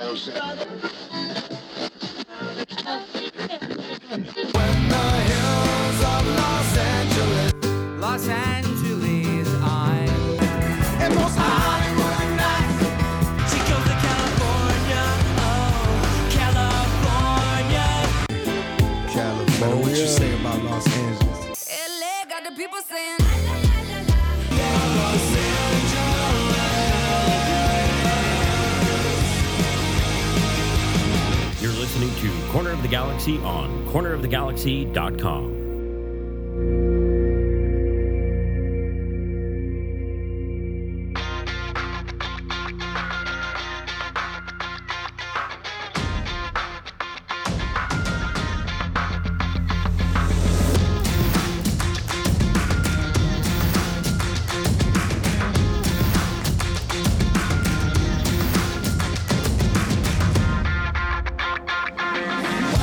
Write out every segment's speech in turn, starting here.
Joseph. Corner of the Galaxy on cornerofthegalaxy.com.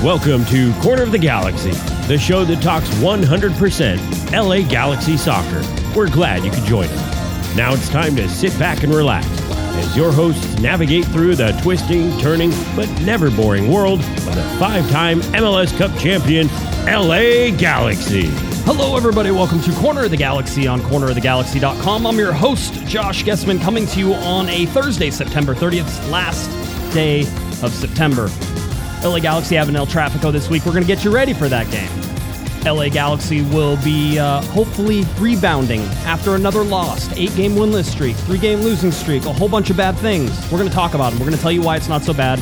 Welcome to Corner of the Galaxy, the show that talks 100% LA Galaxy soccer. We're glad you could join us. Now it's time to sit back and relax as your hosts navigate through the twisting, turning, but never boring world of the five time MLS Cup champion, LA Galaxy. Hello, everybody. Welcome to Corner of the Galaxy on cornerofthegalaxy.com. I'm your host, Josh Gessman, coming to you on a Thursday, September 30th, last day of September. LA Galaxy have an El Trafico this week. We're going to get you ready for that game. LA Galaxy will be uh, hopefully rebounding after another loss, eight game winless streak, three game losing streak, a whole bunch of bad things. We're going to talk about them. We're going to tell you why it's not so bad,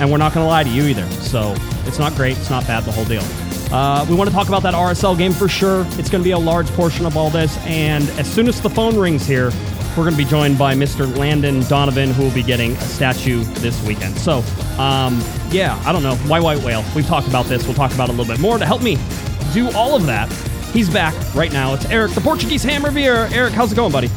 and we're not going to lie to you either. So it's not great, it's not bad, the whole deal. Uh, we want to talk about that RSL game for sure. It's going to be a large portion of all this, and as soon as the phone rings here, we're going to be joined by Mr. Landon Donovan, who will be getting a statue this weekend. So, um, yeah, I don't know. Why White Whale? We've talked about this. We'll talk about it a little bit more. To help me do all of that, he's back right now. It's Eric, the Portuguese Hammer Beer. Eric, how's it going, buddy?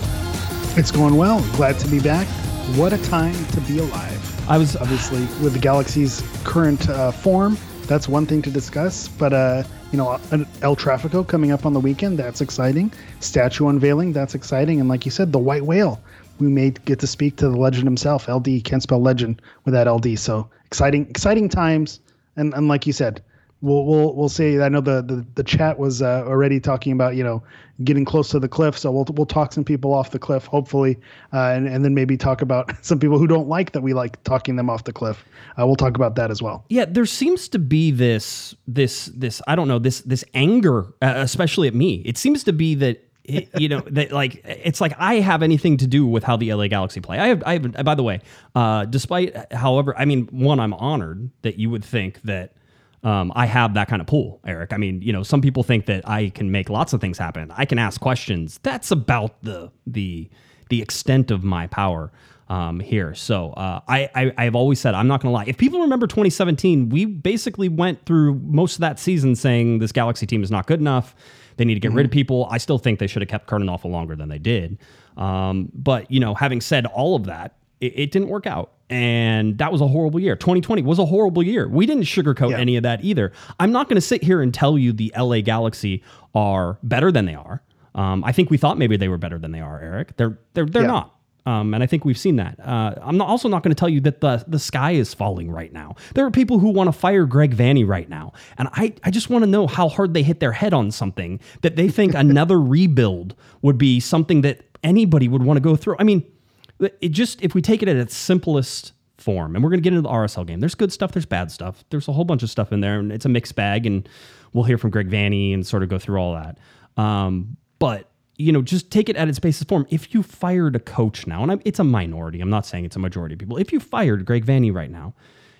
It's going well. Glad to be back. What a time to be alive. I was Obviously, with the Galaxy's current uh, form, that's one thing to discuss. But, uh, you know, El Trafico coming up on the weekend, that's exciting. Statue unveiling, that's exciting. And like you said, the White Whale, we may get to speak to the legend himself. LD, can't spell legend without LD. So exciting, exciting times. And, and like you said, we'll we'll we'll see. I know the the, the chat was uh, already talking about you know getting close to the cliff, so we'll we'll talk some people off the cliff, hopefully, uh, and and then maybe talk about some people who don't like that we like talking them off the cliff. Uh, we'll talk about that as well. yeah there seems to be this this this i don't know this this anger uh, especially at me it seems to be that it, you know that like it's like i have anything to do with how the la galaxy play i have i have by the way uh despite however i mean one i'm honored that you would think that um, I have that kind of pool, Eric. I mean, you know, some people think that I can make lots of things happen. I can ask questions. That's about the the the extent of my power um, here. So uh, I, I I've always said I'm not going to lie. If people remember 2017, we basically went through most of that season saying this Galaxy team is not good enough. They need to get rid of people. I still think they should have kept off longer than they did. Um, but you know, having said all of that, it, it didn't work out. And that was a horrible year. 2020 was a horrible year. We didn't sugarcoat Yeah. any of that either. I'm not going to sit here and tell you the LA Galaxy are better than they are. Um, I think we thought maybe they were better than they are, Eric. They're they're they're Yeah. not. Um, and I think we've seen that. Uh, I'm not, also not going to tell you that the the sky is falling right now. There are people who want to fire Greg Vanney right now, and I I just want to know how hard they hit their head on something that they think another rebuild would be something that anybody would want to go through. I mean, it just if we take it at its simplest form, and we're going to get into the RSL game. There's good stuff. There's bad stuff. There's a whole bunch of stuff in there, and it's a mixed bag. And we'll hear from Greg Vanney and sort of go through all that. Um, but you know, just take it at its basis form. If you fired a coach now, and I, it's a minority, I'm not saying it's a majority of people. If you fired Greg Vanney right now,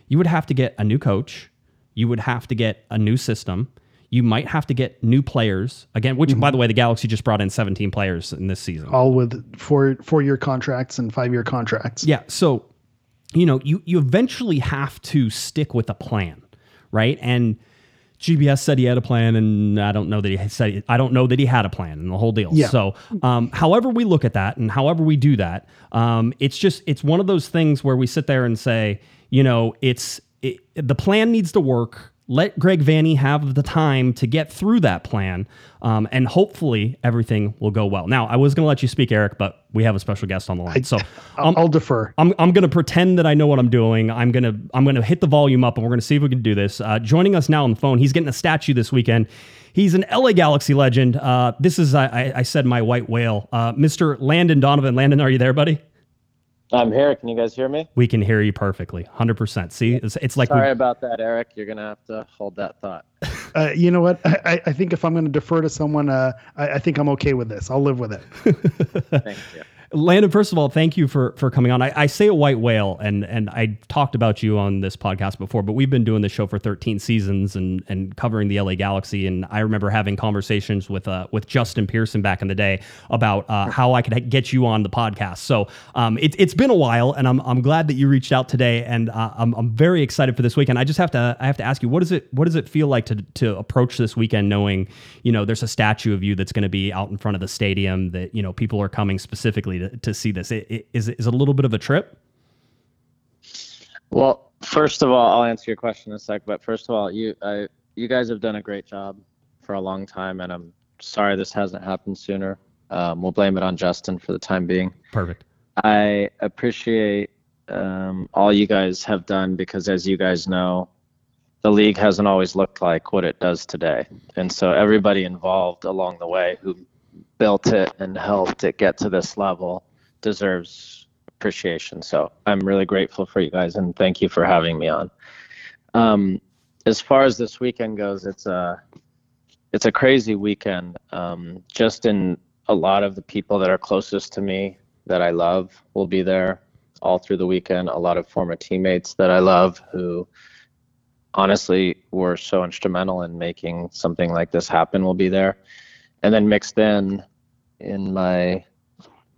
you would have to get a new coach. You would have to get a new system. You might have to get new players again. Which, by the way, the Galaxy just brought in 17 players in this season. All with four four year contracts and five year contracts. Yeah. So, you know, you you eventually have to stick with a plan, right? And GBS said he had a plan, and I don't know that he had said I don't know that he had a plan and the whole deal. Yeah. So, um, however we look at that and however we do that, um, it's just it's one of those things where we sit there and say, you know, it's it, the plan needs to work. Let Greg Vanney have the time to get through that plan, um, and hopefully everything will go well. Now, I was going to let you speak, Eric, but we have a special guest on the line, so I'll, I'll defer. I'm, I'm going to pretend that I know what I'm doing. I'm going to I'm going to hit the volume up, and we're going to see if we can do this. Uh, joining us now on the phone, he's getting a statue this weekend. He's an LA Galaxy legend. Uh, this is I, I- I said my white whale, uh, Mr. Landon Donovan. Landon, are you there, buddy? I'm here. Can you guys hear me? We can hear you perfectly, hundred percent. See, it's, it's like we, Sorry about that, Eric. You're gonna have to hold that thought. Uh, you know what? I, I- I think if I'm going to defer to someone, uh, I, I think I'm okay with this. I'll live with it. Thank you. Landon, first of all, thank you for for coming on. I, I say a white whale, and and I talked about you on this podcast before, but we've been doing this show for 13 seasons and and covering the LA Galaxy. And I remember having conversations with uh with Justin Pearson back in the day about uh, how I could get you on the podcast. So um, it, it's been a while, and I'm I'm glad that you reached out today, and uh, I'm I'm very excited for this weekend. I just have to I have to ask you, what does it what does it feel like to to approach this weekend knowing you know there's a statue of you that's going to be out in front of the stadium that you know people are coming specifically to, to see this. It, it, is it is it a little bit of a trip? Well, first of all, I'll answer your question in a sec. But first of all, you I, you guys have done a great job for a long time, and I'm sorry this hasn't happened sooner. Um, we'll blame it on Justin for the time being. Perfect. I appreciate um, all you guys have done because, as you guys know, the league hasn't always looked like what it does today. And so, everybody involved along the way who built it and helped it get to this level deserves appreciation. So, I'm really grateful for you guys and thank you for having me on. Um, as far as this weekend goes, it's a it's a crazy weekend. Um, just in a lot of the people that are closest to me that I love will be there all through the weekend. A lot of former teammates that I love who honestly were so instrumental in making something like this happen will be there. And then mixed in in my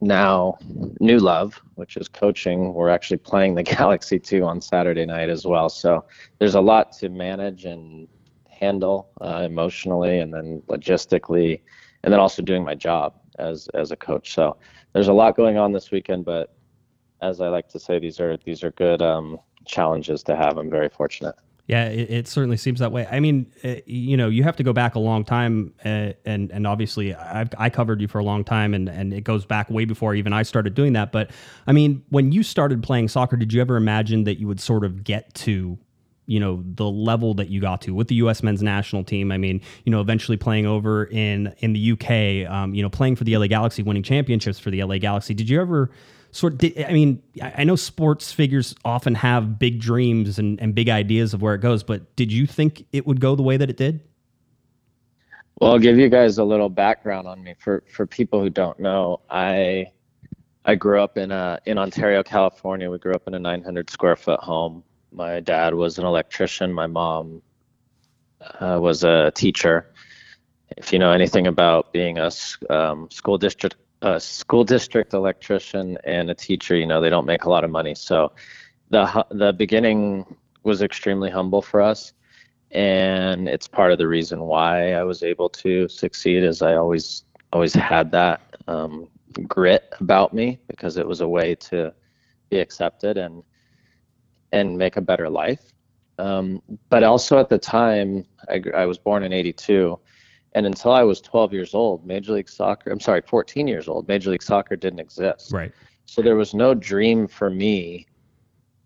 now new love, which is coaching, we're actually playing the Galaxy 2 on Saturday night as well. So there's a lot to manage and handle uh, emotionally and then logistically and then also doing my job as as a coach. So there's a lot going on this weekend, but as I like to say, these are these are good um, challenges to have. I'm very fortunate. Yeah, it, it certainly seems that way. I mean, uh, you know, you have to go back a long time, uh, and and obviously, I've, I covered you for a long time, and and it goes back way before even I started doing that. But I mean, when you started playing soccer, did you ever imagine that you would sort of get to you know the level that you got to with the U.S. men's national team. I mean, you know, eventually playing over in in the U.K. Um, you know, playing for the LA Galaxy, winning championships for the LA Galaxy. Did you ever sort? Did, I mean, I I know sports figures often have big dreams and and big ideas of where it goes, but did you think it would go the way that it did? Well, I'll give you guys a little background on me for for people who don't know. I I grew up in a in Ontario, California. We grew up in a 900 square foot home. My dad was an electrician. My mom uh, was a teacher. If you know anything about being a um, school district a school district electrician and a teacher, you know they don't make a lot of money. So the the beginning was extremely humble for us and it's part of the reason why I was able to succeed is I always always had that um, grit about me because it was a way to be accepted and and make a better life. Um, but also at the time, I, I was born in '82, and until I was 12 years old, Major League Soccer, I'm sorry, 14 years old, Major League Soccer didn't exist. Right. So there was no dream for me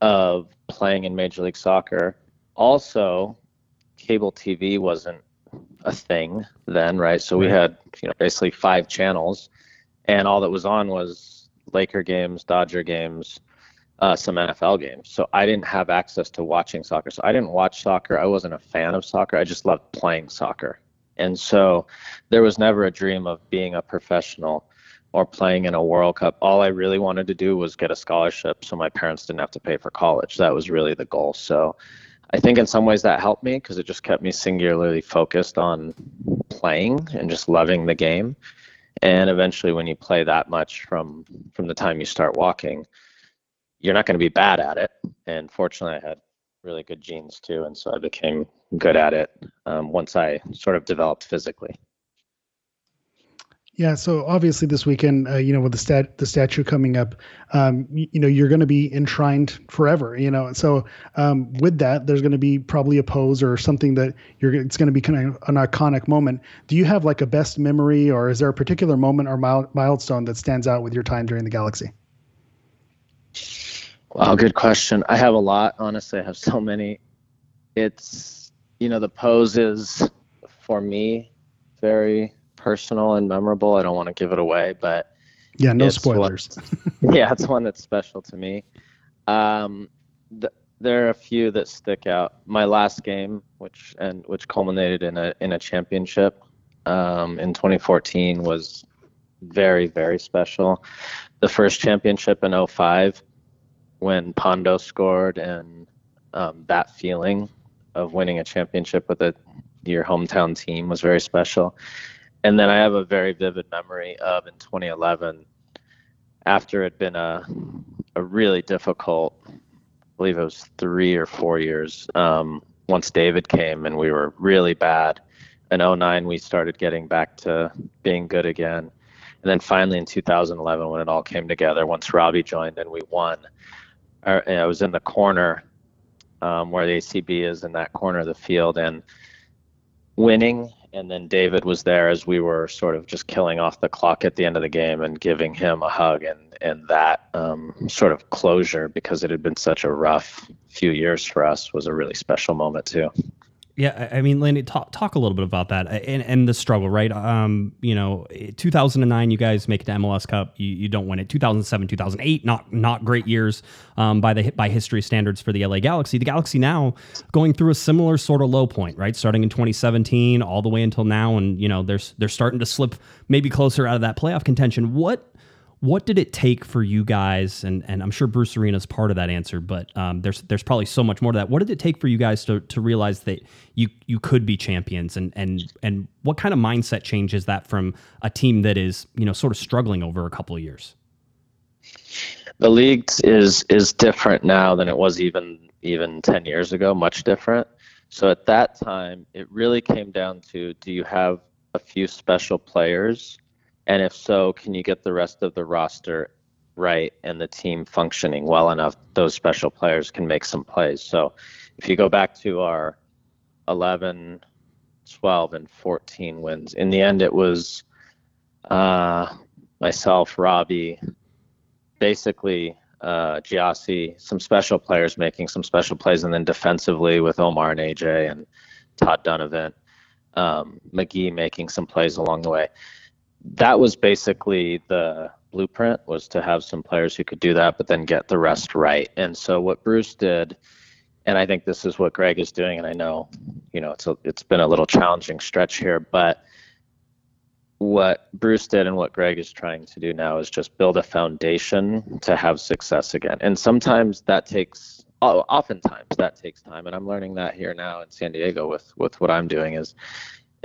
of playing in Major League Soccer. Also, cable TV wasn't a thing then, right? So we had you know basically five channels, and all that was on was Laker games, Dodger games, uh, some NFL games. So I didn't have access to watching soccer. So I didn't watch soccer. I wasn't a fan of soccer. I just loved playing soccer. And so there was never a dream of being a professional or playing in a World Cup. All I really wanted to do was get a scholarship so my parents didn't have to pay for college. That was really the goal. So I think in some ways that helped me because it just kept me singularly focused on playing and just loving the game. And eventually when you play that much from from the time you start walking, you're not going to be bad at it. And fortunately I had really good genes too, and so I became good at it um, once I sort of developed physically. Yeah, so obviously this weekend, uh, you know, with the stat the statue coming up, um, you, you know, you're going to be enshrined forever. You know, so um, with that, there's going to be probably a pose or something that you're. It's going to be kind of an iconic moment. Do you have like a best memory, or is there a particular moment or mile, milestone that stands out with your time during the Galaxy? Wow, good question. I have a lot. Honestly, I have so many. It's you know the poses for me very personal and memorable. I don't want to give it away, but Yeah, no spoilers. yeah, it's one that's special to me. Um, th- there are a few that stick out. My last game, which and which culminated in a in a championship um, in 2014, was very very special. The first championship in 05, when Pando scored, and um, that feeling of winning a championship with a your hometown team was very special. And then I have a very vivid memory of in 2011 after it had been a a really difficult, I believe it was three or four years. Um, once David came and we were really bad. In 09, we started getting back to being good again. And then finally in 2011, when it all came together, once Robbie joined and we won, I I was in the corner um, where the ACB is in that corner of the field and winning. And then David was there as we were sort of just killing off the clock at the end of the game and giving him a hug and and that um, sort of closure because it had been such a rough few years for us was a really special moment too. Yeah, I mean, Landy, talk talk a little bit about that and, and the struggle, right? Um, you know, 2009, you guys make it to MLS Cup, you, you don't win it. 2007, 2008, not not great years um, by the by history standards for the LA Galaxy. The Galaxy now going through a similar sort of low point, right? Starting in 2017, all the way until now, and you know, they're they're starting to slip maybe closer out of that playoff contention. What what did it take for you guys and and I'm sure Bruce Arena is part of that answer but um, there's there's probably so much more to that. What did it take for you guys to to realize that you you could be champions? And and and what kind of mindset change is that from a team that is you know sort of struggling over a couple of years? The league is is different now than it was even even 10 years ago, much different. So at that time, it really came down to do you have a few special players and if so, can you get the rest of the roster right and the team functioning well enough those special players can make some plays. So if you go back to our 11, 12 and 14 wins, in the end it was uh, myself, Robbie, basically uh, Gyasi, some special players making some special plays, and then defensively with Omar and AJ and Todd Dunivant, um, Magee making some plays along the way. That was basically the blueprint was to have some players who could do that, but then get the rest right. And so what Bruce did, and I think this is what Greg is doing, and I know, you know, it's a, it's been a little challenging stretch here, but what Bruce did and what Greg is trying to do now is just build a foundation to have success again. And sometimes that takes oftentimes that takes time and I'm learning that here now in San Diego with with what I'm doing is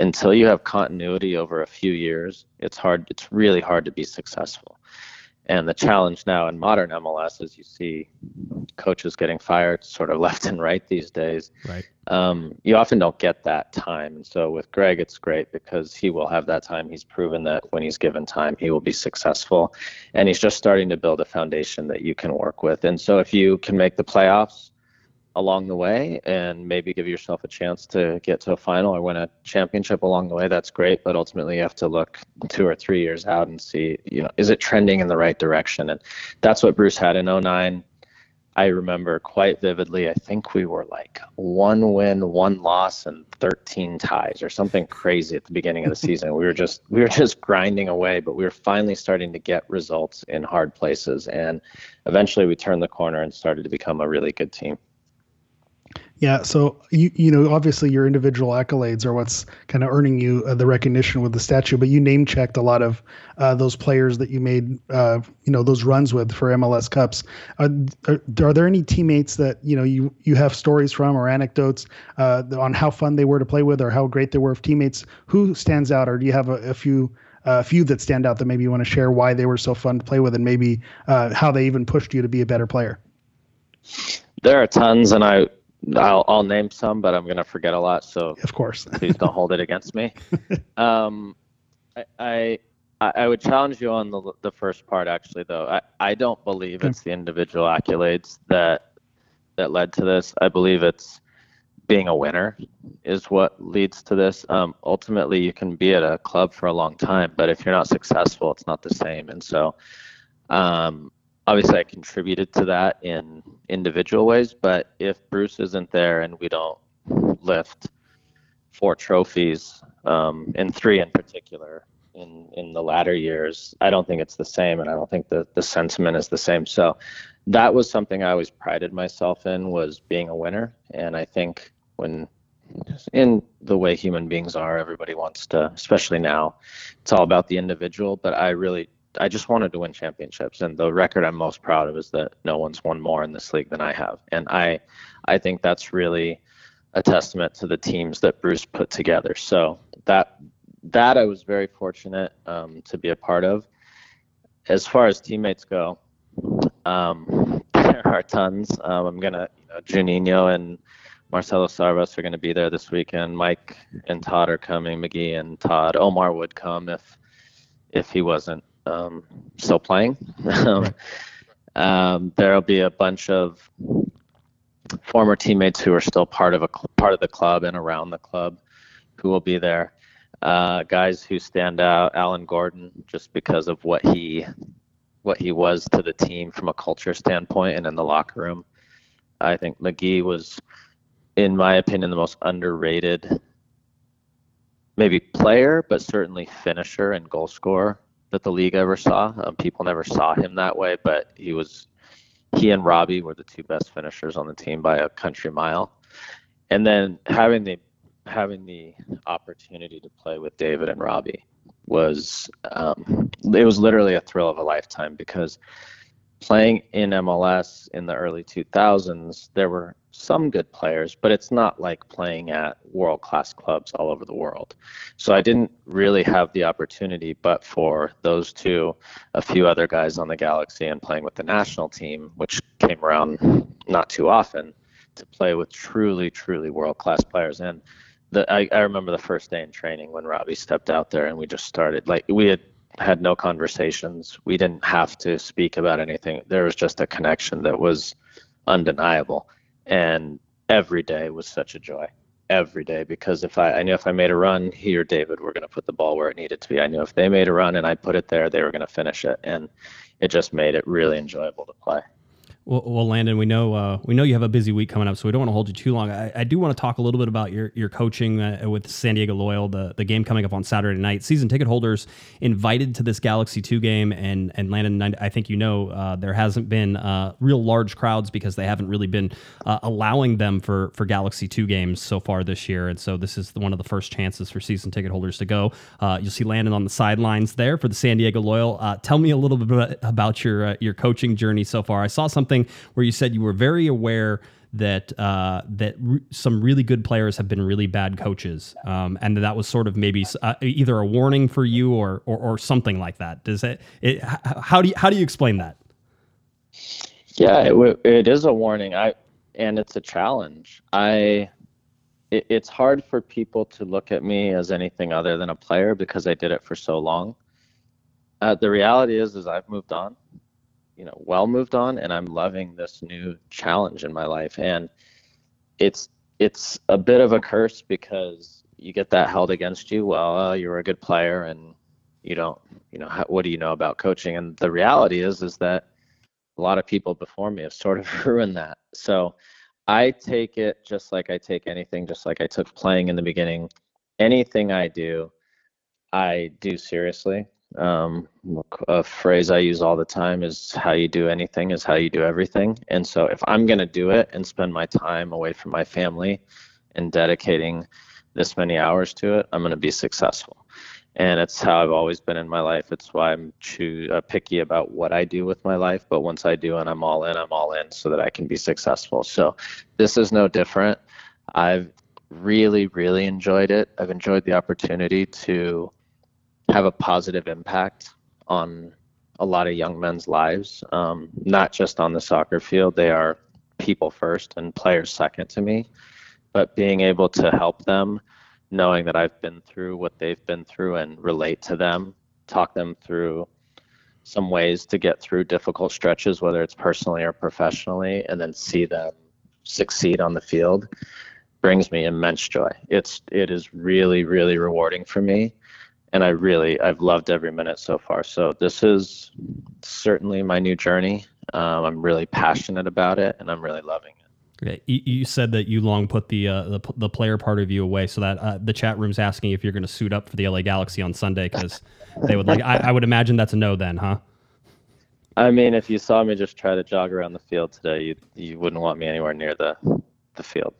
until you have continuity over a few years, it's hard it's really hard to be successful. And the challenge now in modern MLS is you see coaches getting fired sort of left and right these days right um, you often don't get that time. And so with Greg, it's great because he will have that time. He's proven that when he's given time, he will be successful. And he's just starting to build a foundation that you can work with. And so if you can make the playoffs along the way and maybe give yourself a chance to get to a final or win a championship along the way, that's great. But ultimately, you have to look two or three years out and see, you know, is it trending in the right direction? And that's what Bruce had in 09. I remember quite vividly. I think we were like one win, one loss, and 13 ties, or something crazy at the beginning of the season. We were just we were just grinding away, but we were finally starting to get results in hard places, and eventually we turned the corner and started to become a really good team. Yeah, so you you know obviously your individual accolades are what's kind of earning you uh, the recognition with the statue, but you name checked a lot of uh, those players that you made uh, you know those runs with for MLS Cups. Are, are, are there any teammates that you know you you have stories from or anecdotes uh, on how fun they were to play with or how great they were of teammates? Who stands out, or do you have a, a few? A few that stand out that maybe you want to share why they were so fun to play with and maybe uh, how they even pushed you to be a better player. There are tons, and I I'll, I'll name some, but I'm gonna forget a lot. So Of course. please don't hold it against me. Um, I, I I, would challenge you on the the first part actually though. I, I don't believe it's the individual accolades that that led to this. I believe it's being a winner is what leads to this. Um, ultimately, you can be at a club for a long time, but if you're not successful, it's not the same. And so, um, obviously, I contributed to that in individual ways. But if Bruce isn't there and we don't lift four trophies, um, and three in particular, in in the latter years, I don't think it's the same, and I don't think the the sentiment is the same. So that was something I always prided myself in was being a winner, and I think when in the way human beings are, everybody wants to, especially now, it's all about the individual. But I really, I just wanted to win championships, and the record I'm most proud of is that no one's won more in this league than I have, and I, I think that's really a testament to the teams that Bruce put together. So that that I was very fortunate um, to be a part of. As far as teammates go, um, there are tons. Um, I'm gonna, you know, Juninho and Marcelo Sarvas are gonna be there this weekend. Mike and Todd are coming. Magee and Todd. Omar would come if if he wasn't um, still playing. Um, there'll be a bunch of former teammates who are still part of a cl- part of the club and around the club who will be there. Uh, guys who stand out, Alan Gordon, just because of what he what he was to the team from a culture standpoint and in the locker room. I think Magee was, in my opinion, the most underrated, maybe player, but certainly finisher and goal scorer that the league ever saw. Um, people never saw him that way, but he was. He and Robbie were the two best finishers on the team by a country mile. And then having the having the opportunity to play with David and Robbie was um, it was literally a thrill of a lifetime because playing in MLS in the early 2000s there were some good players but it's not like playing at world class clubs all over the world. So I didn't really have the opportunity but for those two a few other guys on the Galaxy and playing with the national team which came around not too often to play with truly truly world class players. And the, I, I remember the first day in training when Robbie stepped out there and we just started like we had had no conversations. We didn't have to speak about anything. There was just a connection that was undeniable. And every day was such a joy. Every day because if I, I knew if I made a run, he or David were going to put the ball where it needed to be. I knew if they made a run and I put it there, they were going to finish it, and it just made it really enjoyable to play. Well, well, Landon, we know uh, we know you have a busy week coming up, so we don't want to hold you too long. I, I do want to talk a little bit about your your coaching uh, with San Diego Loyal, the, the game coming up on Saturday night. Season ticket holders invited to this Galaxy Two game, and and Landon, I think you know uh, there hasn't been uh, real large crowds because they haven't really been uh, allowing them for for Galaxy Two games so far this year, and so this is one of the first chances for season ticket holders to go. Uh, you'll see Landon on the sidelines there for the San Diego Loyal. tell me a little bit about your your coaching journey so far. I saw something where you said you were very aware that uh, that re- some really good players have been really bad coaches, um, and that was sort of maybe uh, either a warning for you or, or or something like that. Does it? it how do you how do you explain that? Yeah, it, it is a warning. I and it's a challenge. I it, it's hard for people to look at me as anything other than a player because I did it for so long. Uh, the reality is, is I've moved on you know well moved on and i'm loving this new challenge in my life. And it's it's a bit of a curse because you get that held against you. Well uh, you're a good player and you don't you know how, what do you know about coaching? And the reality is is that a lot of people before me have sort of ruined that. So i take it just like i take anything just like i took playing in the beginning. Anything i do i do seriously um, a phrase I use all the time is how you do anything is how you do everything. And so if I'm going to do it and spend my time away from my family and dedicating this many hours to it, I'm going to be successful. And it's how I've always been in my life. It's why I'm too uh, picky about what I do with my life. But once I do and I'm all in, I'm all in so that I can be successful. So this is no different. I've really, really enjoyed it. I've enjoyed the opportunity to have a positive impact on a lot of young men's lives, um, not just on the soccer field. They are people first and players second to me. But being able to help them, knowing that I've been through what they've been through and relate to them talk them through some ways to get through difficult stretches, whether it's personally or professionally, and then see them succeed on the field brings me immense joy. It's it is really really rewarding for me, and I really I've loved every minute so far. So this is certainly my new journey. Um, I'm really passionate about it, and I'm really loving it. Yeah, You, you said that you long put the uh, the, the player part of you away, so that uh, the chat room's asking if you're going to suit up for the LA Galaxy on Sunday because they would like. I, I would imagine that's a no, then, huh? I mean, if you saw me just try to jog around the field today, you you wouldn't want me anywhere near the the field.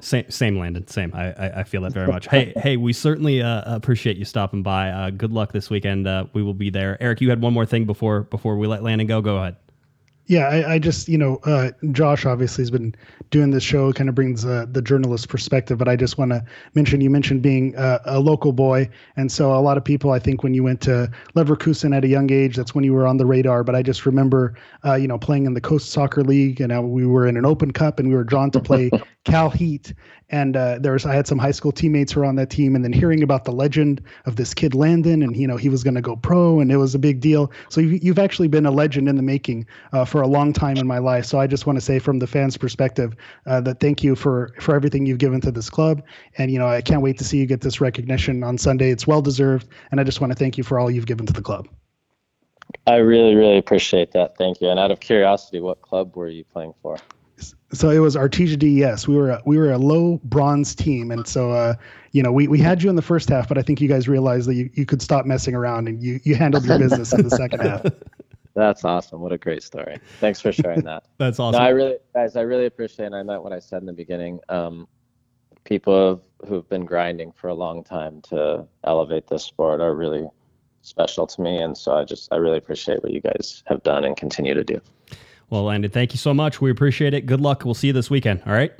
Same, same, Landon. Same. I, I, I feel that very much. Hey, hey, we certainly uh, appreciate you stopping by. Uh, good luck this weekend. Uh, we will be there. Eric, you had one more thing before before we let Landon go. Go ahead. Yeah, I, I just, you know, uh, Josh obviously has been doing this show, kind of brings uh, the journalist perspective, but I just want to mention you mentioned being uh, a local boy. And so a lot of people, I think, when you went to Leverkusen at a young age, that's when you were on the radar. But I just remember, uh, you know, playing in the Coast Soccer League, and uh, we were in an open cup and we were drawn to play Cal Heat. And uh, there was, I had some high school teammates who were on that team, and then hearing about the legend of this kid Landon, and you know he was going to go pro, and it was a big deal. So you've, you've actually been a legend in the making uh, for a long time in my life. So I just want to say, from the fans' perspective, uh, that thank you for for everything you've given to this club, and you know I can't wait to see you get this recognition on Sunday. It's well deserved, and I just want to thank you for all you've given to the club. I really really appreciate that. Thank you. And out of curiosity, what club were you playing for? So it was Artesia DES. We were a, we were a low bronze team, and so uh, you know we, we had you in the first half, but I think you guys realized that you, you could stop messing around and you, you handled your business in the second half. That's awesome. What a great story. Thanks for sharing that. That's No, awesome. I really, guys, I really appreciate. And I meant what I said in the beginning. Um, people who've been grinding for a long time to elevate this sport are really special to me, and so I just, I really appreciate what you guys have done and continue to do. Well, Landon, thank you so much. We appreciate it. Good luck. We'll see you this weekend. All right.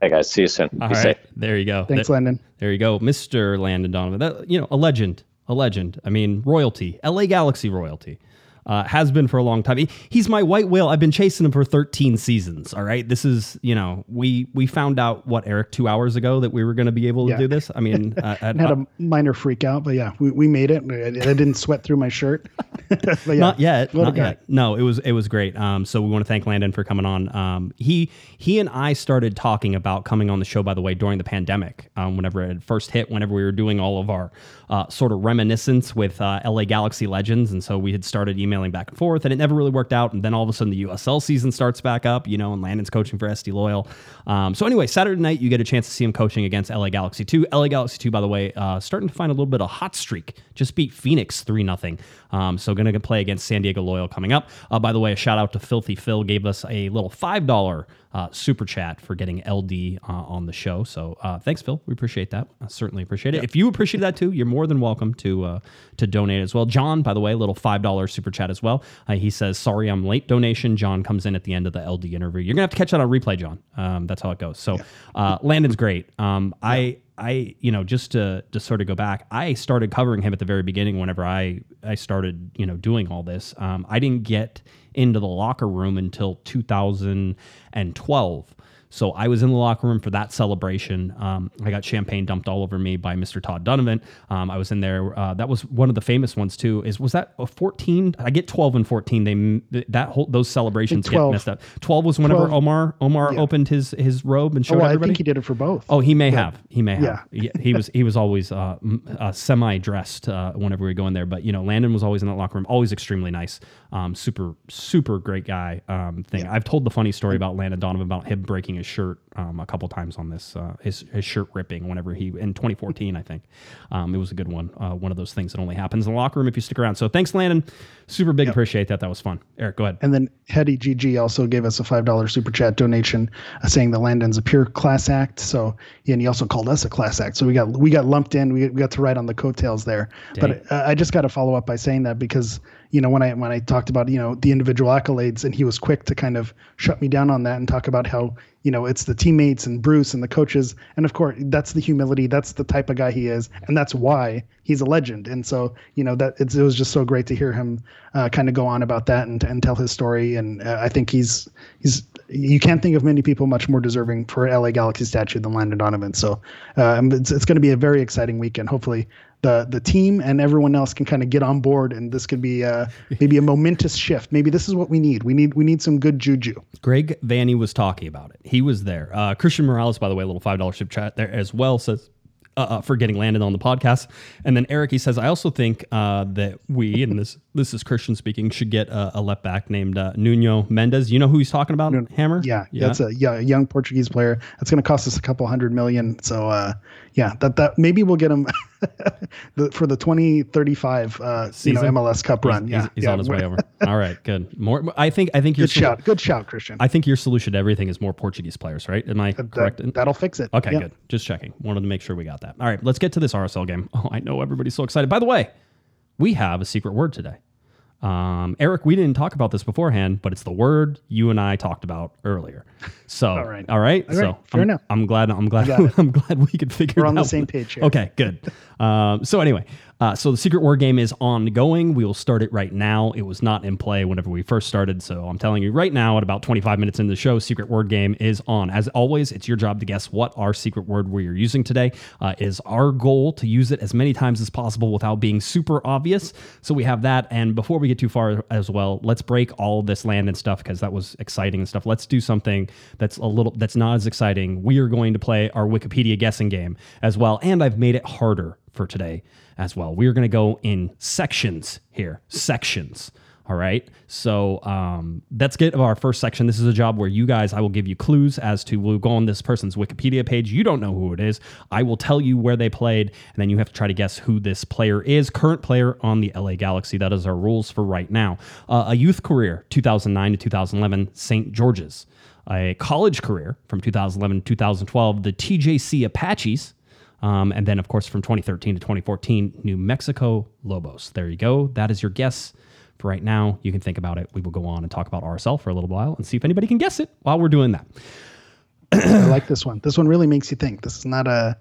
Hey guys, see you soon. All Be right. safe. There you go. Thanks, There- Landon. There you go, Mr. Landon Donovan. That you know, a legend, a legend. I mean, royalty, LA Galaxy royalty. Uh, has been for a long time. He- he's my white whale. I've been chasing him for 13 seasons. All right, this is you know we we found out what Eric two hours ago that we were going to be able to Yeah. do this. I mean, uh, I had a minor freak out, but yeah, we, we made it. I, I didn't sweat through my shirt. but yeah, not yet. Not yet. No, it was it was great. Um, so we want to thank Landon for coming on. Um, he he and I started talking about coming on the show. By the way, during the pandemic, um, whenever it first hit, whenever we were doing all of our uh, sort of reminiscence with uh, LA Galaxy legends, and so we had started emailing back and forth, and it never really worked out. And then all of a sudden, the USL season starts back up, you know, and Landon's coaching for SD Loyal. Um, so anyway, Saturday night you get a chance to see him coaching against LA Galaxy two. LA Galaxy two, by the way, uh, starting to find a little bit of hot streak. Just beat Phoenix three nothing. Um, so going to play against San Diego Loyal coming up. Uh, by the way, a shout out to Filthy Phil gave us a little five dollar uh, super chat for getting LD uh, on the show. So uh, thanks, Phil. We appreciate that. I certainly appreciate it. If you appreciate that too, you're more than welcome to uh, to donate as well. John, by the way, a little five dollar super chat as well. Uh, he says, "Sorry, I'm late." Donation. John comes in at the end of the LD interview. You're gonna have to catch that on replay, John. Um, that's how it goes. So uh, Landon's great. Um, I. I, you know, just to to sort of go back, I started covering him at the very beginning. Whenever I I started, you know, doing all this, um, I didn't get into the locker room until 2012. So I was in the locker room for that celebration. Um, I got champagne dumped all over me by Mr. Todd Dunivant. Um, I was in there. Uh, that was one of the famous ones too. Is was that a 14? I get 12 and 14. They that whole those celebrations get messed up. 12 was whenever 12. Omar Omar Yeah. opened his his robe and Oh, showed well, I think he did it for both. Oh, he may have. He may have. Yeah. Yeah. He was he was always uh, uh, semi dressed uh, whenever we go in there. But you know, Landon was always in that locker room, always extremely nice. Um, super super great guy. Um, thing. I've told the funny story about Landon Donovan about him breaking his shirt um, a couple times on this uh, his his shirt ripping whenever he in 2014 I think. Um, it was a good one. Uh, one of those things that only happens in the locker room if you stick around. So thanks, Landon. Super big. Appreciate that. That was fun. Eric, go ahead. And then Hetty GG also gave us a five dollar super chat donation, uh, saying that Landon's a pure class act. So and he also called us a class act. So we got we got lumped in. We, we got to ride on the coattails there. But uh, I just got to follow up by saying that because you know when I when I talked about you know the individual accolades, and he was quick to kind of shut me down on that and talk about how you know it's the teammates and Bruce and the coaches, and of course that's the humility. That's the type of guy he is, and that's why he's a legend. And so you know that it was just so great to hear him uh, kind of go on about that and, and tell his story. And uh, I think he's he's you can't think of many people much more deserving for LA Galaxy statue than Landon Donovan. So um, it's it's going to be a very exciting weekend. Hopefully, the the team and everyone else can kind of get on board, and this could be uh, maybe a momentous shift. Maybe this is what we need. We need we need some good juju. Greg Vanney was talking about it. He was there. Uh, Christian Morales, by the way, a little five dollar ship chat there as well says. Uh, uh, for getting Landon on the podcast, and then Eric he says, I also think uh, that we and this this is Christian speaking should get a, a left back named uh, Nuno Mendes. You know who he's talking about? Hammer. Yeah, yeah, that's a yeah a young Portuguese player. That's going to cost us a couple hundred million. So uh, yeah, that that maybe we'll get him the, for the twenty thirty five uh, you know Season? MLS Cup run. He's, yeah, he's, he's yeah. on his way over. All right, good. More. I think. I think your Good shout, good shout, Christian. I think your solution to everything is more Portuguese players, right? Am I That- correct? in- that'll fix it. Okay, Yeah. good. Just checking. Wanted to make sure we got that. All right, let's get to this RSL game. Oh, I know everybody's so excited. By the way, we have a secret word today. Um, Eric, we didn't talk about this beforehand, but it's the word you and I talked about earlier. So, all right. all right. All so, right, fair I'm, enough. I'm glad. I'm glad. I'm glad we could figure. We're on the same page here. Okay, good. Um, so anyway, uh, so the secret word game is ongoing. We will start it right now. It was not in play whenever we first started, so I'm telling you right now, at about 25 minutes into the show, secret word game is on. As always, it's your job to guess what our secret word we are using today. Uh, is our goal to use it as many times as possible without being super obvious. So we have that. And before we get too far as well, let's break all this land and stuff because that was exciting and stuff. Let's do something that's a little that's not as exciting. We are going to play our Wikipedia guessing game as well, and I've made it harder for today as well. We are going to go in sections here, sections. All right. So um, let's get our first section. This is a job where you guys, I will give you clues as to we'll go on this person's Wikipedia page. You don't know who it is. I will tell you where they played, and then you have to try to guess who this player is. Current player on the LA Galaxy. That is our rules for right now. Uh, a youth career, 2009 to 2011, St. George's. A college career from 2011 to 2012, the TJC Apaches. Um, and then, of course, from 2013 to 2014, New Mexico Lobos. There you go. That is your guess for right now. You can think about it. We will go on and talk about RSL for a little while and see if anybody can guess it while we're doing that. I like this one. This one really makes you think. This is not a.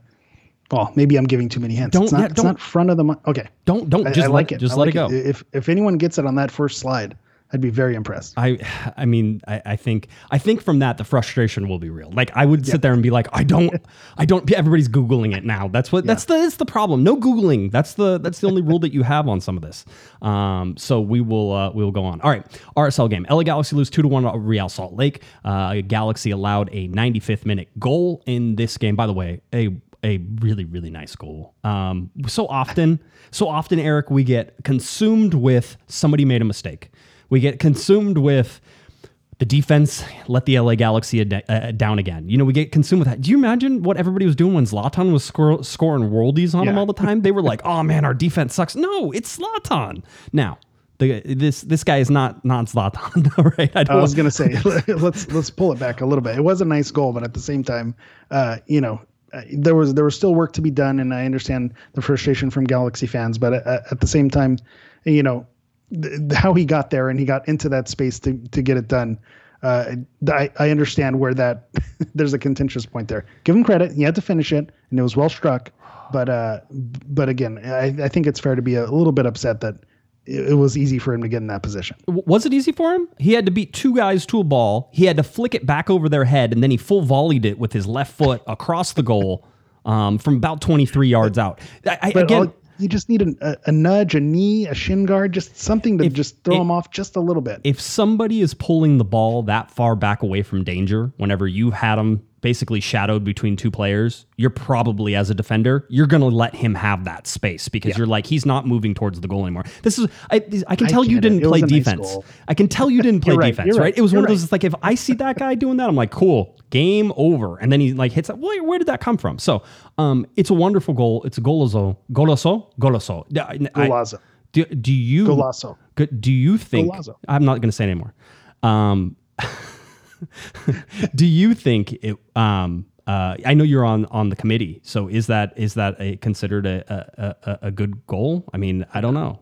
Well, maybe I'm giving too many hints. Don't- it's not, yeah, it's don't- not front of the. Okay. Don't don't I, just I like let, it. Just I let like it go. If if anyone gets it on that first slide, I'd be very impressed. I I mean I, I think I think from that the frustration will be real. Like I would sit there and be like I don't I don't everybody's googling it now. That's what that's the that's the problem. No googling. That's the that's the only rule that you have on some of this. Um, so we will uh, we will go on. All right, RSL game. LA Galaxy lose two to one at Real Salt Lake. Uh, Galaxy allowed a 95th minute goal in this game. By the way, a a really really nice goal. Um, so often, so often, Eric, we get consumed with somebody made a mistake. We get consumed with the defense let the LA Galaxy ad- uh, down again. You know, we get consumed with that. Do you imagine what everybody was doing when Zlatan was scor- scoring worldies on him all the time? They were like, "Oh man, our defense sucks." No, it's Zlatan. Now, the, this this guy is not not Zlatan. Right, I I was gonna say let's let's pull it back a little bit. It was a nice goal, but at the same time, uh, you know, uh, there was there was still work to be done, and I understand the frustration from Galaxy fans. But uh, at the same time, you know, th- how he got there and he got into that space to to get it done. Uh, I, I understand where that there's a contentious point there. Give him credit; he had to finish it, and it was well struck. But uh, but again, I, I think it's fair to be a little bit upset that it, was easy for him to get in that position. Was it easy for him? He had to beat two guys to a ball. He had to flick it back over their head, and then he full volleyed it with his left foot across the goal um, from about 23 yards out. I, I, again, all, you just need a, a, nudge, a knee, a shin guard, just something to If- just throw if- him off just a little bit. if somebody is pulling the ball that far back away from danger, whenever you've had him basically shadowed between two players, you're probably as a defender, you're going to let him have that space because you're like he's not moving towards the goal anymore. This is I, I can I tell you didn't It play nice defense. goal. I can tell you didn't play right. defense, right? right. It was one You're of those it's like if I see that guy doing that, I'm like, cool, game over. And then he like hits that. Where, where did that come from? So, um, it's a wonderful goal. It's a golazo, golazo, golazo. I- I- Golazo. Do, do you Golazo. Do you think? Golazo. I'm not going to say anymore. Um, do you think it? Um, uh, I know you're on on the committee, so is that is that a, considered a, a, a, good goal? I mean, I don't know.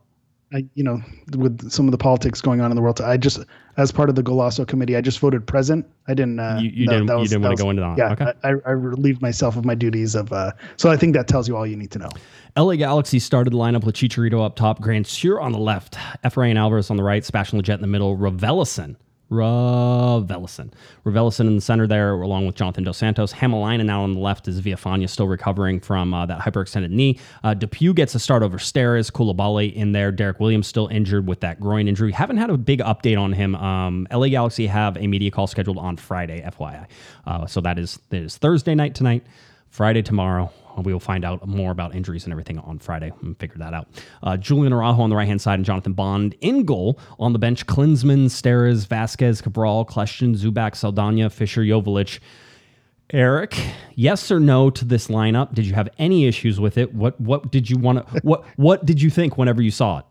I, you know, with some of the politics going on in the world, I just, as part of the Golazo committee, I just voted present. I didn't. Uh, You- you that- didn't- that you didn't that wanna go into that. Yeah, Okay. I, I relieved myself of my duties of. Uh, so I think that tells you all you need to know. LA Galaxy started the lineup with Chicharito up top, Grandsir on the left, Efrain Alvarez on the right, Sebastian Lletget in the middle, Ravelison. Raveloson. Raveloson in the center there, along with Jonathan Dos Santos. Hamalainen now on the left is Villafaña still recovering from uh, that hyperextended knee. Uh, DePuy gets a start over Steres. Coulibaly in there. Derrick Williams still injured with that groin injury. Haven't had a big update on him. Um, LA Galaxy have a media call scheduled on Friday, FYI. Uh, so that is that is Thursday night tonight, Friday tomorrow. We will find out more about injuries and everything on Friday and figure that out. Uh, Julian Araujo on the right hand side and Jonathan Bond in goal on the bench. Klinsmann, Steres, Vasquez, Cabral, Kljestan, Zubak, Saldana, Fisher, Joveljic. Eric, yes or no to this lineup? Did you have any issues with it? What what did you want to what what did you think whenever you saw it?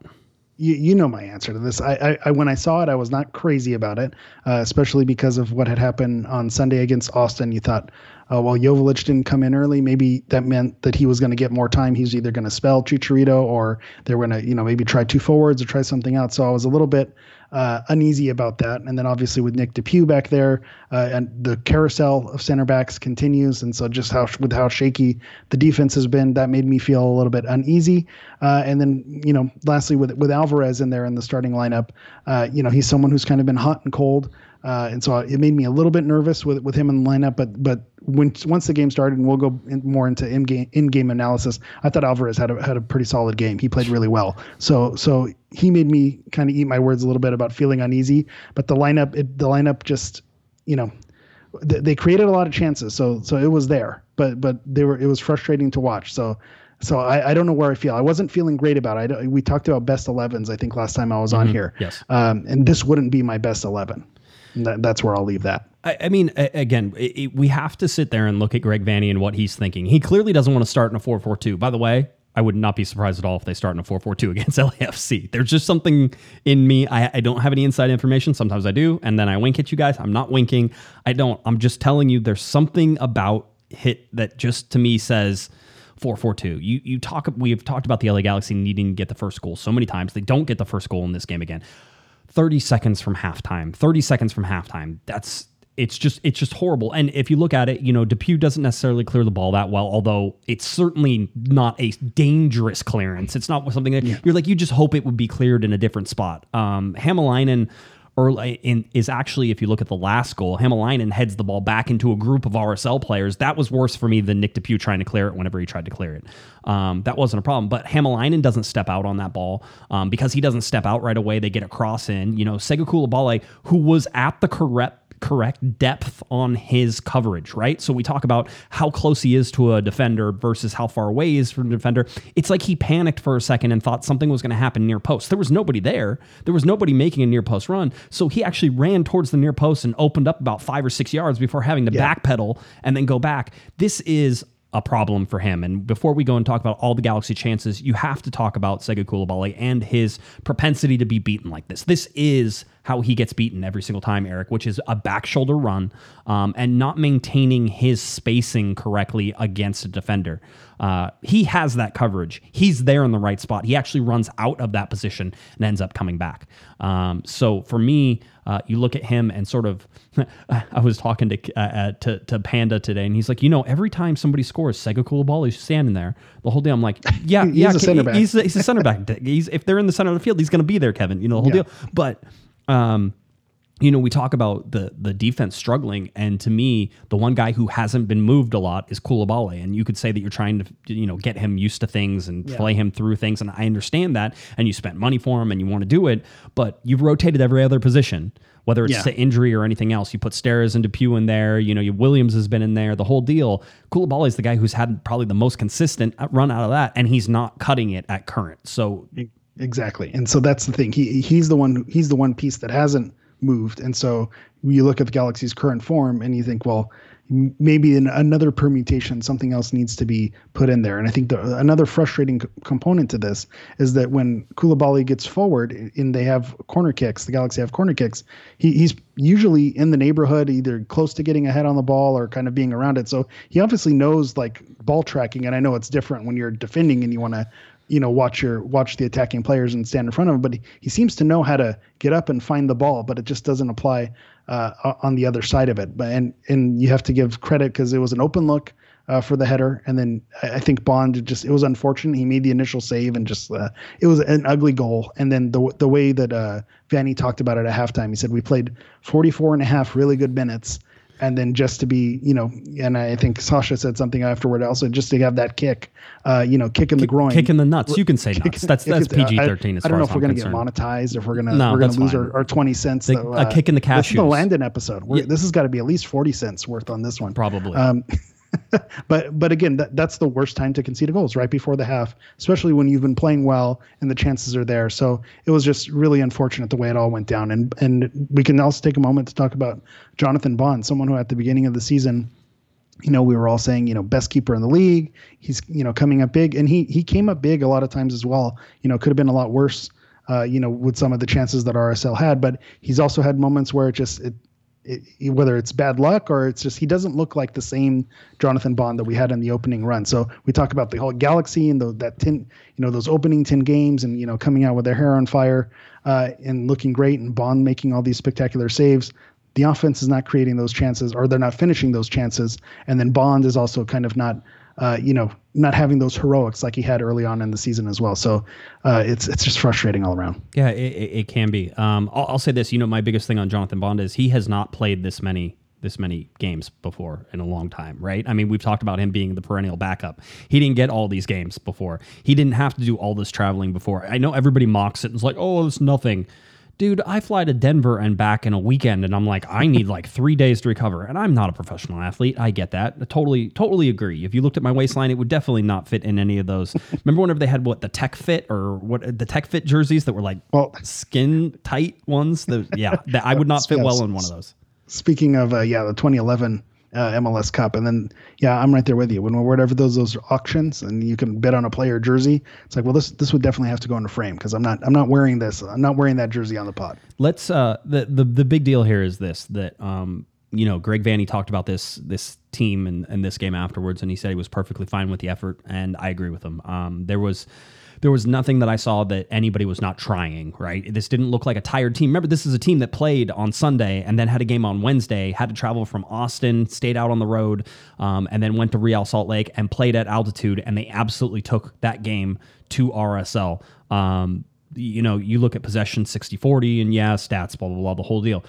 you, you know my answer to this. I, I, I when I saw it, I was not crazy about it, uh, especially because of what had happened on Sunday against Austin. You thought, uh, well, Joveljic didn't come in early. Maybe that meant that he was going to get more time. He's either going to spell Chicharito or they're going to, you know, maybe try two forwards or try something else. So I was a little bit uh, uneasy about that. And then obviously with Nick DePuy back there, uh, and the carousel of center backs continues. And so just how with how shaky the defense has been, that made me feel a little bit uneasy. Uh, and then you know, lastly with with Alvarez in there in the starting lineup, uh, you know, he's someone who's kind of been hot and cold. Uh, and so it made me a little bit nervous with with him in the lineup. But but when once the game started, and we'll go in more into in game in game analysis. I thought Alvarez had a had a pretty solid game. He played really well. So so he made me kind of eat my words a little bit about feeling uneasy. But the lineup it, the lineup just you know th- they created a lot of chances. So so it was there. But but they were it was frustrating to watch. So. So I, I don't know where I feel. I wasn't feeling great about it. I we talked about best 11s. I think last time I was on here. Yes. Um, and this wouldn't be my best 11. That's where I'll leave that. I, I mean, again, it, it- we have to sit there and look at Greg Vanney and what he's thinking. He clearly doesn't want to start in a 4 4 2. By the way, I would not be surprised at all if they start in a 4 4 2 against LAFC. There's just something in me. I, I don't have any inside information. Sometimes I do. And then I wink at you guys. I'm not winking. I don't. I'm just telling you there's something about hit that just to me says, 4-4-2. You you talk we have talked about the LA Galaxy needing to get the first goal so many times. They don't get the first goal in this game again. 30 seconds from halftime. 30 seconds from halftime. That's it's just it's just horrible. And if you look at it, you know, DePuy doesn't necessarily clear the ball that well, although it's certainly not a dangerous clearance. It's not something that you're like you just hope it would be cleared in a different spot. Um Hamalainen early in is actually if you look at the last goal, Hamalainen heads the ball back into a group of RSL players. That was worse for me than Nick DePuy trying to clear it whenever he tried to clear it. Um, that wasn't a problem. But Hamalainen doesn't step out on that ball um, because he doesn't step out right away. They get a cross in. You know, Sega Coulibaly, who was at the correct correct depth on his coverage, right? So we talk about how close he is to a defender versus how far away he is from the defender. It's like he panicked for a second and thought something was going to happen near post. There was nobody there. There was nobody making a near post run. So he actually ran towards the near post and opened up about five or six yards before having to backpedal and then go back. This is a problem for him. And before we go and talk about all the Galaxy chances, you have to talk about Sega Coulibaly and his propensity to be beaten like this. This is how he gets beaten every single time, Eric, which is a back shoulder run um, and not maintaining his spacing correctly against a defender. Uh, he has that coverage. He's there in the right spot. He actually runs out of that position and ends up coming back. Um, so for me, uh, you look at him and sort of. I was talking to, uh, uh, to to Pando today, and he's like, you know, every time somebody scores, Sega is standing there the whole day. I'm like, yeah, He's yeah, a center back. He's, he's a center back. He's if they're in the center of the field, he's going to be there, Kevin. You know the whole Yeah. deal. But um, you know, we talk about the the defense struggling, and to me, the one guy who hasn't been moved a lot is Coulibaly, and you could say that you're trying to you know get him used to things and play him through things, and I understand that, and you spent money for him, and you want to do it, but you've rotated every other position. Whether it's Yeah. to injury or anything else, you put Steres and DePuy in there. You know, you, Williams has been in there. The whole deal. Coulibaly is the guy who's had probably the most consistent run out of that, and he's not cutting it at current. So Exactly. And so that's the thing. He he's the one he's the one piece that hasn't moved. And so you look at the Galaxy's current form and you think, well, maybe in another permutation, something else needs to be put in there. And I think the, another frustrating c- component to this is that when Coulibaly gets forward and they have corner kicks, the Galaxy have corner kicks, he, he's usually in the neighborhood, either close to getting ahead on the ball or kind of being around it. So he obviously knows like ball tracking. And I know it's different when you're defending and you want to you know watch your watch the attacking players and stand in front of him but he, he seems to know how to get up and find the ball but it just doesn't apply uh, on the other side of it. But and and you have to give credit because it was an open look uh, for the header, and then I think Bond just it was unfortunate. He made the initial save and just uh, it was an ugly goal. And then the the way that uh, Vanney talked about it at halftime, he said we played 44 and a half really good minutes. And then just to be, you know, and I think Sacha said something afterward also, just to have that kick, uh, you know, kick in the groin, Kick in the nuts. You can say Kick- nuts. That's that's it- I- PG thirteen as I don't know if we're gonna concerned. get monetized, if we're gonna No, we're gonna lose our, our twenty cents. The- though, a kick in the This is the cashews. Landon episode. Yeah. This has got to be at least forty cents worth on this one. Probably. Um, but but again, that, that's the worst time to concede a goal is right before the half, especially when you've been playing well and the chances are there. So it was just really unfortunate the way it all went down. And and we can also take a moment to talk about Jonathan Bond, someone who at the beginning of the season you know, we were all saying, you know, best keeper in the league. He's, you know, coming up big, and he he came up big a lot of times as well. You know, could have been a lot worse, uh, you know, with some of the chances that RSL had. But he's also had moments where it just it, it, whether it's bad luck or it's just he doesn't look like the same Jonathan Bond that we had in the opening run. So we talk about the whole Galaxy and the, that ten, you know, those opening ten games, and you know, coming out with their hair on fire uh, and looking great, and Bond making all these spectacular saves the offense is not creating those chances or they're not finishing those chances and then bond is also kind of not uh, you know not having those heroics like he had early on in the season as well so uh, it's it's just frustrating all around Yeah, it, it, can be. Um, I'll, I'll say this. You know, my biggest thing on Jonathan Bond is he has not played this many this many games before in a long time, right? I mean, we've talked about him being the perennial backup. He didn't get all these games before. He didn't have to do all this traveling before. I know everybody mocks it and is like, "Oh, it's nothing." Dude, I fly to Denver and back in a weekend, and I'm like, I need like three days to recover. And I'm not a professional athlete. I get that. I totally, totally agree. If you looked at my waistline, it would definitely not fit in any of those. Remember whenever they had what the Tech Fit or what the Tech Fit jerseys that were like Well- skin tight ones? The, yeah, that I would not fit well in one of those. speaking of uh, yeah the 2011 uh, MLS Cup. And then yeah I'm right there with you. When whatever those those auctions and you can bid on a player jersey it's like well this this would definitely have to go in a frame because I'm not I'm not wearing this I'm not wearing that jersey on the pod let's uh the, the the big deal here is this that um you know Greg Vanney talked about this this team and, and this game afterwards and he said he was perfectly fine with the effort and I agree with him. Um there was there was nothing that I saw that anybody was not trying, right? This didn't look like a tired team. Remember, this is a team that played on Sunday and then had a game on Wednesday, had to travel from Austin, stayed out on the road, um, and then went to Real Salt Lake and played at altitude, and they absolutely took that game to RSL. Um, you know, you look at possession 60 40 and yeah, stats, blah, blah, blah, the whole deal.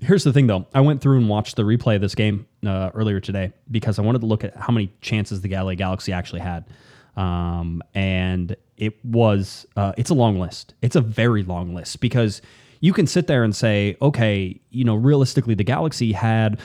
Here's the thing though. I went through and watched the replay of this game uh, earlier today because I wanted to look at how many chances the LA Galaxy actually had. Um, and it was, uh, it's a long list. It's a very long list because you can sit there and say, okay, you know, realistically, the Galaxy had,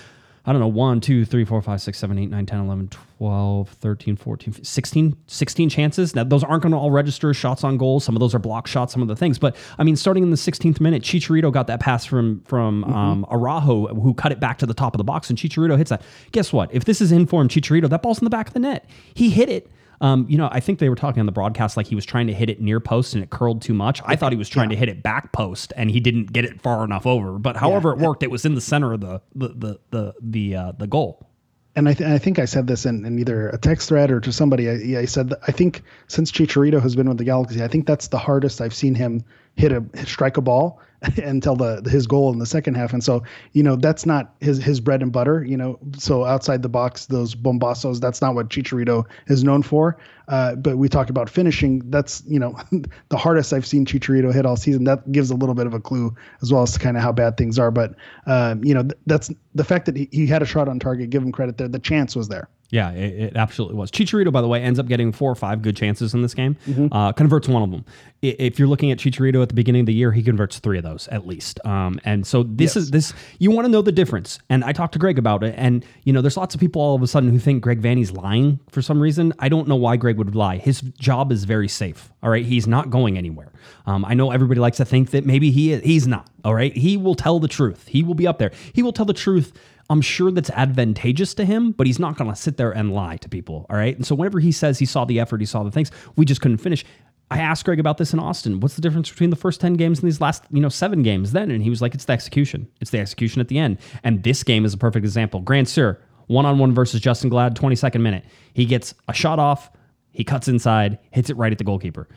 I don't know, 1, 2, 3, 4, 5, 6, 7, 8, 9, 10, 11, 12, 13, 14, 16, 16 chances. Now, those aren't going to all register shots on goal. Some of those are block shots, some of the things. But, I mean, starting in the 16th minute, Chicharito got that pass from from um, Araujo, who cut it back to the top of the box, and Chicharito hits that. Guess what? If this is informed Chicharito, that ball's in the back of the net. He hit it. Um, you know, I think they were talking on the broadcast like he was trying to hit it near post and it curled too much. I thought he was trying to hit it back post and he didn't get it far enough over. But however it worked, it was in the center of the the the the the, uh, the goal. and I, th- I think I said this in, in either a text thread or to somebody. I, yeah, I said that I think since Chicharito has been with the Galaxy, I think that's the hardest I've seen him hit a strike a ball until the his goal in the second half. And so you know that's not his his bread and butter. You know, so outside the box, those bombassos, that's not what Chicharito is known for. Uh, but we talk about finishing. That's you know the hardest I've seen Chicharito hit all season. That gives a little bit of a clue as well as to kind of how bad things are. But um, you know th- that's the fact that he, he had a shot on target. Give him credit there. The chance was there. Yeah, it, it absolutely was. Chicharito, by the way, ends up getting four or five good chances in this game. Uh, converts one of them. If you're looking at Chicharito at the beginning of the year, he converts three of those at least. Um, and so this is this. You want to know the difference. And I talked to Greg about it. And you know, there's lots of people all of a sudden who think Greg Vanney's lying for some reason. I don't know why Greg would lie. His job is very safe. All right, he's not going anywhere. Um, I know everybody likes to think that maybe he is, he's not. All right, he will tell the truth. He will be up there. He will tell the truth. I'm sure that's advantageous to him, but he's not going to sit there and lie to people. All right. And so whenever he says he saw the effort, he saw the things, we just couldn't finish. I asked Greg about this in Austin. What's the difference between the first 10 games and these last, you know, seven games then? And he was like, it's the execution. It's the execution at the end. And this game is a perfect example. Grandsir, one on one versus Justen Glad, 22nd minute. He gets a shot off, he cuts inside, hits it right at the goalkeeper.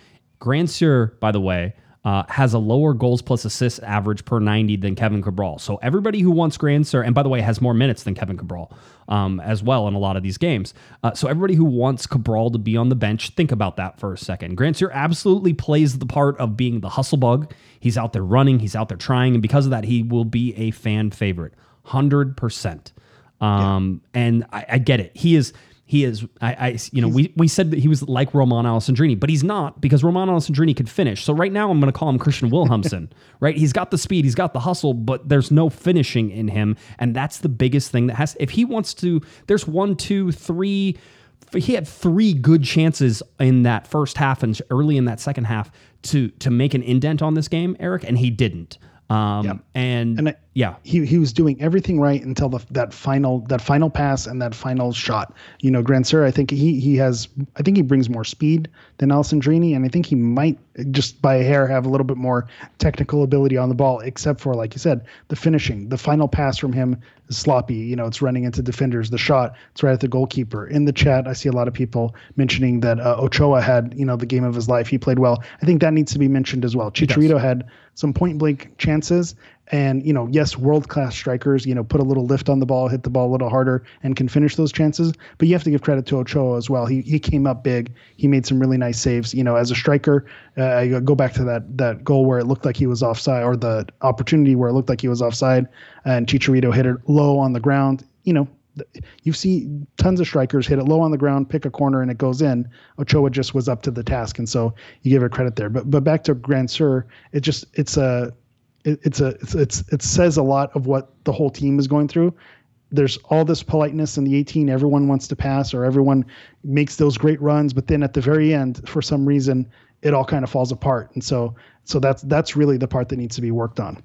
Grandsir, by the way, uh, has a lower goals plus assists average per 90 than Kevin Cabral. So everybody who wants Grandsir, and by the way, has more minutes than Kevin Cabral um, as well in a lot of these games. Uh, so everybody who wants Cabral to be on the bench, think about that for a second. Grandsir absolutely plays the part of being the hustle bug. He's out there running, he's out there trying, and because of that, he will be a fan favorite, hundred percent. Um, and I, I get it. He is he is I, I you know we, we said that he was like Romain Alessandrini, but he's not because Romain Alessandrini could finish. So right now I'm going to call him Christian Wilhelmsson. right? He's got the speed, he's got the hustle, but there's no finishing in him, and that's the biggest thing that has. If he wants to, there's one, two, three. He had three good chances in that first half and early in that second half to to make an indent on this game, Eric, and he didn't. Um, Yep. and, And I- yeah, he he was doing everything right until the, that final that final pass and that final shot. You know, Grandsir, I think he he has I think he brings more speed than Alessandrini, and I think he might just by a hair have a little bit more technical ability on the ball, except for like you said, the finishing. The final pass from him is sloppy. You know, it's running into defenders. The shot, it's right at the goalkeeper. In the chat, I see a lot of people mentioning that uh, Ochoa had you know the game of his life. He played well. I think that needs to be mentioned as well. Chicharito had some point blank chances. And you know, yes, world class strikers, you know, put a little lift on the ball, hit the ball a little harder, and can finish those chances. But you have to give credit to Ochoa as well. He he came up big. He made some really nice saves. You know, as a striker, uh, go back to that that goal where it looked like he was offside, or the opportunity where it looked like he was offside, and Chicharito hit it low on the ground. You know, you see tons of strikers hit it low on the ground, pick a corner, and it goes in. Ochoa just was up to the task, and so you give her credit there. But but back to Grandsir, it just it's a it, it's a it's, it's it says a lot of what the whole team is going through. There's all this politeness in the 18. Everyone wants to pass, or everyone makes those great runs, but then at the very end, for some reason, it all kind of falls apart. And so so that's that's really the part that needs to be worked on.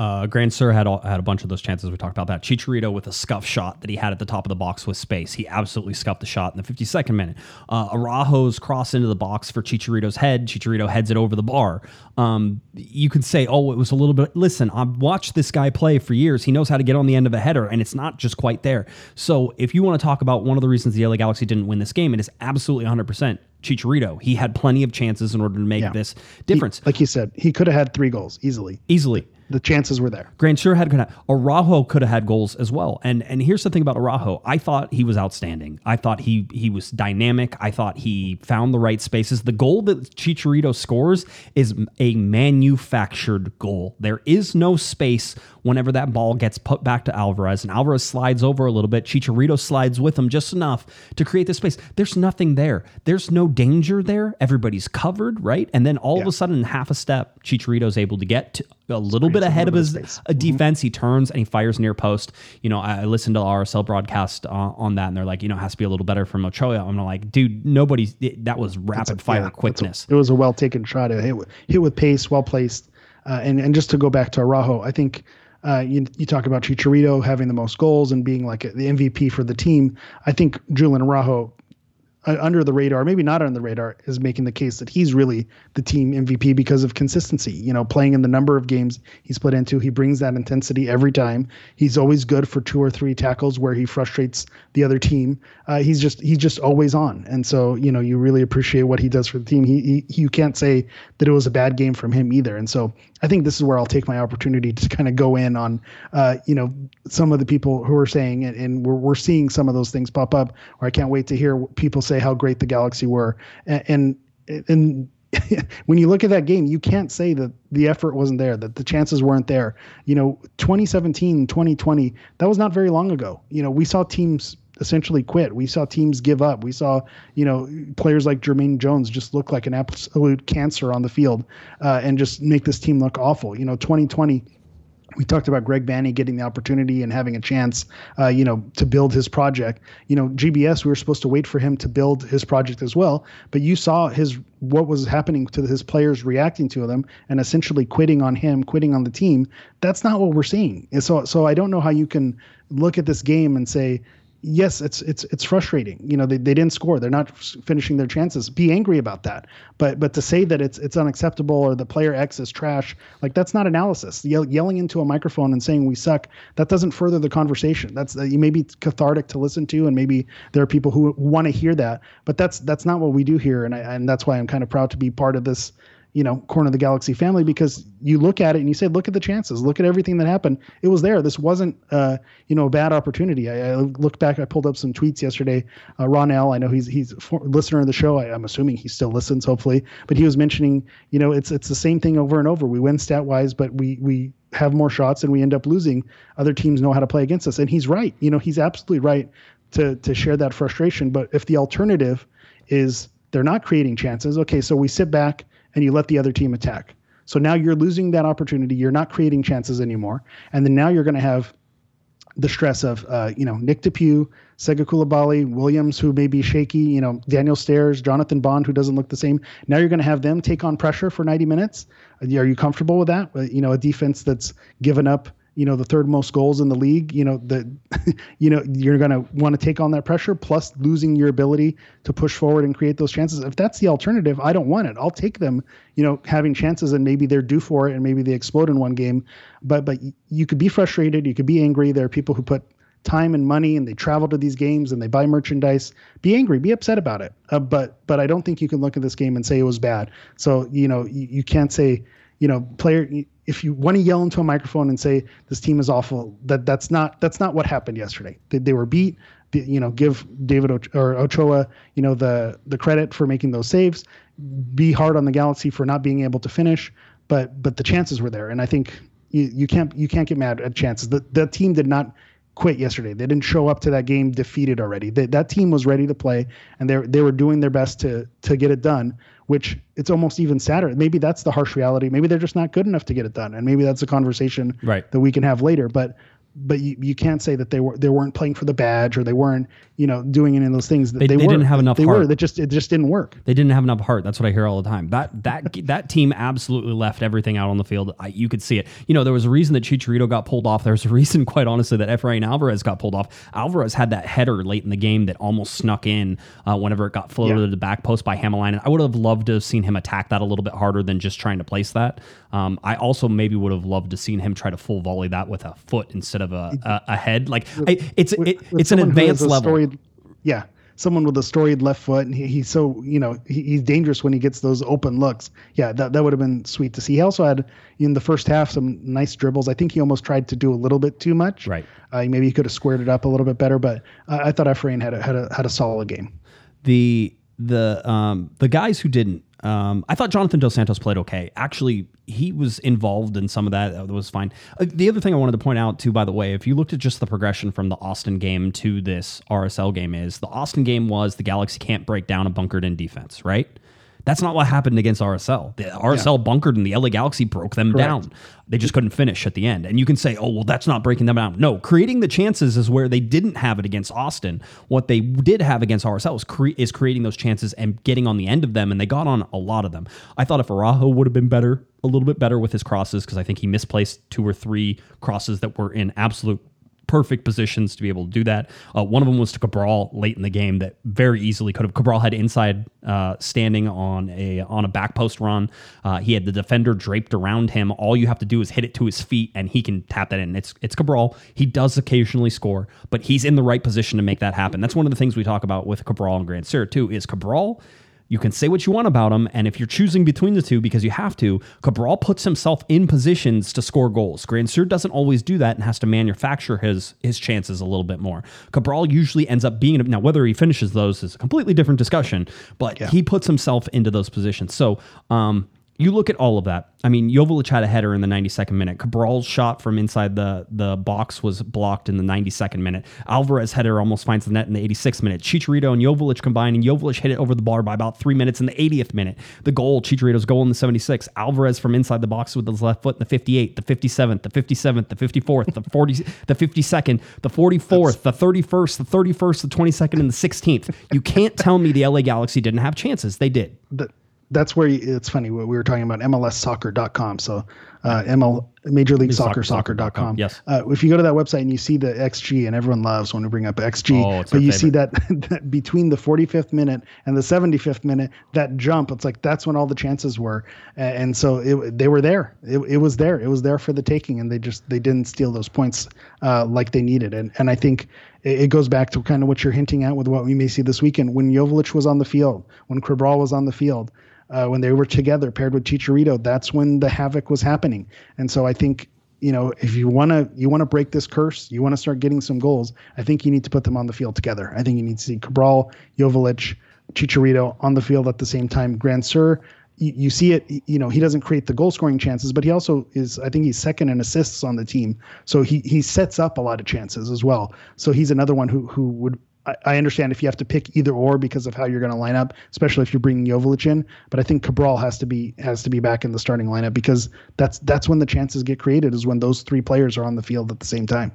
Uh, Grandsir had all, had a bunch of those chances. We talked about that. Chicharito with a scuff shot that he had at the top of the box with space. He absolutely scuffed the shot in the 52nd minute. Uh, Araujo's cross into the box for Chicharito's head. Chicharito heads it over the bar. Um, you could say, oh, it was a little bit. Listen, I've watched this guy play for years. He knows how to get on the end of a header, and it's not just quite there. So if you want to talk about one of the reasons the LA Galaxy didn't win this game, it is absolutely 100% Chicharito. He had plenty of chances in order to make Yeah. this difference Like you said, he could have had three goals easily. easily. The chances were there. Grandsir had Araujo could have had goals as well. And and here's the thing about Araujo. I thought he was outstanding. I thought he he was dynamic. I thought he found the right spaces. The goal that Chicharito scores is a manufactured goal. There is no space whenever that ball gets put back to Alvarez and Alvarez slides over a little bit. Chicharito slides with him just enough to create the space. There's nothing there. There's no danger there. Everybody's covered, right? And then all of a sudden, half a step, Chicharito's able to get to a little bit Creates a ahead of his of a defense. He turns and he fires near post. You know, I listened to RSL broadcast uh, on that, and they're like, you know, it has to be a little better from Ochoa. I'm like, dude, nobody. That was rapid fire Yeah, that's a- quickness. it was a well taken shot. It hit, with- hit with pace, well placed. Uh, and and just to go back to Araujo, I think uh, you you talk about Chicharito having the most goals and being like the MVP for the team. I think Julian Araujo. Uh, under the radar, maybe not under the radar, is making the case that he's really the team MVP because of consistency. You know, playing in the number of games he's put into, he brings that intensity every time. He's always good for two or three tackles where he frustrates the other team. Uh, he's just he's just always on, and so you know you really appreciate what he does for the team. He, he you can't say that it was a bad game from him either. And so I think this is where I'll take my opportunity to kind of go in on uh, you know some of the people who are saying, and, and we're we're seeing some of those things pop up. Or I can't wait to hear people say how great the Galaxy were, and and. and when you look at that game, you can't say that the effort wasn't there, that the chances weren't there. You know, 2017, 2020, that was not very long ago. You know, we saw teams essentially quit. We saw teams give up. We saw, you know, players like Jermaine Jones just look like an absolute cancer on the field uh, and just make this team look awful. You know, 2020 we talked about Greg Vanney getting the opportunity and having a chance, uh, you know, to build his project. You know, GBS, we were supposed to wait for him to build his project as well, but you saw his what was happening to his players reacting to them and essentially quitting on him, quitting on the team. That's not what we're seeing. And so, so I don't know how you can look at this game and say, yes, it's it's it's frustrating. You know, they, they didn't score. They're not finishing their chances. Be angry about that. But but to say that it's it's unacceptable or the player X is trash, like that's not analysis. Yell, yelling into a microphone and saying we suck, that doesn't further the conversation. That's uh, you may be cathartic to listen to, and maybe there are people who want to hear that. But that's that's not what we do here, and I, and that's why I'm kind of proud to be part of this you know, corner of the galaxy family because you look at it and you say, look at the chances, look at everything that happened. It was there. This wasn't, uh, you know, a bad opportunity. I, I looked back, I pulled up some tweets yesterday. Uh, Ron L, I know he's he's a listener of the show. I, I'm assuming he still listens, hopefully. But he was mentioning, you know, it's it's the same thing over and over. We win stat wise, but we we have more shots and we end up losing. Other teams know how to play against us, and he's right. You know, he's absolutely right to to share that frustration. But if the alternative is they're not creating chances, okay, so we sit back and you let the other team attack. So now you're losing that opportunity. You're not creating chances anymore, and then now you're going to have the stress of uh, you know Nick DePuy, Sega Coulibaly, Williams, who may be shaky, you know Daniel Steres, Jonathan Bond, who doesn't look the same. Now you're going to have them take on pressure for 90 minutes. Are you comfortable with that? You know, a defense that's given up you know the third most goals in the league. You know the you know you're going to want to take on that pressure plus losing your ability to push forward and create those chances. If that's the alternative, I don't want it. I'll take them. You know, having chances and maybe they're due for it and maybe they explode in one game. But but you could be frustrated. You could be angry. There are people who put time and money and they travel to these games and they buy merchandise be angry be upset about it uh, but but i don't think you can look at this game and say it was bad so you know you, you can't say you know player if you want to yell into a microphone and say this team is awful that that's not that's not what happened yesterday. They, they were beat. You know give david or ochoa you know the the credit for making those saves. Be hard on the galaxy for not being able to finish but but the chances were there. And i think you, you can't you can't get mad at chances. The, the team did not quit yesterday. They didn't show up to that game defeated already. They, that team was ready to play, and they they were doing their best to to get it done. Which it's almost even sadder. Maybe that's the harsh reality. Maybe they're just not good enough to get it done, and maybe that's a conversation Right. that we can have later. But but you, you can't say that they were they weren't playing for the badge or they weren't you know doing any of those things. That They- they, they were. didn't have enough They heart. were. That just it just didn't work. They didn't have enough heart. That's what I hear all the time. That that that team absolutely left everything out on the field. I, you could see it. You know, there was a reason that Chicharito got pulled off. There's a reason, quite honestly, that Efrain Alvarez got pulled off. Alvarez had that header late in the game that almost snuck in uh, whenever it got floated Yeah. to the back post by Hamalainen. And I would have loved to have seen him attack that a little bit harder than just trying to place that. Um, I also maybe would have loved to seen him try to full volley that with a foot instead of a, a, a head. Like I, it's With- it, with it's an who has advanced level. Yeah, someone with a storied left foot, and he, he's so you know he, he's dangerous when he gets those open looks. Yeah, that that would have been sweet to see. He also had in the first half some nice dribbles. I think he almost tried to do a little bit too much. Right. Uh, maybe he could have squared it up a little bit better, but uh, I thought Efrain had a, had a had a solid game. the the um the guys who didn't um I thought Jonathan Dos Santos played okay. Actually, he was involved in some of that. That was fine. Uh, the other thing I wanted to point out too, by the way, if you looked at just the progression from the Austin game to this RSL game, is the Austin game was the Galaxy can't break down a bunkered in defense, right? That's not what happened against RSL. The RSL bunkered and the LA Galaxy broke them down. They just couldn't finish at the end. And you can say, oh, well, that's not breaking them down. No, creating the chances is where they didn't have it against Austin. What they did have against RSL is, cre- is creating those chances and getting on the end of them. And they got on a lot of them. I thought if Araujo would have been better, a little bit better with his crosses, because I think he misplaced two or three crosses that were in absolute perfect positions to be able to do that. Uh, one of them was to Cabral late in the game that very easily could have. Cabral had inside uh, standing on a on a back post run. Uh, he had the defender draped around him. All you have to do is hit it to his feet, and he can tap that in. It's it's Cabral. He does occasionally score, but he's in the right position to make that happen. That's one of the things we talk about with Cabral and Grandsir too. Is Cabral you can say what you want about him, and if you're choosing between the two because you have to, Cabral puts himself in positions to score goals. Grandsir doesn't always do that and has to manufacture his his chances a little bit more. Cabral usually ends up being now whether he finishes those is a completely different discussion, but he puts himself into those positions. So um, you look at all of that. I mean, Jovic had a header in the 92nd minute. Cabral's shot from inside the, the box was blocked in the 92nd minute. Alvarez header almost finds the net in the 86th minute. Chicharito and Jovic combined, and Jovic hit it over the bar by about three minutes in the 80th minute. The goal, Chicharito's goal in the 76th. Alvarez from inside the box with his left foot in the 58th, the 57th, the 57th, the 54th, the 40, the 52nd, the 44th, the 31st, the 31st, the 22nd, and the 16th. You can't tell me the LA Galaxy didn't have chances. They did. That's where you, it's funny what we were talking about mlssoccer.com so uh, ml major league soccer soccer.com Yes. uh, if you go to that website and you see the xg and everyone loves when we bring up xg Oh, but you see that, that between the 45th minute and the 75th minute that jump it's like that's when all the chances were. And so it, they were there. It, it was there. It was there for the taking and they just they didn't steal those points uh, like they needed. And and i think it, goes back to kind of what you're hinting at with what we may see this weekend. When Jovic was on the field when Cabral was on the field uh, when they were together paired with Chicharito, that's when the havoc was happening. And so I think you know if you want to you want to break this curse, you want to start getting some goals. I think you need to put them on the field together. I think you need to see Cabral, Joveljic, Chicharito on the field at the same time. Grandsir, you, you see it. You know he doesn't create the goal scoring chances, but he also is. I think he's second in assists on the team, so he he sets up a lot of chances as well. So he's another one who who would. I- understand if you have to pick either or because of how you're going to line up, especially if you're bringing Joveljic in. But I think Cabral has to be has to be back in the starting lineup because that's that's when the chances get created is when those three players are on the field at the same time.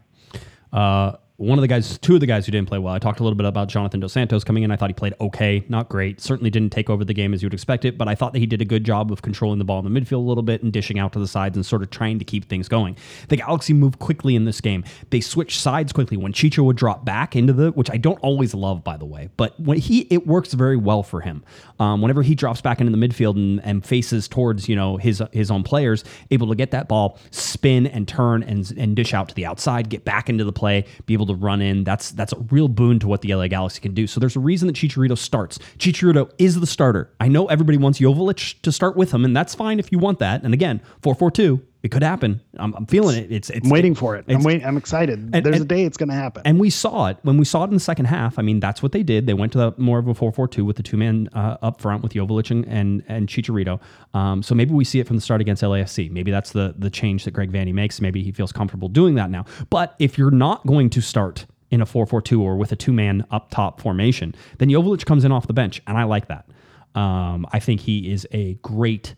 Uh, one of the guys, two of the guys who didn't play well. I talked a little bit about Jonathan Dos Santos coming in. I thought he played okay, not great. Certainly didn't take over the game as you would expect it, but I thought that he did a good job of controlling the ball in the midfield a little bit and dishing out to the sides and sort of trying to keep things going. The Galaxy moved quickly in this game. They switched sides quickly when Chicho would drop back into the, which I don't always love, by the way, but when he, it works very well for him. Um, whenever he drops back into the midfield and, and faces towards you know his his own players, able to get that ball, spin and turn and and dish out to the outside, get back into the play, be able to run in. That's that's a real boon to what the LA Galaxy can do. So there's a reason that Chicharito starts. Chicharito is the starter. I know everybody wants Joveljic to start with him, and that's fine if you want that. And again, four four two, it could happen. I'm, I'm feeling it. It's it's I'm waiting for it. I'm waiting. I'm excited. and- There's and- a day it's going to happen. and we saw it when we saw it in the second half. I mean, that's what they did. They went to the more of a 4 4 2 with the two man uh, up front with Joveljic and, and, and Chicharito. Um, so maybe we see it from the start against LAFC. Maybe that's the, the change that Greg Vanney makes. Maybe he feels comfortable doing that now. But if you're not going to start in a 4 4 2 or with a two man up top formation, then Joveljic comes in off the bench. And I like that. Um, I think he is a great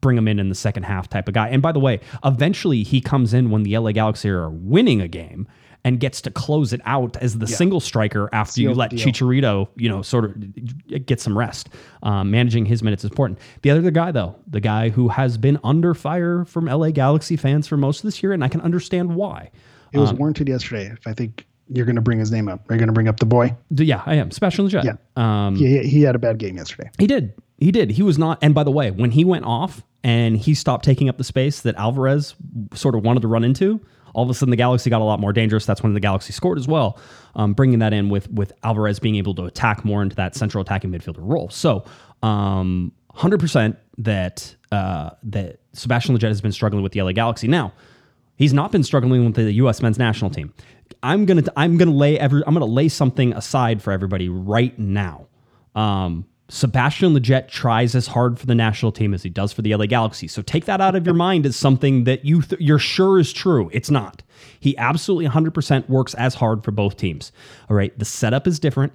bring him in in the second half type of guy. And by the way, eventually he comes in when the LA Galaxy are winning a game and gets to close it out as the single striker after you let deal. Chicharito, you know, sort of get some rest. Um, managing his minutes is important. The other guy, though, the guy who has been under fire from LA Galaxy fans for most of this year, and I can understand why. it was warranted yesterday. If I think you're going to bring his name up, are you going to bring up the boy? Yeah, I am. Sebastian Lletget. Yeah. Um, He, he had a bad game yesterday. He did. He did. He was not. And by the way, when he went off and he stopped taking up the space that Alvarez sort of wanted to run into, all of a sudden the Galaxy got a lot more dangerous. That's when the Galaxy scored as well, um, bringing that in with with Alvarez being able to attack more into that central attacking midfielder role. So, um, hundred percent that uh, that Sebastian Lletget has been struggling with the LA Galaxy. Now, He's not been struggling with the U.S. men's national team. I'm gonna I'm gonna lay every I'm gonna lay something aside for everybody right now. Um, Sebastian Lletget tries as hard for the national team as he does for the LA Galaxy. So take that out of your mind as something that you th- you're sure is true. It's not. He absolutely 100% works as hard for both teams. All right, the setup is different.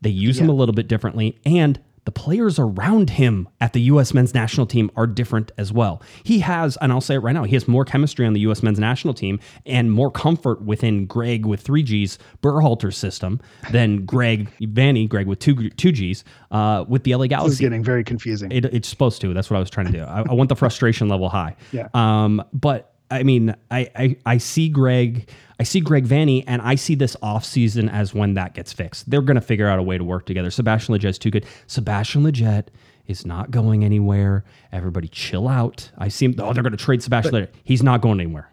They use him a little bit differently, and the players around him at the U.S. men's national team are different as well. He has, and I'll say it right now, he has more chemistry on the U.S. men's national team and more comfort within Greg with three Gs, Berhalter system, than Greg Vanney, Greg with two two Gs, uh, with the LA This is getting very confusing. It, it's supposed to. That's what I was trying to do. I, I want the frustration level high. Yeah. Um, but I mean, I, I I see Greg, I see Greg Vanney, and I see this offseason as when that gets fixed. They're going to figure out a way to work together. Sebastian Lletget's too good. Sebastian Lletget is not going anywhere. Everybody chill out. I see him. Oh, they're going to trade Sebastian Lletget. He's not going anywhere.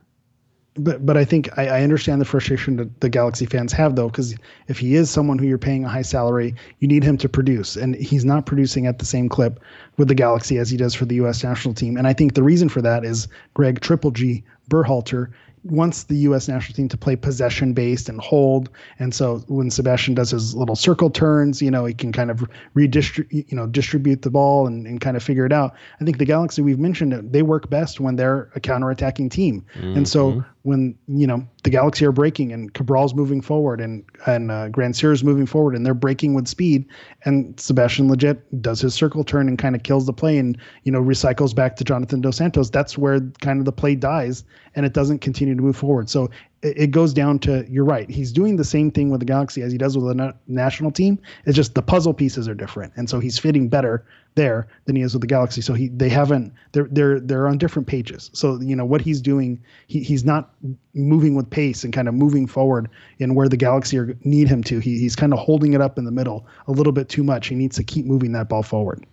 but but I think I, I understand the frustration that the Galaxy fans have though, because if he is someone who you're paying a high salary, you need him to produce, and he's not producing at the same clip with the Galaxy as he does for the U.S. national team. And I think the reason for that is Greg Triple G Berhalter wants the U.S. national team to play possession based and hold. And so when Sebastian does his little circle turns, you know, he can kind of redistribute, you know, distribute the ball and, and kind of figure it out. I think the Galaxy, we've mentioned they work best when they're a counterattacking team. And so mm-hmm. When, you know, the Galaxy are breaking and Cabral's moving forward and, and uh, Grand Sierra is moving forward and they're breaking with speed and Sebastian Lletget does his circle turn and kind of kills the play and, you know, recycles back to Jonathan Dos Santos. That's where kind of the play dies and it doesn't continue to move forward. So it, goes down to, you're right. He's doing the same thing with the Galaxy as he does with the na- national team. It's just the puzzle pieces are different. And so he's fitting better there than he is with the Galaxy. So he, they haven't, they're, they're, they're on different pages. So, you know, what he's doing, he, he's not moving with pace and kind of moving forward in where the Galaxy are, need him to. He, he's kind of holding it up in the middle a little bit too much. He needs to keep moving that ball forward.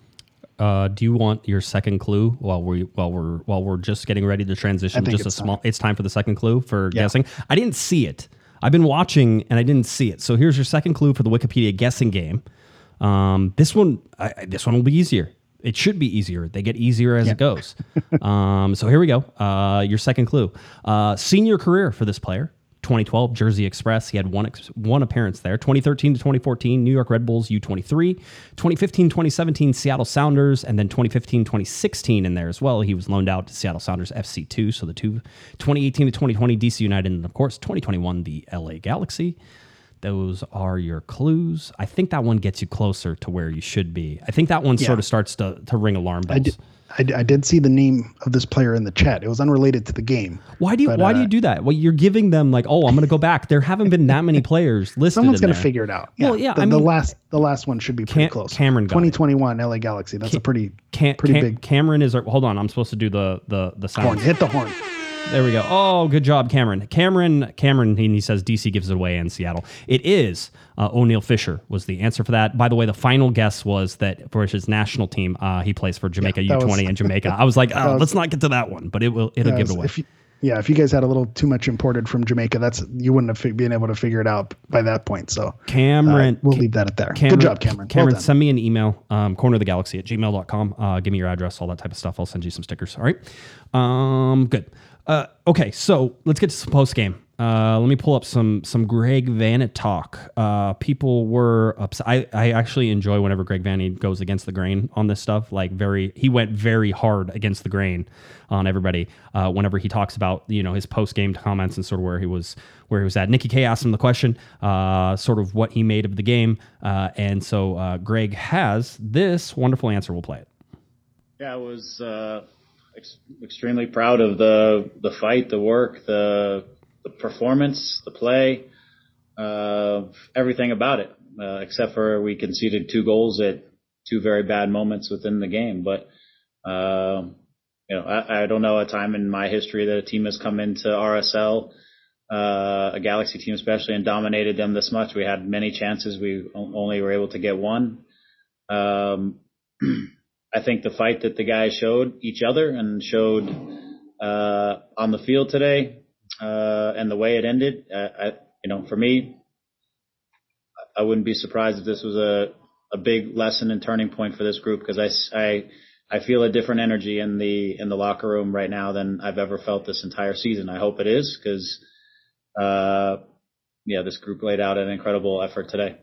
Uh, do you want your second clue while we while we're while we're just getting ready to transition? Just a small. It's time for the second clue for guessing. I didn't see it. I've been watching and I didn't see it. So here's your second clue for the Wikipedia guessing game. Um, this one, I, I- this one will be easier. It should be easier. They get easier as it goes. um, so here we go. Uh, your second clue. Uh, senior career for this player. 2012 Jersey Express. He had one ex- one appearance there. 2013 to 2014 New York Red Bulls U23. 2015 2017 Seattle Sounders and then 2015 2016 in there as well. He was loaned out to Seattle Sounders FC2. So the two 2018 to 2020 DC United and of course 2021 the LA Galaxy. Those are your clues. I think that one gets you closer to where you should be. I think that one Yeah. sort of starts to, to ring alarm bells. I did, I, did see the name of this player in the chat. It was unrelated to the game. Why do you But, why do uh, you do that? Well, you're giving them like, oh, I'm going to go back. There haven't been that many players listed. Someone's going to figure it out. Well, yeah, The, I the last the last one should be pretty Cam- close. Cameron got it. 2021 LA Galaxy. That's a pretty Cam- pretty Cam- big Cameron is. Hold on, I'm supposed to do the the the horn. sound. Hit the horn. There we go. Oh, good job, Cameron. Cameron, Cameron. He, says DC gives it away in Seattle. It is uh, Oniel Fisher was the answer for that. By the way, the final guess was that for his national team, uh, he plays for Jamaica Yeah, U20 was- in Jamaica. I was like, oh, was- let's not get to that one, but it will. It'll Uh, give it away. If you, yeah, if you guys had a little too much imported from Jamaica, that's you wouldn't have been able to figure it out by that point. So uh, Cameron, we'll leave that at there. Cameron, Good job, Cameron. Cameron, well send me an email, um, corner of the galaxy at gmail.com. Uh, give me your address, all that type of stuff. I'll send you some stickers. All right. Um, good. Uh, okay. So let's get to some post game. Uh, let me pull up some some Greg Vanney talk. Uh, people were upset. I, I actually enjoy whenever Greg Vanney goes against the grain on this stuff. Like very, he went very hard against the grain on everybody. Uh, whenever he talks about you know his post game comments and sort of where he was where he was at. Nikki K asked him the question, uh, sort of what he made of the game, uh, and so uh, Greg has this wonderful answer. We'll play it. Yeah, it was ex- extremely proud of the the fight, the work, the the performance, the play, uh, everything about it, uh, except for we conceded two goals at two very bad moments within the game. But um, you know, I, I don't know a time in my history that a team has come into RSL, uh, a Galaxy team especially, and dominated them this much. We had many chances. We only were able to get one. Um, I think the fight that the guys showed each other and showed uh, on the field today, uh, and the way it ended, uh, I, you know, for me, I wouldn't be surprised if this was a, a big lesson and turning point for this group because I, I, I feel a different energy in the in the locker room right now than I've ever felt this entire season. I hope it is because, uh, yeah, this group laid out an incredible effort today.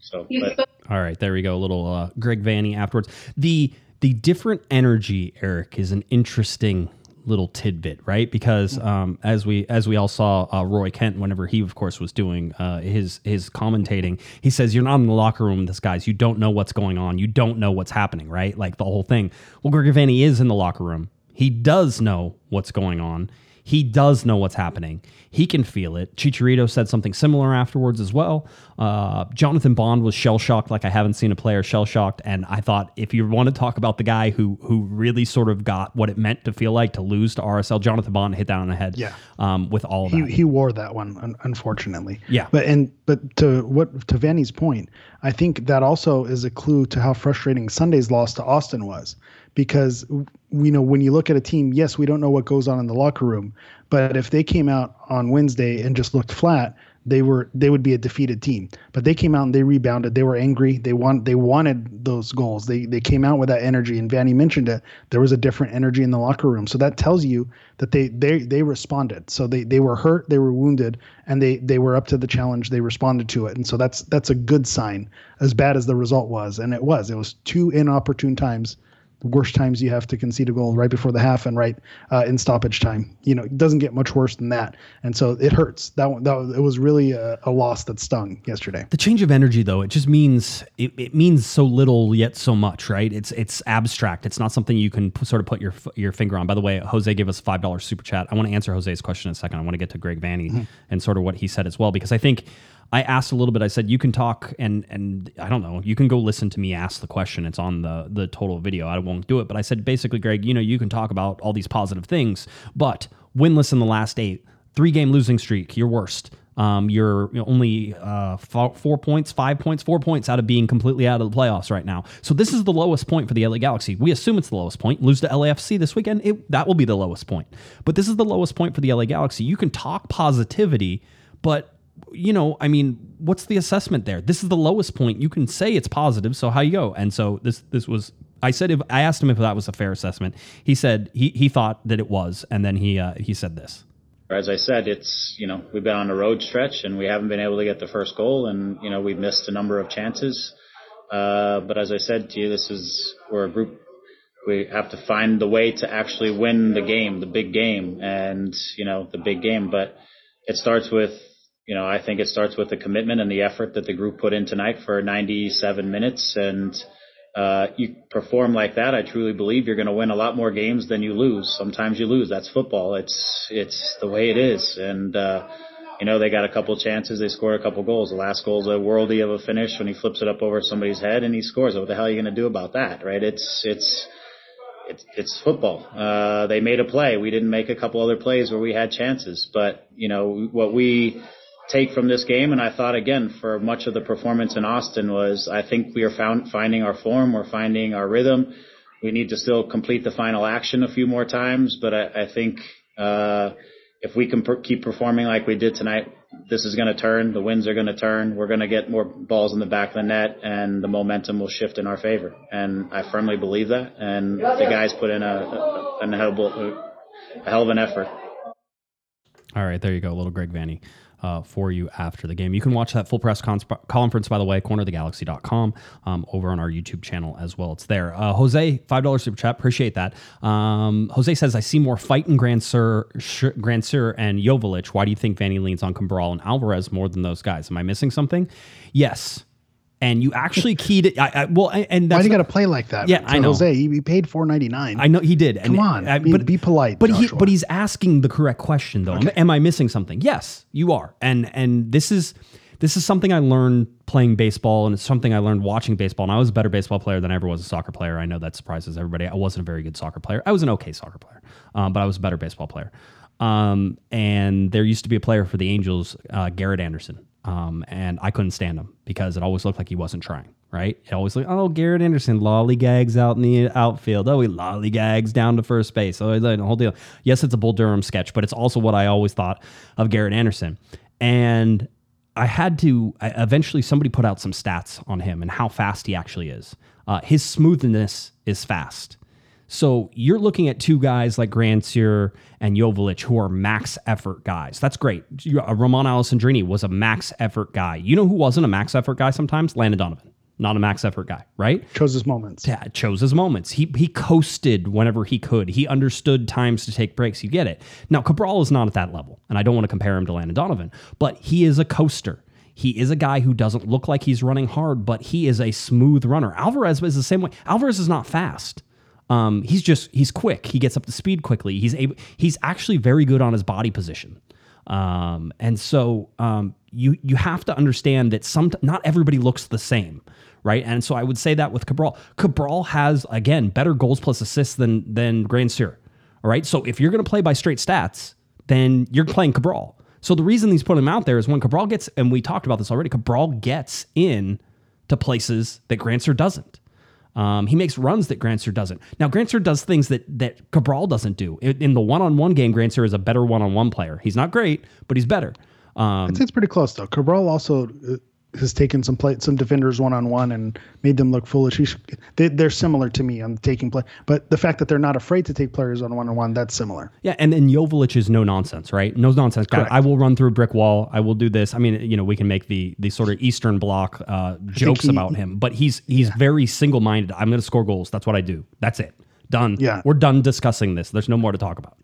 So, but, All right, there we go. A little uh, Greg Vanney afterwards. The the different energy, Eric, is an interesting little tidbit, right? Because um, as we as we all saw, uh, Roy Kent, whenever he of course was doing uh, his his commentating, he says, "You're not in the locker room with this guys. You don't know what's going on. You don't know what's happening, right? Like the whole thing." Well, Greg Vanney is in the locker room. He does know what's going on. He does know what's happening. He can feel it. Chicharito said something similar afterwards as well. Uh, Jonathan Bond was shell shocked, like I haven't seen a player shell shocked. And I thought, if you want to talk about the guy who who really sort of got what it meant to feel like to lose to RSL, Jonathan Bond hit that on the head. Yeah. Um, with all of he, that. he wore that one unfortunately Yeah. but and but to what to Vanney's point i think that also is a clue to how frustrating sunday's loss to austin was because you know when you look at a team yes we don't know what goes on in the locker room but if they came out on wednesday and just looked flat they were they would be a defeated team. But they came out and they rebounded. They were angry. They want they wanted those goals. They they came out with that energy and Vanney mentioned it. There was a different energy in the locker room. So that tells you that they they they responded. So they they were hurt they were wounded and they they were up to the challenge. They responded to it. And so that's that's a good sign as bad as the result was. And it was. It was two inopportune times worst times you have to concede a goal right before the half and right uh, in stoppage time. You know, it doesn't get much worse than that, and so it hurts. That one, that was- it was really a, a loss that stung yesterday. the change of energy though it just means it, it means so little yet so much right? It's it's abstract. It's not something you can p- sort of put your your finger on. By the way jose gave us a five dollars super chat. I want to answer jose's question in a second. I want to get to Greg Vanney and sort of what he said as well because i think i asked a little bit i said you can talk and and i don't know you can go listen to me ask the question it's on the the total video i won't do it but i said basically greg you know you can talk about all these positive things but winless in the last eight three game losing streak your worst um, you're only uh, four, points, five points, four points out of being completely out of the playoffs right now. So this is the lowest point for the LA Galaxy. We assume it's the lowest point. Lose to LAFC this weekend, it, that will be the lowest point. But this is the lowest point for the LA Galaxy. You can talk positivity, but you know, I mean, what's the assessment there? This is the lowest point. You can say it's positive. So how you go? And so this this was I said if I asked him if that was a fair assessment. He said he he thought that it was, and then he uh, he said this. As I said, it's you know we've been on a road stretch and we haven't been able to get the first goal, and you know we've missed a number of chances. Uh, but as I said to you, this is we're a group. We have to find the way to actually win the game, the big game, and you know the big game. But it starts with you know I think it starts with the commitment and the effort that the group put in tonight for 97 minutes and uh, you perform like that, I truly believe you're going to win a lot more games than you lose. Sometimes you lose. That's football. It's it's the way it is. And uh, you know they got a couple chances. They score a couple goals. The last goal's a worldy of a finish when he flips it up over somebody's head and he scores. What the hell are you going to do about that, right? It's it's it's it's football. Uh, they made a play. We didn't make a couple other plays where we had chances. But you know what we take from this game, and I thought again for much of the performance in Austin was I think we are found finding our form, we're finding our rhythm. We need to still complete the final action a few more times, but I, I think uh, if we can per- keep performing like we did tonight, this is going to turn. The winds are going to turn. We're going to get more balls in the back of the net, and the momentum will shift in our favor. And I firmly believe that. And the guys put in a, a, a, hell, of a, a hell of an effort. All right, there you go, little Greg Vanney. Uh, for you after the game. You can watch that full press conference, by the way, cornerthegalaxy.com, um, over on our YouTube channel as well. It's there. Uh, Jose, $5 super chat. Appreciate that. Um, Jose says, I see more fight in Grandsir, Sh- Grand and Joveljic. Why do you think Vanney leans on Cabral and Alvarez more than those guys? Am I missing something? Yes. And you actually keyed it. I, I, well, and- and Why that's do you got to play like that? Yeah, I know. Jose, he, he paid four ninety nine. I know he did. Come on, I- be- be polite, But he, but he's asking the correct question though. Am- Am I missing something? Yes, you are. And and this is this is something I learned playing baseball, and it's something I learned watching baseball. And I was a better baseball player than I ever was a soccer player. I know that surprises everybody. I wasn't a very good soccer player. I was an okay soccer player, um, but I was a better baseball player. Um, and there used to be a player for the Angels, uh, Garrett Anderson. Um, and I couldn't stand him because it always looked like he wasn't trying, right? It always looked, oh, Garrett Anderson lollygags out in the outfield. Oh, he lollygags down to first base. Oh, the whole deal. Yes, it's a Bull Durham sketch, but it's also what I always thought of Garrett Anderson. And I had to I, eventually somebody put out some stats on him and how fast he actually is. Uh, his smoothness is fast. So you're looking at two guys like Grandsir and Joveljic who are max effort guys. That's great. Uh, Romain Alessandrini was a max effort guy. You know who wasn't a max effort guy sometimes? Landon Donovan. Not a max effort guy, right? chose his moments. Yeah, chose his moments. He he coasted whenever he could. He understood times to take breaks. You get it. Now Cabral is not at that level, and I don't want to compare him to Landon Donovan, but he is a coaster. He is a guy who doesn't look like he's running hard, but he is a smooth runner. Alvarez is the same way. Alvarez is not fast. Um, he's just he's quick. He gets up to speed quickly. He's able. He's actually very good on his body position. Um, and so um, you you have to understand that some not everybody looks the same, right? And so I would say that with Cabral, Cabral has again better goals plus assists than than Grand. All right, so if you're going to play by straight stats, then you're playing Cabral. So the reason he's putting him out there is when Cabral gets, and we talked about this already, Cabral gets in to places that Grandsir doesn't. Um, he makes runs that Grandsir doesn't. Now, Grandsir does things that that Cabral doesn't do. In, in the one-on-one game, Grandsir is a better one-on-one player. He's not great, but he's better. Um, I'd say it's pretty close though. Cabral also uh, has taken some play, some defenders one on one and made them look foolish. He's, they, they're similar to me on taking play, but the fact that they're not afraid to take players on one on one, that's similar. Yeah, and then Joveljic is no nonsense, right? No nonsense guy. I will run through a brick wall. I will do this. I mean, you know, we can make the the sort of Eastern Bloc uh, jokes he- about him, but he's he's very single minded. I'm going to score goals. That's what I do. That's it. Done. Yeah. we're done discussing this. There's no more to talk about.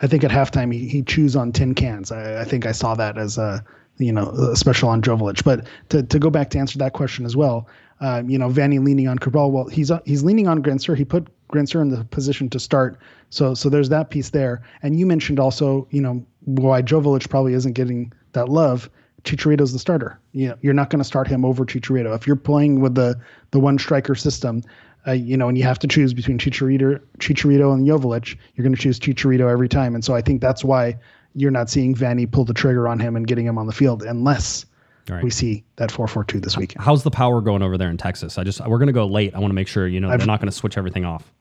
I think at halftime he, he chews on tin cans. I, I think I saw that as a you know special on Joveljic. But to, to go back to answer that question as well, um, you know Vanney leaning on Cabral. Well, he's uh, he's leaning on Grandsir. He put Grandsir in the position to start. So so there's that piece there. And you mentioned also you know why Joveljic probably isn't getting that love. Chicharito's the starter. You know, you're not going to start him over Chicharito. If you're playing with the the one striker system, uh, you know, and you have to choose between Chicharito, Chicharito and Joveljic, you're going to choose Chicharito every time. And so I think that's why you're not seeing Vanney pull the trigger on him and getting him on the field unless right. we see that 4-4-2 this weekend. How's the power going over there in Texas? I just we're going to go late. I want to make sure you know I've- they're not going to switch everything off.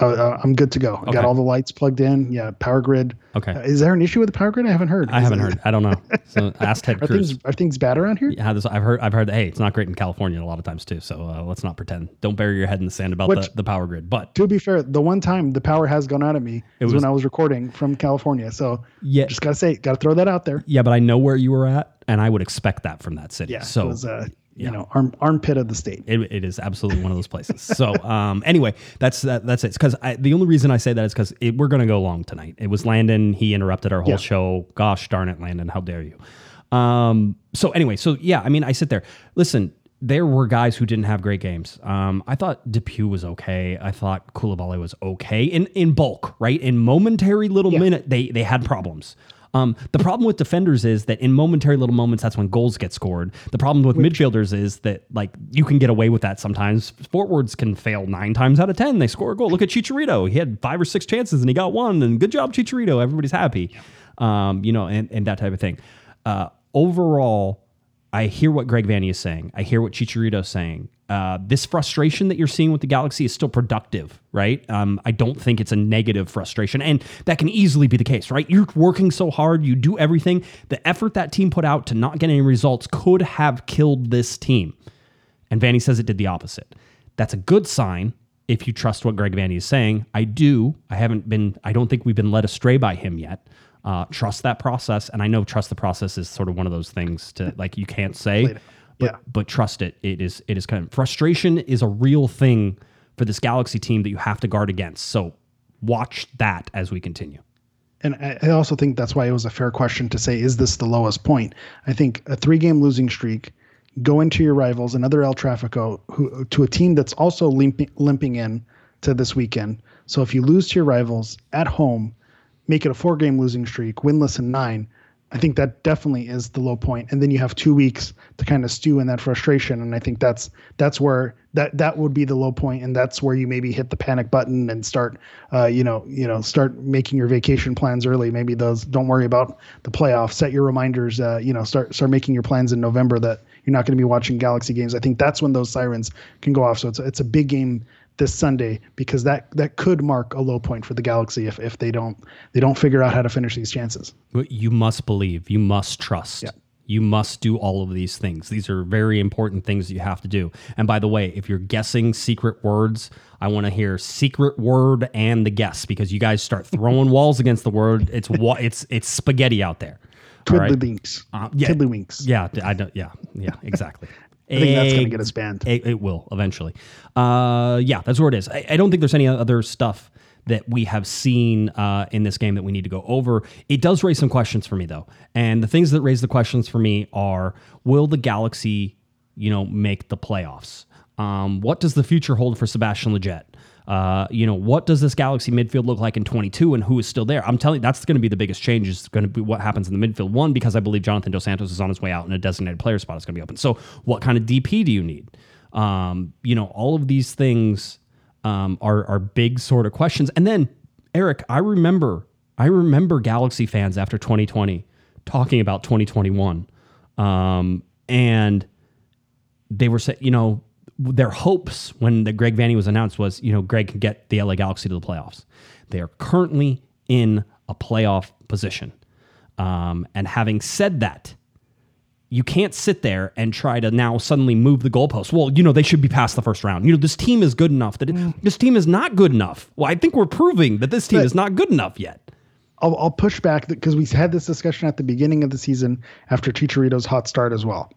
Uh, uh, I'm good to go. I Okay. got all the lights plugged in. Yeah, power grid. Okay. Uh, is there an issue with the power grid? I haven't heard. I Is haven't it- heard. I don't know. So ask Ted Are Cruz. things are things bad around here? Yeah, this, I've heard. I've heard that. Hey, it's not great in California a lot of times too. So uh, let's not pretend. Don't bury your head in the sand about Which- the, the power grid. But To be fair, the one time the power has gone out of me It was- when I was recording from California. So Yeah. just gotta say, gotta throw that out there. yeah, but I know where you were at, and I would expect that from that city. Yeah. So it was, uh, yeah. you know, arm, armpit of the state. It, it is absolutely one of those places. So um, anyway, that's that, that's it. Because the only reason I say that is because we're going to go long tonight. It was Landon. He interrupted our whole Yeah. show. Gosh darn it, Landon! How dare you? Um, so anyway, so yeah, I mean, I sit there. Listen, there were guys who didn't have great games. Um, I thought DePuy was okay. I thought Coulibaly was okay in in bulk, right? In momentary little minute, they they had problems. Um, the problem with defenders is that in momentary little moments, that's when goals get scored. The problem with midfielders is that like you can get away with that sometimes. Forwards can fail nine times out of ten. They score a goal. Look at Chicharito. He had five or six chances and he got one. And good job, Chicharito. Everybody's happy. Um, you know, and, and that type of thing. Uh, overall, I hear what Greg Vanney is saying. I hear what Chicharito is saying. Uh, this frustration that you're seeing with the Galaxy is still productive, right? Um, I don't think it's a negative frustration, and that can easily be the case, right? You're working so hard, you do everything. The effort that team put out to not get any results could have killed this team, and Vanney says it did the opposite. That's a good sign if you trust what Greg Vanney is saying. I do. I haven't been. I don't think we've been led astray by him yet. Uh, trust that process, and I know trust the process is sort of one of those things to like you can't say, but Yeah. but trust it. It is it is kind of frustration is a real thing for this Galaxy team that you have to guard against. So watch that as we continue. And I also think that's why it was a fair question to say, is this the lowest point? I think a three game losing streak, go into your rivals, another El Trafico, who, to a team that's also limping, limping in to this weekend. So if you lose to your rivals at home, make it a four game losing streak, winless in nine, I think that definitely is the low point. And then you have two weeks to kind of stew in that frustration. And I think that's that's where that that would be the low point, and that's where you maybe hit the panic button and start, uh, you know, you know, start making your vacation plans early. Maybe those don't worry about the playoffs. Set your reminders. Uh, you know, start start making your plans in November that you're not going to be watching Galaxy games. I think that's when those sirens can go off. So it's it's a big game this Sunday because that that could mark a low point for the Galaxy if if they don't they don't figure out how to finish these chances. But You must believe. You must trust. You must do all of these things. These are very important things that you have to do. And by the way, if you're guessing secret words, I want to hear secret word and the guess because you guys start throwing walls against the word. It's wa- it's it's spaghetti out there. All right? Twiddlywinks. Uh, yeah. Tiddlywinks. Yeah, I don't. Yeah, yeah, exactly. I think that's going to get us banned. It, it will eventually. Uh, yeah, that's where it is. I, I don't think there's any other stuff that we have seen uh, in this game that we need to go over. It does raise some questions for me though, and the things that raise the questions for me are: Will the Galaxy, you know, make the playoffs? Um, what does the future hold for Sebastian Lletget? Uh, you know, what does this Galaxy midfield look like in 22 and who is still there? I'm telling you, that's going to be the biggest change is going to be what happens in the midfield. One, because I believe Jonathan Dos Santos is on his way out and a designated player spot is going to be open. So what kind of DP do you need? Um, you know, all of these things um, are, are big sort of questions. And then Eric, I remember, I remember Galaxy fans after 2020 talking about 2021. Um, and they were saying, you know, their hopes when the Greg Vanney was announced was, you know, Greg can get the LA Galaxy to the playoffs. They are currently in a playoff position. Um, and having said that, you can't sit there and try to now suddenly move the goalpost. Well, you know, they should be past the first round. You know, this team is good enough that it, this team is not good enough. Well, I think we're proving that this team But- is not good enough yet. I'll, I'll push back because we had this discussion at the beginning of the season after Chicharito's hot start as well.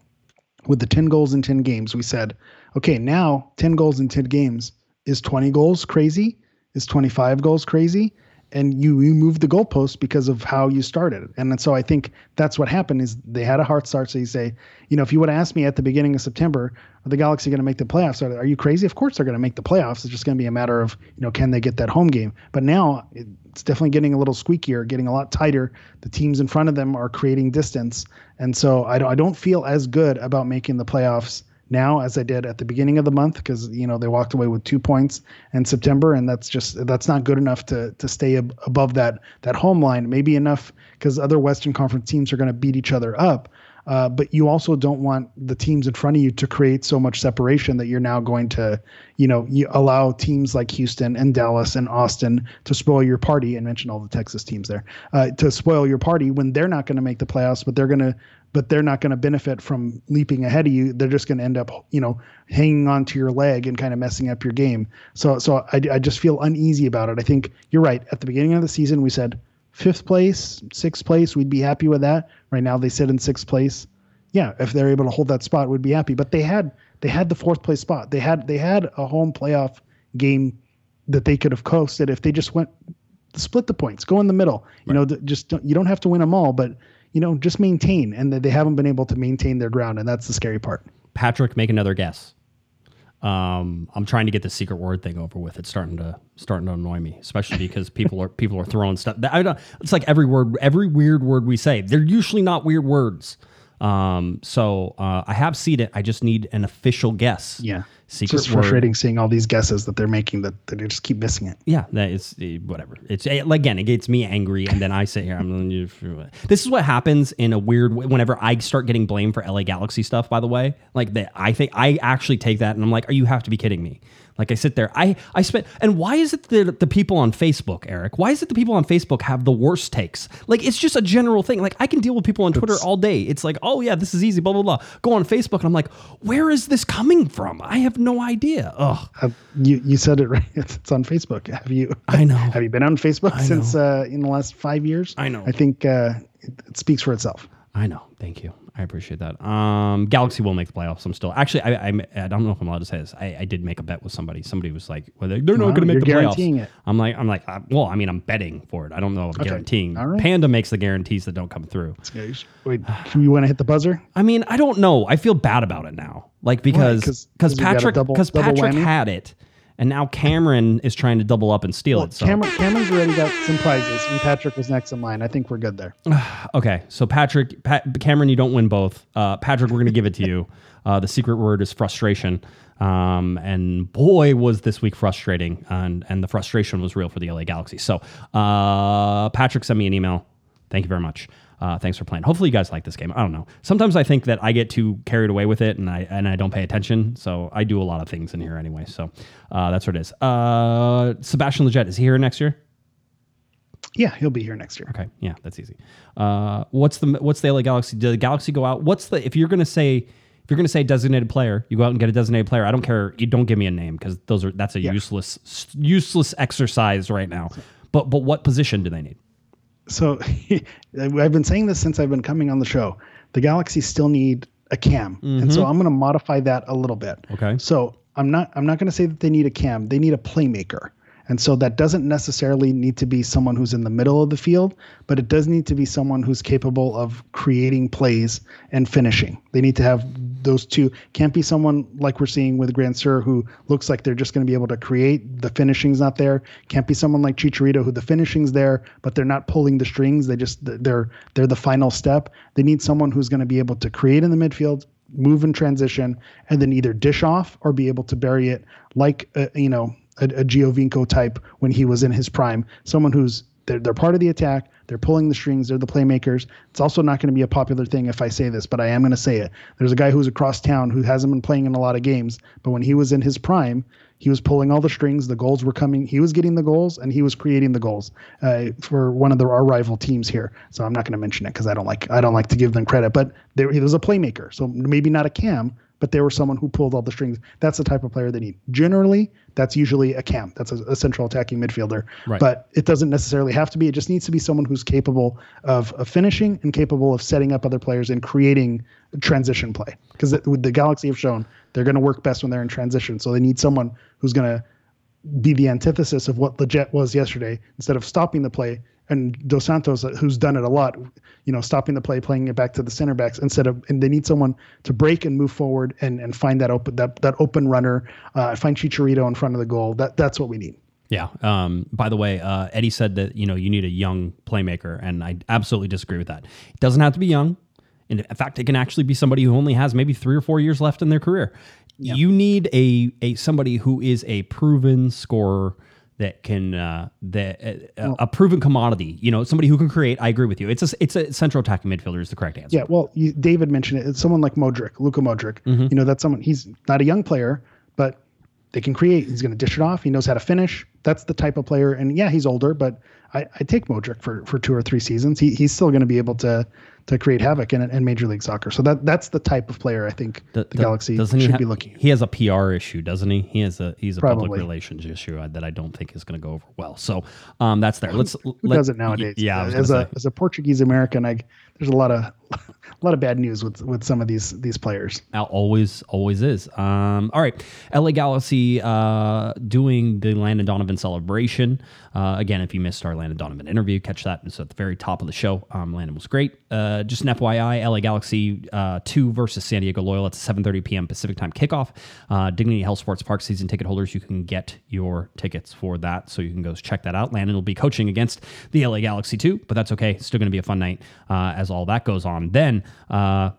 With the 10 goals in 10 games, we said, okay, now 10 goals in 10 games is 20 goals crazy? Is 25 goals crazy? And you, you move the goalpost because of how you started. And so I think that's what happened is they had a hard start. So you say, you know, if you would have asked me at the beginning of September, are the Galaxy going to make the playoffs? Are, are you crazy? Of course they're going to make the playoffs. It's just going to be a matter of, you know, can they get that home game? But now it's definitely getting a little squeakier, getting a lot tighter. The teams in front of them are creating distance. And so I don't, I don't feel as good about making the playoffs now as I did at the beginning of the month because you know they walked away with two points in September and that's just that's not good enough to to stay ab- above that that home line maybe enough because other Western Conference teams are going to beat each other up Uh, but you also don't want the teams in front of you to create so much separation that you're now going to, you know, you allow teams like Houston and Dallas and Austin to spoil your party. And mention all the Texas teams there uh, to spoil your party when they're not going to make the playoffs, but they're going to but they're not going to benefit from leaping ahead of you. They're just going to end up, you know, hanging on to your leg and kind of messing up your game. So, so I, I just feel uneasy about it. I think you're right. At the beginning of the season, we said fifth place, sixth place, we'd be happy with that. Right now, they sit in sixth place. Yeah, if they're able to hold that spot, we'd be happy. But they had they had the fourth place spot. They had they had a home playoff game that they could have coasted if they just went split the points, go in the middle. You know, just don't, you don't have to win them all, but you know, just maintain. And that they haven't been able to maintain their ground, and that's the scary part. Patrick, make another guess. Um, I'm trying to get the secret word thing over with. It's starting to starting to annoy me, especially because people are people are throwing stuff. I don't, it's like every word, every weird word we say. They're usually not weird words. Um, so uh, I have seen it. I just need an official guess. Yeah, secret just word. frustrating seeing all these guesses that they're making that, that they just keep missing it. Yeah, that is eh, whatever. It's eh, again, it gets me angry, and then I sit here. I'm. This is what happens in a weird way. Whenever I start getting blamed for LA Galaxy stuff, by the way, like that, I think I actually take that, and I'm like, "Are you have to be kidding me?" Like I sit there, I I spent, and why is it that the people on Facebook, Eric? Why is it the people on Facebook have the worst takes? Like it's just a general thing. Like I can deal with people on Twitter all day. It's like, oh yeah, this is easy, blah blah blah. Go on Facebook, and I'm like, where is this coming from? I have no idea. Ugh. Uh, you you said it right. It's, on Facebook. Have you? I know. Have you been on Facebook since uh, in the last five years? I know. I think uh, it, it speaks for itself. I know. Thank you. I appreciate that. Um, Galaxy will make the playoffs. I'm still actually. I, I I don't know if I'm allowed to say this. I, I did make a bet with somebody. Somebody was like, "Well, they- they're not going to make the playoffs." it. I'm like, I'm like, uh, well, I mean, I'm betting for it. I don't know if I'm guaranteeing. All right. Panda makes the guarantees that don't come through. Wait, you want to hit the buzzer? I mean, I don't know. I feel bad about it now, like because 'cause- because 'cause we got a Patrick because Patrick whammy? had it, and now Cameron is trying to double up and steal Well, it. So Cameron, Cameron's already got some prizes, and Patrick was next in line. I think we're good there. Okay, so Patrick, Pat, Cameron, you don't win both. Uh, Patrick, we're going to give it to you. Uh, the secret word is frustration, um, and boy, was this week frustrating, and and the frustration was real for the LA Galaxy. So, uh, Patrick, sent me an email. Thank you very much. Uh, thanks for playing. Hopefully, you guys like this game. I don't know. Sometimes I think that I get too carried away with it, and I and I don't pay attention. So I do a lot of things in here anyway. So uh, that's what it is. Uh, Sebastian Lletget is he here next year? Yeah, he'll be here next year. Okay, yeah, that's easy. Uh, what's the what's the LA Galaxy? Did the Galaxy go out? What's the if you're gonna say if you're gonna say designated player, you go out and get a designated player. I don't care. You don't give me a name because those are that's a useless useless exercise right now. But but what position do they need? So I've been saying this since I've been coming on the show. The Galaxy still need a cam, and so mm-hmm. I'm going to modify that a little bit. Okay. So I'm not I'm not going to say that they need a cam. They need a playmaker. And so that doesn't necessarily need to be someone who's in the middle of the field, but it does need to be someone who's capable of creating plays and finishing. They need to have those two. Can't be someone like we're seeing with Grandsir who looks like they're just going to be able to create. The finishing's not there. Can't be someone like Chicharito who the finishing's there, but they're not pulling the strings. They just they're they're the final step. They need someone who's going to be able to create in the midfield, move in transition, and then either dish off or be able to bury it like uh, you know a, a Giovinco type when he was in his prime. Someone who's they're, they're part of the attack. They're pulling the strings. They're the playmakers. It's also not going to be a popular thing if I say this, but I am going to say it. There's a guy who's across town who hasn't been playing in a lot of games, but when he was in his prime, he was pulling all the strings. The goals were coming. He was getting the goals, and he was creating the goals uh, for one of the, our rival teams here. So I'm not going to mention it because I don't like I don't like to give them credit. But there, he was a playmaker, so maybe not a cam, but they were someone who pulled all the strings. That's the type of player they need. Generally, that's usually a cam. That's a, a central attacking midfielder. Right. But it doesn't necessarily have to be. It just needs to be someone who's capable of, of finishing and capable of setting up other players and creating transition play. Because with the Galaxy have shown they're going to work best when they're in transition. So they need someone who's going to be the antithesis of what Lletget was yesterday. Instead of stopping the play, and Dos Santos, uh, who's done it a lot, you know, stopping the play, playing it back to the center backs instead of, and they need someone to break and move forward and and find that open that that open runner, uh, find Chicharito in front of the goal. That that's what we need. Yeah. Um, by the way, uh, Eddie said that you know you need a young playmaker, and I absolutely disagree with that. It doesn't have to be young. In fact, it can actually be somebody who only has maybe three or four years left in their career. You need a a somebody who is a proven scorer that can uh, that uh, a proven commodity. You know, somebody who can create. I agree with you. It's a it's a central attacking midfielder is the correct answer. Yeah, well, you, David mentioned it. It's someone like Modric, Luka Modric. Mm-hmm. You know, that's someone. He's not a young player, but they can create. He's going to dish it off. He knows how to finish. That's the type of player. And yeah, he's older, but I, I take Modric for for two or three seasons. He, he's still going to be able to to create havoc in, in Major League Soccer. So that that's the type of player I think the, The- the- Galaxy should ha- be looking. at. He has a PR issue, doesn't he? He has a he's a public relations issue uh, that I don't think is going to go over well. So um, that's there. Let's Who let, does it nowadays? Yeah, as a say. as a Portuguese American, I there's a lot of a lot of bad news with with some of these these players. Al- always always is. Um all right. La galaxy uh doing the landon donovan celebration. Uh again if you missed our landon donovan interview catch that. It's at the very top of the show. Um landon was great. Uh just an fyi la galaxy uh 2 versus san diego loyal. It's 7.30 p.m pacific time kickoff. Uh dignity health sports park season ticket holders you can get your tickets for that. So you can go check that out. Landon will be coaching against the la galaxy 2 but that's okay. It's still going to be a fun night uh as all that goes on then uh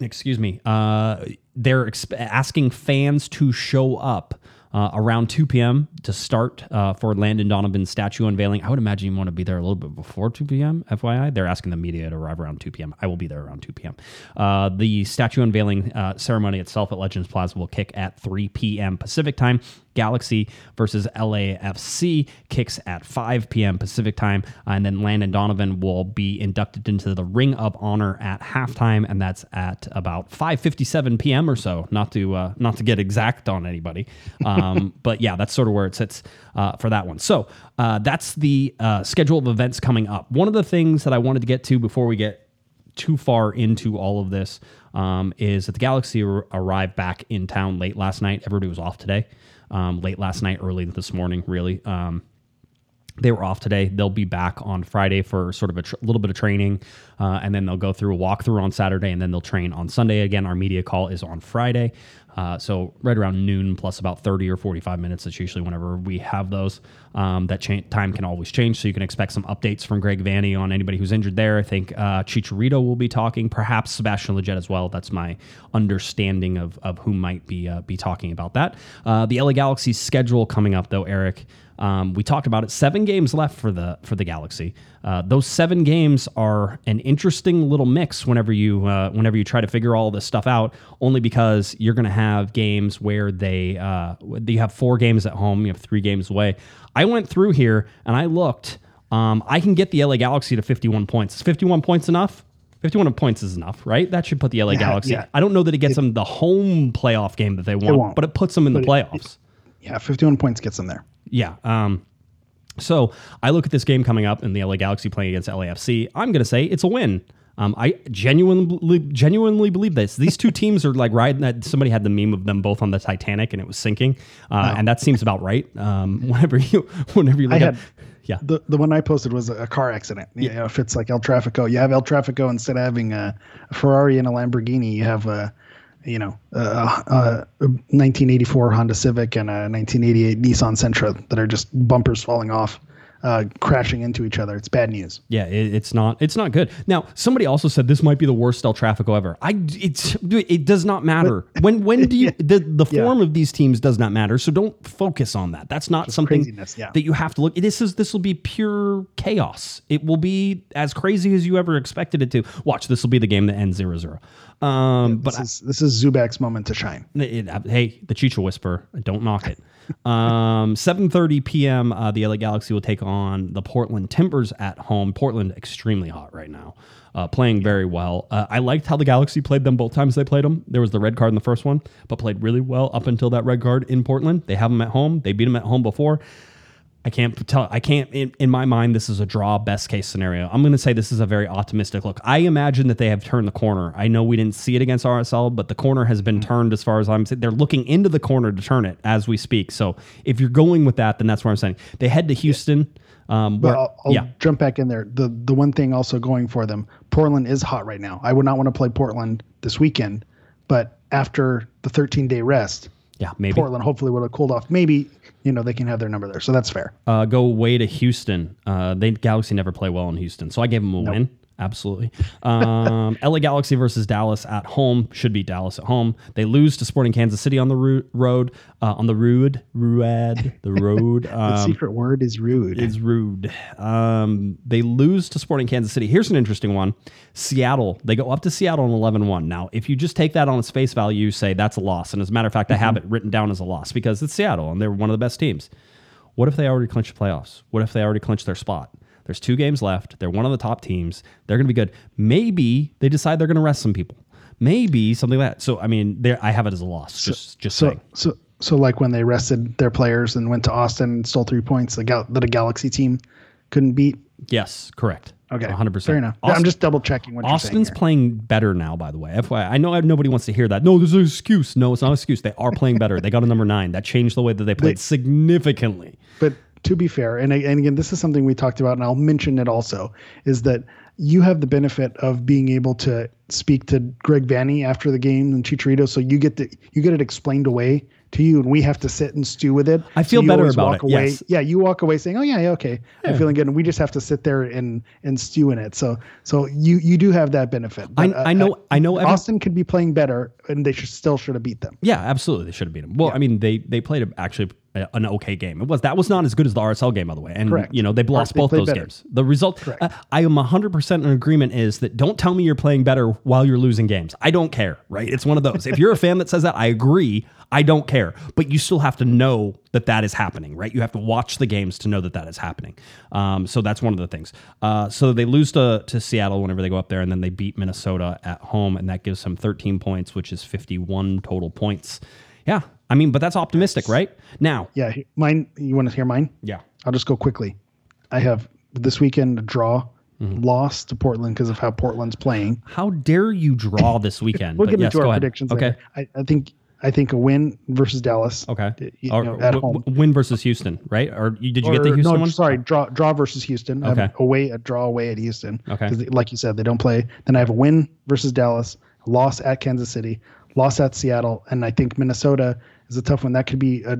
excuse me, uh, they're exp- asking fans to show up uh, around 2 p.m. to start uh, for Landon Donovan's statue unveiling. I would imagine you want to be there a little bit before 2 p.m. FYI, they're asking the media to arrive around 2 p.m. I will be there around 2 p.m. Uh, the statue unveiling uh, ceremony itself at Legends Plaza will kick at 3 p.m. Pacific time. Galaxy versus LAFC kicks at 5 p.m. Pacific time, and then Landon Donovan will be inducted into the Ring of Honor at halftime, and that's at about 5:57 p.m. or so. Not to uh, not to get exact on anybody, um, but yeah, that's sort of where it sits uh, for that one. So uh, that's the uh, schedule of events coming up. One of the things that I wanted to get to before we get too far into all of this um, is that the Galaxy ar- arrived back in town late last night. Everybody was off today, um, late last night, early this morning, really. Um, they were off today. They'll be back on Friday for sort of a tr- little bit of training, uh, and then they'll go through a walkthrough on Saturday, and then they'll train on Sunday again. Our media call is on Friday, uh, so right around noon plus about thirty or forty-five minutes. That's usually whenever we have those. Um, that cha- time can always change, so you can expect some updates from Greg Vanney on anybody who's injured there. I think uh, Chicharito will be talking, perhaps Sebastian Lletget as well. That's my understanding of of who might be uh, be talking about that. Uh, the LA Galaxy schedule coming up though, Eric. Um, we talked about it. Seven games left for the for the Galaxy. Uh, those seven games are an interesting little mix whenever you uh, whenever you try to figure all this stuff out. Only because you're going to have games where they uh, you have four games at home, you have three games away. I went through here and I looked. Um, I can get the LA Galaxy to 51 points. Is 51 points enough? 51 points is enough, right? That should put the LA Yeah, Galaxy. yeah. I don't know that it gets them the home playoff game that they want, won't. but it puts them in the But it- playoffs. Yeah, 51 points gets them there. Yeah. Um, so I look at this game coming up in the LA Galaxy playing against LAFC. I'm going to say it's a win. Um, I genuinely genuinely believe this. These two teams are like riding that. Somebody had the meme of them both on the Titanic and it was sinking, uh, and that seems about right. Um, whenever you whenever you look at yeah The the one I posted was a car accident. You know, if it's like El Trafico, you have El Trafico instead of having a Ferrari and a Lamborghini, you have a you know uh, uh, a, a 1984 Honda Civic and a 1988 Nissan Sentra that are just bumpers falling off, uh, crashing into each other. It's bad news. Yeah, it, it's not. It's not good. Now, somebody also said this might be the worst El Trafico ever. I. It's. It does not matter. when. When do you? The the Yeah. form of these teams does not matter. So don't focus on that. That's not something yeah. that you have to look. This is. This will be pure chaos. It will be as crazy as you ever expected it to. Watch. This will be the game that ends 0-0. Um, but This is this is Zubak's moment to shine. it- it- hey, the Chicha Whisper, don't knock it. Um, 7:30 p.m. Uh, the LA Galaxy will take on the Portland Timbers at home. Portland extremely hot right now, uh, playing very well. Uh, I liked how the Galaxy played them both times they played them. There was the red card in the first one, but played really well up until that red card in Portland. They have them at home. They beat them at home before. I can't tell. I can't. In, in my mind, this is a draw. Best case scenario. I'm going to say this is a very optimistic look. I imagine that they have turned the corner. I know we didn't see it against RSL, but the corner has been turned as far as I'm. saying. They're looking into the corner to turn it as we speak. So if you're going with that, then that's what I'm saying. They head to Houston. Um, where, But I'll, I'll yeah, jump back in there. The the one thing also going for them, Portland is hot right now. I would not want to play Portland this weekend, but after the 13 day rest, yeah, maybe Portland hopefully would have cooled off. Maybe you know they can have their number there, so that's fair. uh, go way to Houston. Uh, they Galaxy never play well in Houston, so I gave them a win. Absolutely. Um, LA Galaxy versus Dallas at home should be Dallas at home. They lose to Sporting Kansas City on the ro- road. Uh, on the road, road, the road. The Um, secret word is rude. is rude. Um, they lose to Sporting Kansas City. Here's an interesting one. Seattle. They go up to Seattle in 11-1. Now, if you just take that on its face value, you say that's a loss. And as a matter of fact, I have it written down as a loss because it's Seattle and they're one of the best teams. What if they already clinched the playoffs? What if they already clinched their spot? There's two games left. They're one of the top teams. They're going to be good. Maybe they decide they're going to rest some people. Maybe something like that. So, I mean, there I have it as a loss. just, just so saying. so so like when they rested their players and went to Austin and stole three points, the Gal- that a Galaxy team couldn't beat. Yes, correct. Okay, 100%. Fair enough. Austin- I'm just double checking what Austin's you're saying. playing better now, by the way. FYI, I know nobody wants to hear that. No, there's an excuse. No, it's not an excuse. They are playing better. they got a number nine. That changed the way that they played significantly. but to be fair, and, and again, this is something we talked about, and I'll mention it also, is that you have the benefit of being able to speak to Greg Vanney after the game and Chicharito, so you get the you get it explained away to you, and we have to sit and stew with it. I feel you better about walk it, Away, yes. Yeah, you walk away saying, "Oh yeah, yeah, okay, I'm feeling good," and we just have to sit there and and stew in it. So so you you do have that benefit. I- But, uh, I know- I know every- Austin could be playing better, and they should still should have beat them. Yeah, absolutely. They should have beat them. Well, I mean, they they played actually a- an okay game. It was that was not as good as the RSL game, by the way. And Correct. you know they lost They both those better. games. The result, uh, I am hundred percent in agreement. Is that don't tell me you're playing better while you're losing games. I don't care. Right? It's one of those. if you're a fan that says that, I agree. I don't care. But you still have to know that that is happening, right? You have to watch the games to know that that is happening. Um, so that's one of the things. Uh, so they lose to, to Seattle whenever they go up there, and then they beat Minnesota at home, and that gives them 13 points, which is 51 total points. Yeah. I mean, but that's optimistic, right? Now, Yeah, mine. You want to hear mine? yeah. I'll just go quickly. I have this weekend a draw, Mm-hmm. loss to Portland because of how Portland's playing. How dare you draw this weekend? We'll get yes, into go our ahead. predictions. Okay. later. I, I think I think a win versus Dallas. Okay. You Or- know, at w- home. win versus Houston, right? Or did you get the Or- Houston no, one? sorry, draw draw versus Houston. Okay. away a draw away at Houston. Okay. 'Cause they- like you said, they don't play. Then I have a win versus Dallas, loss at Kansas City, loss at Seattle, and I think Minnesota is a tough one. That could be a,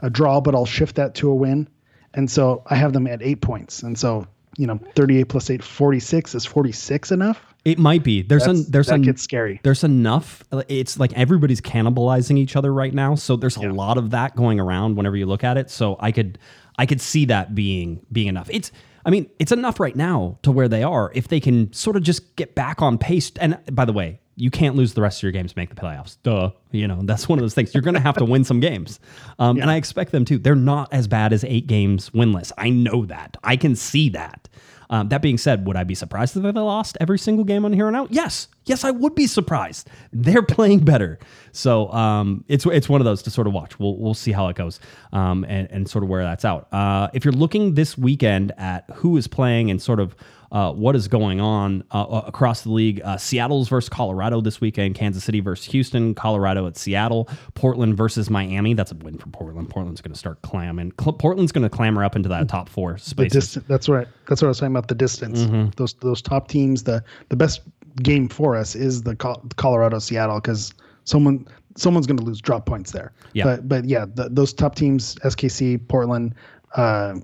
a draw, but I'll shift that to a win. And so I have them at eight points. And so, you know, 38 plus 8, 46. Is 46 enough? It might be. There's a That's- there's that a gets scary. There's enough. Uh, it's like everybody's cannibalizing each other right now. So there's a lot of that going around whenever you look at it. So I could I could see that being being enough. It's I mean it's enough right now to where they are if they can sort of just get back on pace. And by the way, you can't lose the rest of your games to make the playoffs. Duh. You know that's one of those things. You're going to have to win some games, um, and I expect them to. They're not as bad as eight games winless. I know that. I can see that. Um, that being said, would I be surprised if they lost every single game on here and out? Yes, yes, I would be surprised. They're playing better, so um, it's it's one of those to sort of watch. We'll we'll see how it goes, um, and and sort of where that's out. Uh, if you're looking this weekend at who is playing and sort of uh, what is going on uh, across the league, uh, Seattle's versus Colorado this weekend, Kansas City versus Houston, Colorado at Seattle, Portland versus Miami. That's a win for Portland. Portland's going to start clamming. Cl- Portland's going to clamber up into that top four space. That's right. That's what I was talking about. The distance. Mm-hmm. Those those top teams. The the best game for us is the Col- Colorado Seattle because someone someone's going to lose drop points there. Yeah. But but yeah, the, those top teams, SKC, Portland, uh,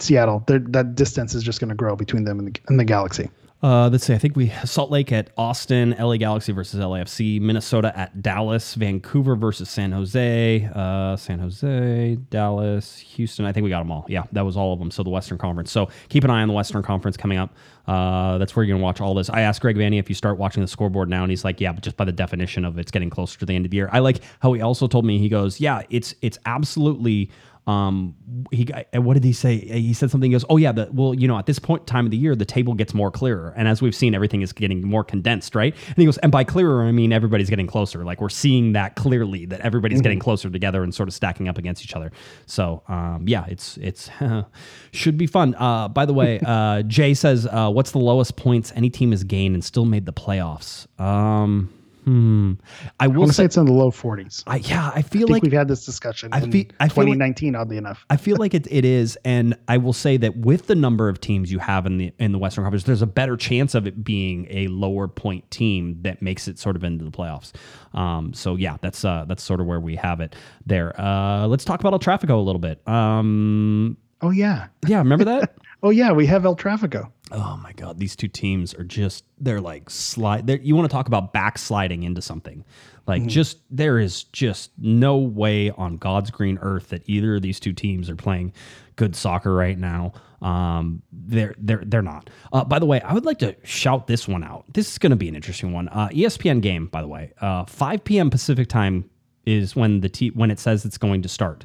Seattle. That distance is just going to grow between them and the, and the Galaxy. Uh, let's see. I think we Salt Lake at Austin, LA Galaxy versus LAFC, Minnesota at Dallas, Vancouver versus San Jose, uh, San Jose, Dallas, Houston. I think we got them all. Yeah, that was all of them. So the Western Conference. So keep an eye on the Western Conference coming up. Uh, that's where you're gonna watch all this. I asked Greg Vanney if you start watching the scoreboard now, and he's like, "Yeah, but just by the definition of it's getting closer to the end of the year." I like how he also told me he goes, "Yeah, it's it's absolutely." Um he uh, what did he say? He said something he goes oh yeah but well you know at this point time of the year the table gets more clearer. And as we've seen everything is getting more condensed right? And he goes and by clearer i mean everybody's getting closer. Like we're seeing that clearly that everybody's getting closer together and sort of stacking up against each other. So um yeah it's it's should be fun. Uh by the way uh jay says uh what's the lowest points any team has gained and still made the playoffs? Um hmm i I will to say say it's in the low 40s. I I, yeah i feel think like we've had this discussion I in feel- I feel like- 2019, oddly enough. I feel like it, it is, and I will say that with the number of teams you have in the in the Western Conference, there's a better chance of it being a lower point team that makes it sort of into the playoffs. Um, so yeah, that's uh, that's sort of where we have it there. Uh, let's talk about El Trafico a little bit. Um, Oh yeah. yeah, remember that? Oh yeah, we have El Trafico. Oh my god, these two teams are just they're like slide they're, you want to talk about backsliding into something. Like just there is just no way on God's green earth that either of these two teams are playing good soccer right now. Um, they're they're they're not. Uh, by the way, I would like to shout this one out. This is going to be an interesting one. Uh, ESPN game, by the way, uh, 5 p.m. Pacific time is when the t- when it says it's going to start.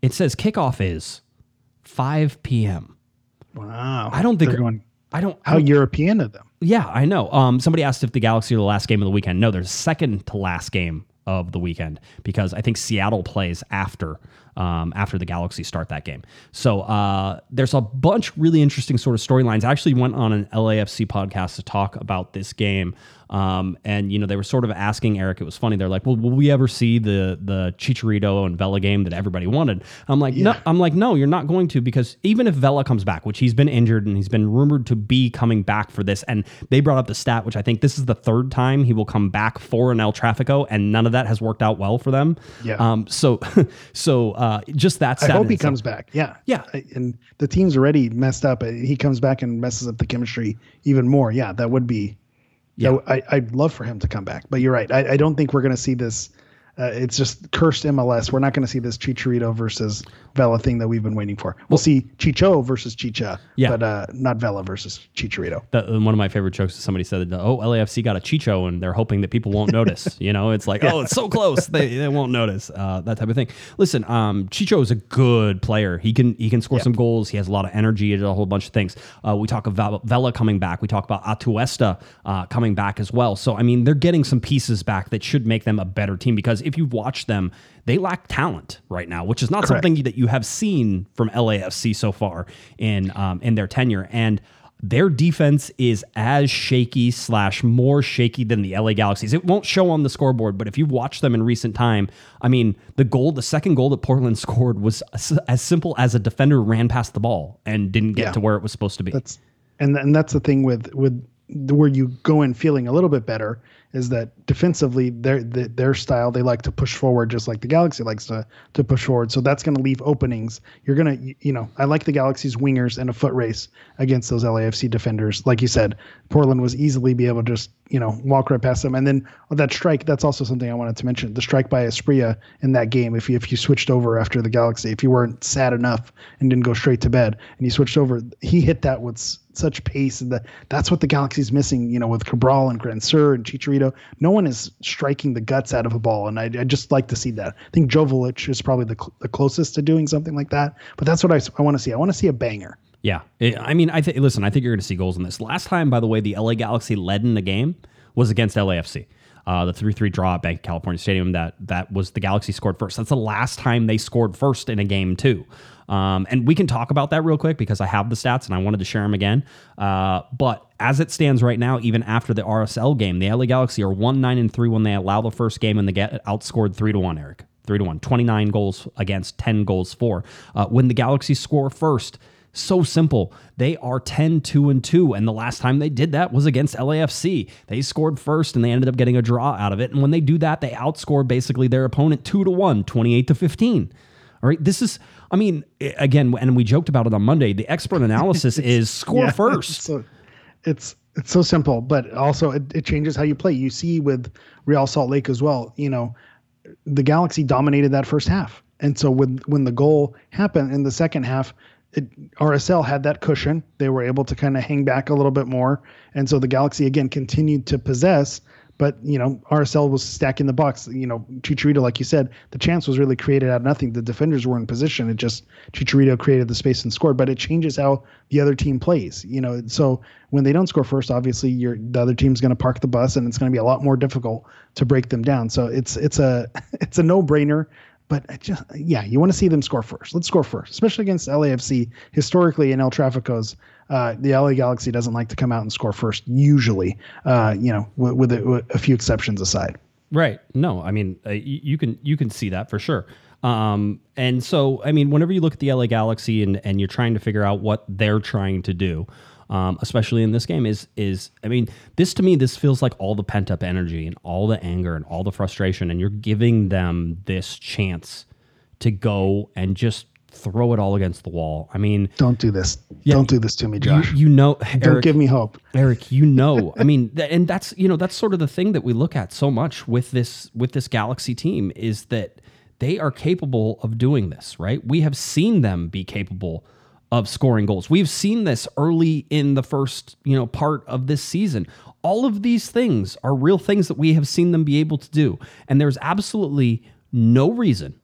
It says kickoff is 5 p.m. Wow. I don't think they're going. I don't. I How don't- European of them. yeah, I know. Um, somebody asked if the Galaxy are the last game of the weekend. No, there's second to last game of the weekend because I think Seattle plays after um, after the Galaxy start that game. So uh, there's a bunch really interesting sort of storylines. I actually went on an LAFC podcast to talk about this game. Um, and you know they were sort of asking Eric. It was funny. They're like, "Well, will we ever see the the Chicharito and Vela game that everybody wanted?" I'm like, "No." I'm like, "No, you're not going to because even if Vela comes back, which he's been injured and he's been rumored to be coming back for this, and they brought up the stat, which I think this is the third time he will come back for an El Trafico, and none of that has worked out well for them. Yeah. Um. So, so uh, just that. I hope he comes back. Yeah. Yeah. And the team's already messed up. He comes back and messes up the chemistry even more. Yeah, that would be. Yeah. Yeah. I, I'd love for him to come back. But you're right. I, I don't think we're going to see this. Uh, it's just cursed MLS. We're not going to see this Chicharito versus Vela thing that we've been waiting for. We'll see Chicho versus Chicha, Yeah. but uh, not Vela versus Chicharito. that one of my favorite jokes is somebody said, "Oh, LAFC got a Chicho, and they're hoping that people won't notice." you know, it's like, "Oh, it's so close, they, they won't notice." Uh, that type of thing. Listen, um, Chicho is a good player. He can he can score some goals. He has a lot of energy. He did a whole bunch of things. Uh, we talk about Vela coming back. We talk about Atuesta uh, coming back as well. So I mean, they're getting some pieces back that should make them a better team. Because if you've watched them, they lack talent right now, which is not Correct. something that you have seen from LAFC so far in um, in their tenure. And their defense is as shaky slash more shaky than the LA Galaxy's. It won't show on the scoreboard, but if you watch them in recent time, I mean, the goal, the second goal that Portland scored was as, as simple as a defender ran past the ball and didn't get Yeah. to where it was supposed to be. That's and and that's the thing with with where you go in feeling a little bit better is that defensively their their, style they like to push forward just like the Galaxy likes to to push forward. So that's going to leave openings. You're gonna you- you know I like the Galaxy's wingers in a foot race against those LAFC defenders. Like you said, Portland was easily be able to just you know walk right past them. And then that strike that's also something I wanted to mention. The strike by Asprilla in that game. If you if you switched over after the Galaxy, if you weren't sad enough and didn't go straight to bed and you switched over, he hit that with such pace and that that's what the Galaxy's missing. You know, with Cabral and Grandsir and Chicharito, no one is striking the guts out of a ball, and I, I just like to see that. I think Jovic is probably the, cl- the closest to doing something like that. But that's what I, I want to see. I want to see a banger. Yeah, I I mean, I. Listen, I think you're going to see goals in this. Last time, by the way, the LA Galaxy led in the game was against LAFC. Uh, the three-three draw at Bank of California Stadium. That that was the Galaxy scored first. That's the last time they scored first in a game too. Um, and we can talk about that real quick because I have the stats and I wanted to share them again. Uh, but as it stands right now, even after the RSL game, the LA Galaxy are one nine and three when they allow the first game and they get outscored three to one. Eric, three to one, 29 goals against ten goals for. Uh, when the Galaxy score first, so simple. They are 10 2 and 2 and the last time they did that was against LAFC. They scored first and they ended up getting a draw out of it. And when they do that, they outscore basically their opponent 2 to 1, 28 to 15. All right, this is I mean, again, and we joked about it on Monday. The expert analysis is score Yeah, first. So it's it's so simple, but also it, it changes how you play. You see with Real Salt Lake as well. You know, the Galaxy dominated that first half, and so when when the goal happened in the second half, it, RSL had that cushion. They were able to kind of hang back a little bit more, and so the Galaxy again continued to possess. But you know, RSL was stacking the box. You know, Chicharito, like you said, the chance was really created out of nothing. The defenders were in position. It just Chicharito created the space and scored. But it changes how the other team plays. You know, so when they don't score first, obviously you're the other team's going to park the bus, and it's going to be a lot more difficult to break them down. So it's it's a it's a no brainer. But I just yeah, you want to see them score first. Let's score first, especially against LAFC. Historically, in El Traficos, uh, the LA Galaxy doesn't like to come out and score first. Usually, uh, you know, with, with, a, with a few exceptions aside. Right. No, I mean uh, you can you can see that for sure. Um, and so I mean, whenever you look at the LA Galaxy and and you're trying to figure out what they're trying to do, um, especially in this game, is is I mean, this to me this feels like all the pent up energy and all the anger and all the frustration, and you're giving them this chance to go and just throw it all against the wall. I mean, Don't do this. Yeah, Don't do this to me, you, Josh. you know, Don't Eric, give me hope. Eric, you know, I mean, th- and that's you know that's sort of the thing that we look at so much with this with this Galaxy team is that they are capable of doing this, right? We have seen them be capable of scoring goals. We've seen this early in the first you know part of this season. All of these things are real things that we have seen them be able to do, and there's absolutely no reason,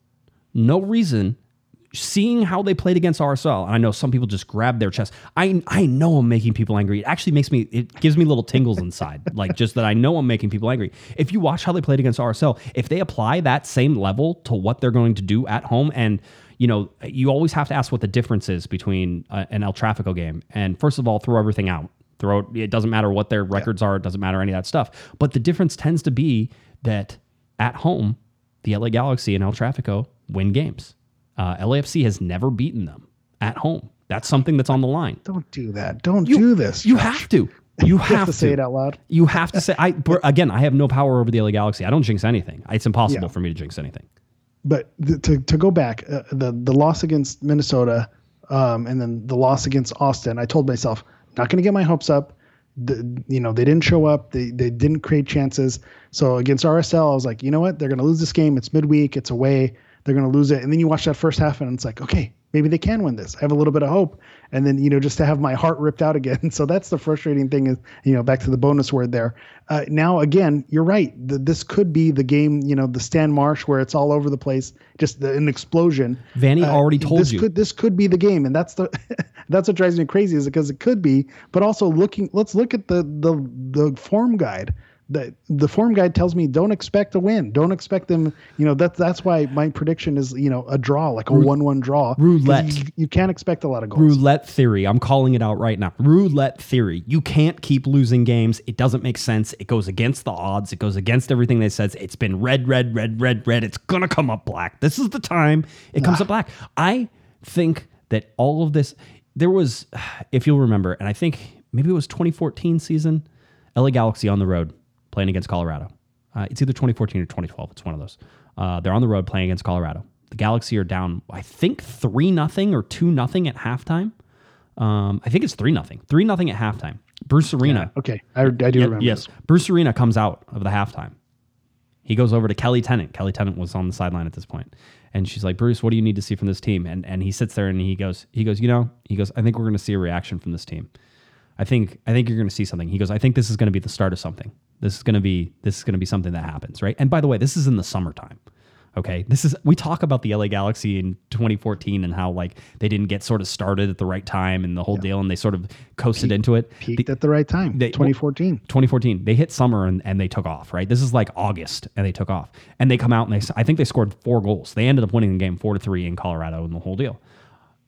no reason seeing how they played against RSL, and I know some people just grab their chest. I I know I'm making people angry. It actually makes me it gives me little tingles inside, like just that I know I'm making people angry. If you watch how they played against RSL, if they apply that same level to what they're going to do at home, and you know, you always have to ask what the difference is between uh, an El Trafico game. And first of all, throw everything out. Throw it. It doesn't matter what their records are. It doesn't matter any of that stuff. But the difference tends to be that at home, the LA Galaxy and El Trafico win games. Uh, LAFC has never beaten them at home. That's something that's on the line. Don't do that. Don't You- do this. You Josh. have to. You have, to say it out loud. You have to say. I again. I have no power over the LA Galaxy. I don't jinx anything. It's impossible Yeah. for me to jinx anything. But to to go back, uh, the the loss against Minnesota, um, and then the loss against Austin, I told myself not going to get my hopes up. The, you know they didn't show up. They they didn't create chances. So against RSL, I was like, you know what? They're going to lose this game. It's midweek. It's away. They're going to lose it. And then you watch that first half, and it's like, okay, maybe they can win this. I have a little bit of hope. And then you know just to have my heart ripped out again. So that's the frustrating thing. Is you know back to the bonus word there. Uh, now again, you're right. The, this could be the game. You know the Stan Marsh where it's all over the place, just the, an explosion. Vanney Uh, already told this you. Could, this could be the game, and that's the that's what drives me crazy is because it could be. But also looking, let's look at the the the form guide. The the form guide tells me don't expect a win. Don't expect them. You know that's that's why my prediction is you know a draw, like a one-one draw. Roulette. You, you can't expect a lot of goals. Roulette theory. I'm calling it out right now. Roulette theory. You can't keep losing games. It doesn't make sense. It goes against the odds. It goes against everything they says. It's been red, red, red, red, red. It's gonna come up black. This is the time it comes ah. up black. I think that all of this. There was, if you'll remember, and I think maybe it was 2014 season, LA Galaxy on the road playing against Colorado. Uh, it's either 2014 or 2012. It's one of those. Uh, they're on the road playing against Colorado. The Galaxy are down, I think three nothing or two nothing at halftime. Um, I think it's three nothing, three nothing at halftime. Bruce Arena, Okay, I, I do Ye- remember. yes, Bruce Arena comes out of the halftime. He goes over to Kelly Tennant. Kelly Tennant was on the sideline at this point, and she's like, "Bruce, what do you need to see from this team?" And and he sits there and he goes, he goes, you know, he goes, I think we're going to see a reaction from this team. I think I think you're going to see something. He goes, I think this is going to be the start of something. This is going to be this is going to be something that happens, right? And by the way, this is in the summertime. Okay, this is we talk about the LA Galaxy in 2014 and how like they didn't get sort of started at the right time and the whole deal, and they sort of coasted into it. Peaked at the right time. they- 2014. 2014 they hit summer and, and they took off right this is like august and they took off and they come out and they I think they scored four goals they ended up winning the game four to three in colorado and the whole deal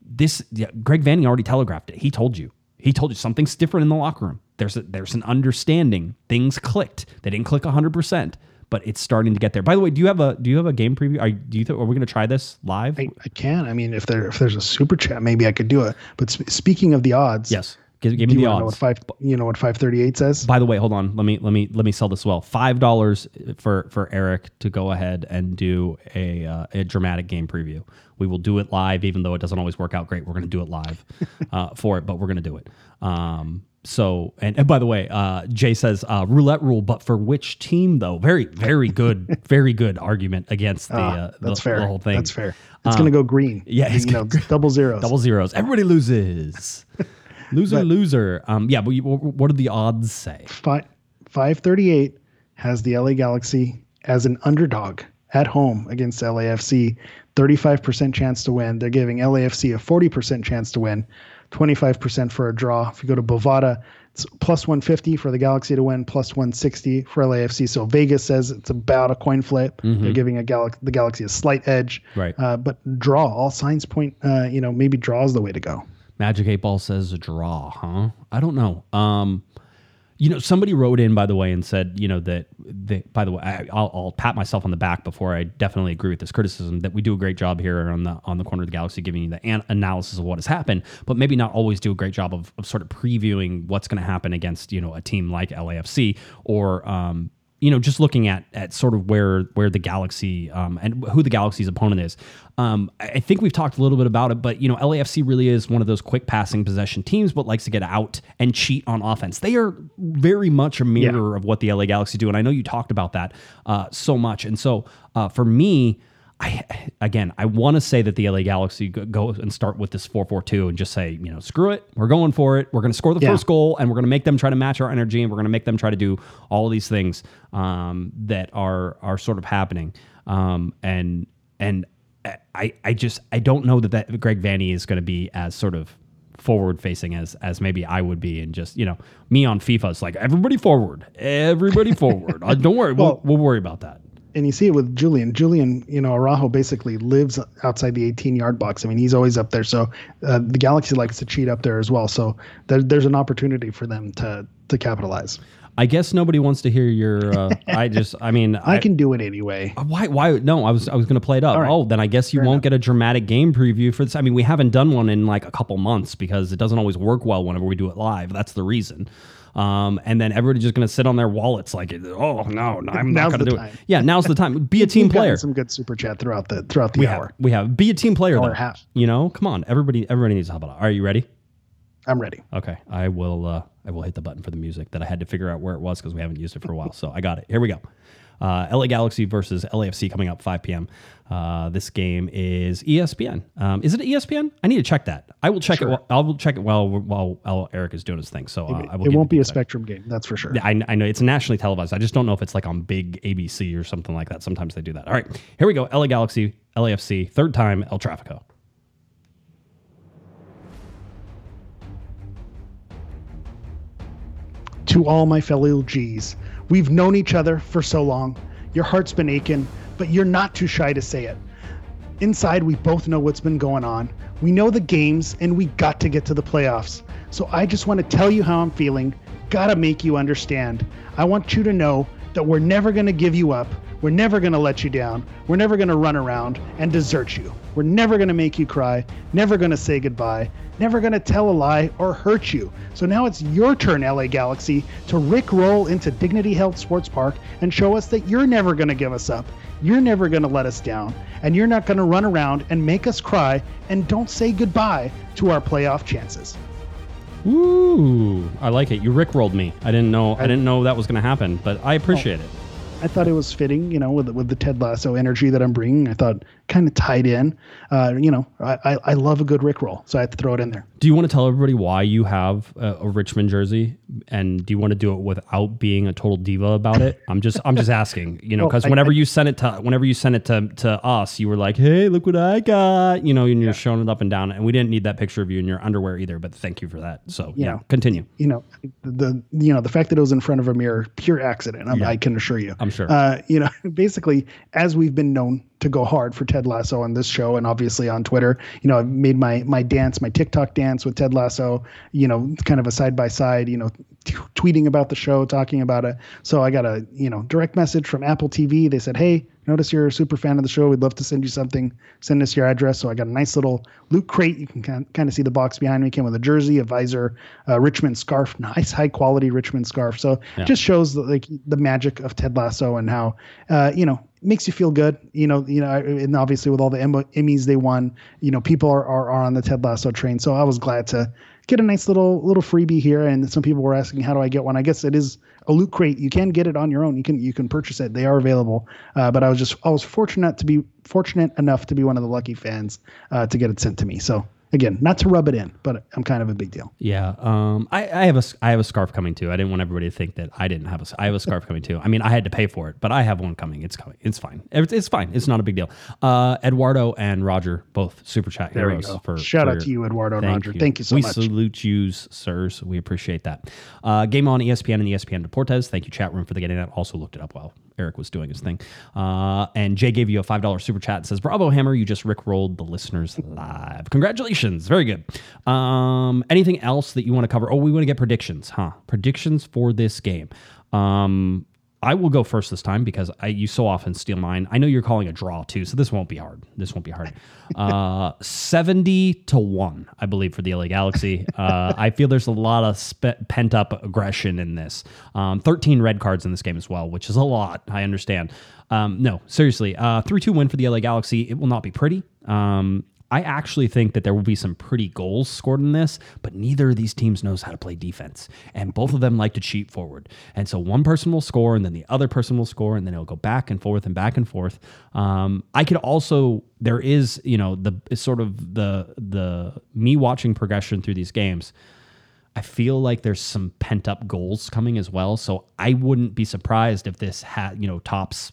this yeah, greg vanney already telegraphed it he told you he told you something's different in the locker room there's a, there's an understanding things clicked they didn't click 100% but it's starting to get there by the way do you have a do you have a game preview are, do you th- are we going to try this live I, I can. I mean, if there if there's a super chat, maybe I could do it. But sp- speaking of the odds, yes give, give me the want to know what odds five? You know what five thirty eight says? By the way, hold on. Let me let me let me sell this well. Five dollars for for Eric to go ahead and do a uh, a dramatic game preview. We will do it live, even though it doesn't always work out great. We're going to do it live uh, for it, but we're going to do it. Um, so and, and by the way, uh, Jay says uh, roulette rule, but for which team though? Very very good, very good argument against the Ah, uh, that's the, fair. the whole thing. That's fair. It's gonna go green. yeah, it's you know, gonna- double zeros. Double zeros. Everybody loses. Loser, loser. Um, yeah, but you, what, do the odds say? Five five thirty eight has the LA Galaxy as an underdog at home against LAFC. Thirty five percent chance to win. They're giving LAFC a forty percent chance to win. Twenty five percent for a draw. If you go to Bovada, it's plus one fifty for the Galaxy to win, plus one sixty for LAFC. So Vegas says it's about a coin flip. They're giving a Gal- the Galaxy a slight edge. Mm-hmm. Right. Uh, but draw. All signs point. Uh, you know, maybe draw is the way to go. Magic Eight Ball says a draw, huh? I don't know. Um, you know, somebody wrote in by the way and said, you know, that they, by the way, I, I'll, I'll pat myself on the back before I definitely agree with this criticism that we do a great job here on the on the corner of the galaxy, giving you the an- analysis of what has happened, but maybe not always do a great job of, of sort of previewing what's going to happen against you know a team like LAFC or um, you know, just looking at at sort of where where the Galaxy um, and who the Galaxy's opponent is, um, I think we've talked a little bit about it, but you know, LAFC really is one of those quick passing possession teams, but likes to get out and cheat on offense. They are very much a mirror of what the LA Galaxy do, and I know you talked about that uh, so much. And so uh, for me, I again, I want to say that the LA Galaxy go- and start with this 4-4-2 and just say, you know, screw it, we're going for it. We're going to score the Yeah. first goal, and we're going to make them try to match our energy, and we're going to make them try to do all of these things um, that are are sort of happening. Um, and and I I just I don't know that that Greg Vanney is going to be as sort of forward facing as as maybe I would be and just you know me on FIFA is like everybody forward everybody forward uh, don't worry Well- we'll, we'll worry about that and you see it with Julian. Julian, you know, Araujo basically lives outside the 18 yard box. I mean, he's always up there. So uh, the Galaxy likes to cheat up there as well. So there, there's an opportunity for them to to capitalize. I guess nobody wants to hear your. Uh, I just, I mean, I, can do it anyway. Why? Why? No, I was, I was going to play it up. Right. Oh, then I guess you won't get a dramatic game preview for this. I mean, we haven't done one in like a couple months because it doesn't always work well whenever we do it live. That's the reason. Um, and then everybody's just going to sit on their wallets like, oh no, no I'm not going to do time. it. Yeah, now's the time. Be a team player. Some good super chat throughout the throughout the We hour. have, we have. Be a team player. Hour Though. half. You know, come on, everybody, everybody needs to help out. Are you ready? I'm ready. Okay, I will. Uh, I will hit the button for the music that I had to figure out where it was because we haven't used it for a while. So I got it. Here we go. Uh, LA Galaxy versus LAFC coming up 5 p.m. Uh, this game is ESPN. Um, is it ESPN? I need to check that. I will check it. While, I will check it while while, while Eric is doing his thing. So uh, I will. it won't be a Spectrum game, that's for sure. I, I know it's nationally televised. I just don't know if it's like on big ABC or something like that. Sometimes they do that. All right, here we go. LA Galaxy, LAFC, third time El Trafico. To all my fellow G's, we've known each other for so long. Your heart's been aching, but you're not too shy to say it. Inside, we both know what's been going on. We know the games, and we got to get to the playoffs. So I just want to tell you how I'm feeling. Gotta make you understand. I want you to know that we're never gonna give you up. We're never gonna let you down. We're never gonna run around and desert you. We're never gonna make you cry. Never gonna say goodbye. Never gonna tell a lie or hurt you. So now it's your turn, LA Galaxy, to Rick roll into Dignity Health Sports Park and show us that you're never gonna give us up. You're never going to let us down, and you're not going to run around and make us cry and don't say goodbye to our playoff chances. Ooh, I like it. You rickrolled me. I didn't know. I didn't know that was going to happen, but I appreciate it. I thought it was fitting, you know, with with the Ted Lasso energy that I'm bringing. I thought kind of tied in. Uh, you know, I, I I love a good Rick roll, so I had to throw it in there. Do you want to tell everybody why you have a, a Richmond jersey, and do you want to do it without being a total diva about it? I'm just, I'm just asking, you know, because I- whenever I- you sent it to, whenever you sent it to to us, you were like, "Hey, look what I got," you know, and you're showing it up and down, and we didn't need that picture of you in your underwear either. But thank you for that. So yeah, Yeah. continue. You know, the you know the fact that it was in front of a mirror, pure accident. I'm, I can assure you. I'm sure. Uh, you know, basically, as we've been known to go hard for Ted Lasso on this show and obviously on Twitter, you know, I've made my my dance, my TikTok dance with Ted Lasso. You know, kind of a side by side. You know, t- tweeting about the show, talking about it. So I got a you know direct message from Apple TV. They said, hey. Notice you're a super fan of the show. We'd love to send you something. Send us your address. So I got a nice little loot crate. You can kind of see the box behind me. Came with a jersey, a visor, a Richmond scarf, nice high quality Richmond scarf. So just shows the, like the magic of Ted Lasso and how uh, you know makes you feel good. You know, you know, and obviously with all the Emmys they won, you know, people are, are are on the Ted Lasso train. So I was glad to get a nice little little freebie here. And some people were asking, how do I get one? I guess it is a loot crate. You can get it on your own. You can you can purchase it. They are available. Uh, but I was just I was fortunate to be fortunate enough to be one of the lucky fans uh, to get it sent to me. So again, not to rub it in, but I'm kind of a big deal. Yeah, um, I, I have a I have a scarf coming too. I didn't want everybody to think that I didn't have a. I have a scarf coming too. I mean, I had to pay for it, but I have one coming. It's coming. It's fine. It's, it's fine. It's not a big deal. Uh, Eduardo and Roger both super chat There heroes for Shout for out to you, Eduardo and Roger. Thank you so we much. We salute you, sirs. We appreciate that. Uh, Game on ESPN and ESPN Deportes. Thank you, chat room, for the getting that. Also looked it up while Eric was doing his thing. Uh, and Jay gave you a five dollar super chat and says, "Bravo, Hammer! You just rickrolled the listeners live. Congratulations, very good." Um, anything else that you want to cover? Oh, we want to get predictions, huh? Predictions for this game. Um, I will go first this time because I you so often steal mine. I know you're calling a draw too, so this won't be hard. This won't be hard. Uh, Seventy to one, I believe, for the LA Galaxy. Uh, I feel there's a lot of pent up aggression in this. Um, Thirteen red cards in this game as well, which is a lot. I understand. Um, no, seriously, uh, three two win for the LA Galaxy. It will not be pretty. Um, I actually think that there will be some pretty goals scored in this, but neither of these teams knows how to play defense. And both of them like to cheat forward. And so one person will score and then the other person will score and then it'll go back and forth and back and forth. Um, I could also there is, you know, the sort of the the me watching progression through these games. I feel like there's some pent up goals coming as well. So I wouldn't be surprised if this had, you know, tops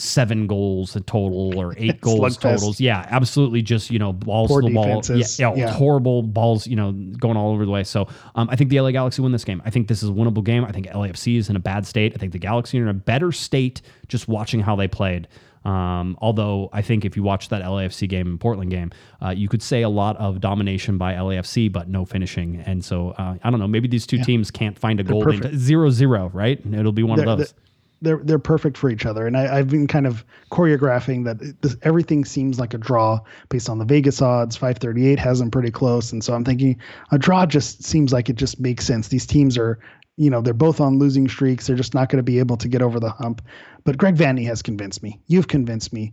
seven goals in total or eight goals totals. Yeah, absolutely. Just, you know, balls Poor to the wall. Yeah, yeah, Yeah. horrible balls, you know, going all over the way. So um, I think the LA Galaxy win this game. I think this is a winnable game. I think LAFC is in a bad state. I think the Galaxy are in a better state just watching how they played. Um, although I think if you watch that LAFC game and Portland game, uh, you could say a lot of domination by LAFC, but no finishing. And so uh, I don't know. Maybe these two teams can't find a goal. perfect. Zero zero, right? It'll be one they're, of those. They're they're perfect for each other, and I, I've been kind of choreographing that this, everything seems like a draw based on the Vegas odds. Five thirty eight has them pretty close, and so I'm thinking a draw just seems like it just makes sense. These teams are, you know, they're both on losing streaks. They're just not going to be able to get over the hump. But Greg Vanney has convinced me. You've convinced me.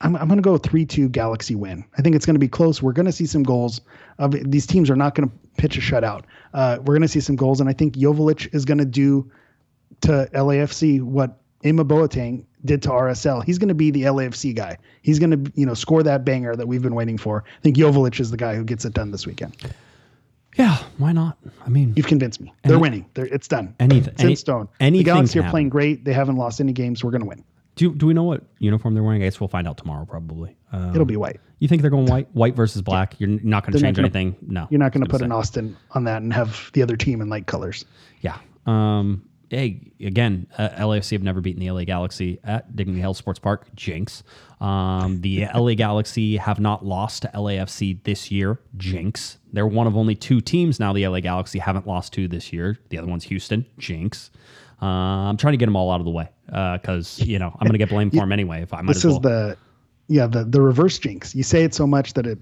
I'm, I'm going to go 3 2 Galaxy win. I think it's going to be close. We're going to see some goals. Of These teams are not going to pitch a shutout. Uh, we're going to see some goals. And I think Joveljic is going to do to LAFC what Emma Boateng did to RSL. He's going to be the LAFC guy. He's going to, you know, score that banger that we've been waiting for. I think Joveljic is the guy who gets it done this weekend. Yeah, why not? I mean, You've convinced me. They're winning. They're, it's done. Anything- It's in any- stone. anything the Galaxy are playing great. They haven't lost any games. We're going to win. do do we know what uniform they're wearing? I guess we'll find out tomorrow, probably. Um, It'll be white. You think they're going white, white versus black? You're not going to change gonna- anything. No, You're not going to put an. Austin on that and have the other team in light colors. Yeah. Um, hey, again, uh, LAFC have never beaten the LA Galaxy at Dignity Health Sports Park. Jinx. Um, the LA Galaxy have not lost to LAFC this year. Jinx. They're one of only two teams now the LA Galaxy haven't lost to this year. The other one's Houston. Jinx. Uh, I'm trying to get them all out of the way because you know I'm going to get blamed for them anyway. If I might This as well. is the, yeah, the the reverse jinx. You say it so much that it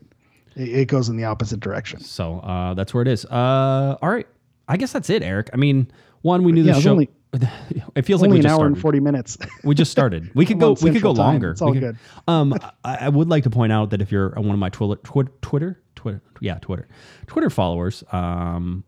it it goes in the opposite direction. So uh, that's where it is. Uh, all right. I guess that's it, Eric. I mean, one, we knew Yeah, the it show. only- it feels Only like we an just hour started. and forty minutes. We just started. We could go. We could go Time. longer. It's all could- good. Um, I, I would like to point out that if you're one of my Twitter, Twitter, Twitter, Twitter, yeah, Twitter, Twitter followers, um,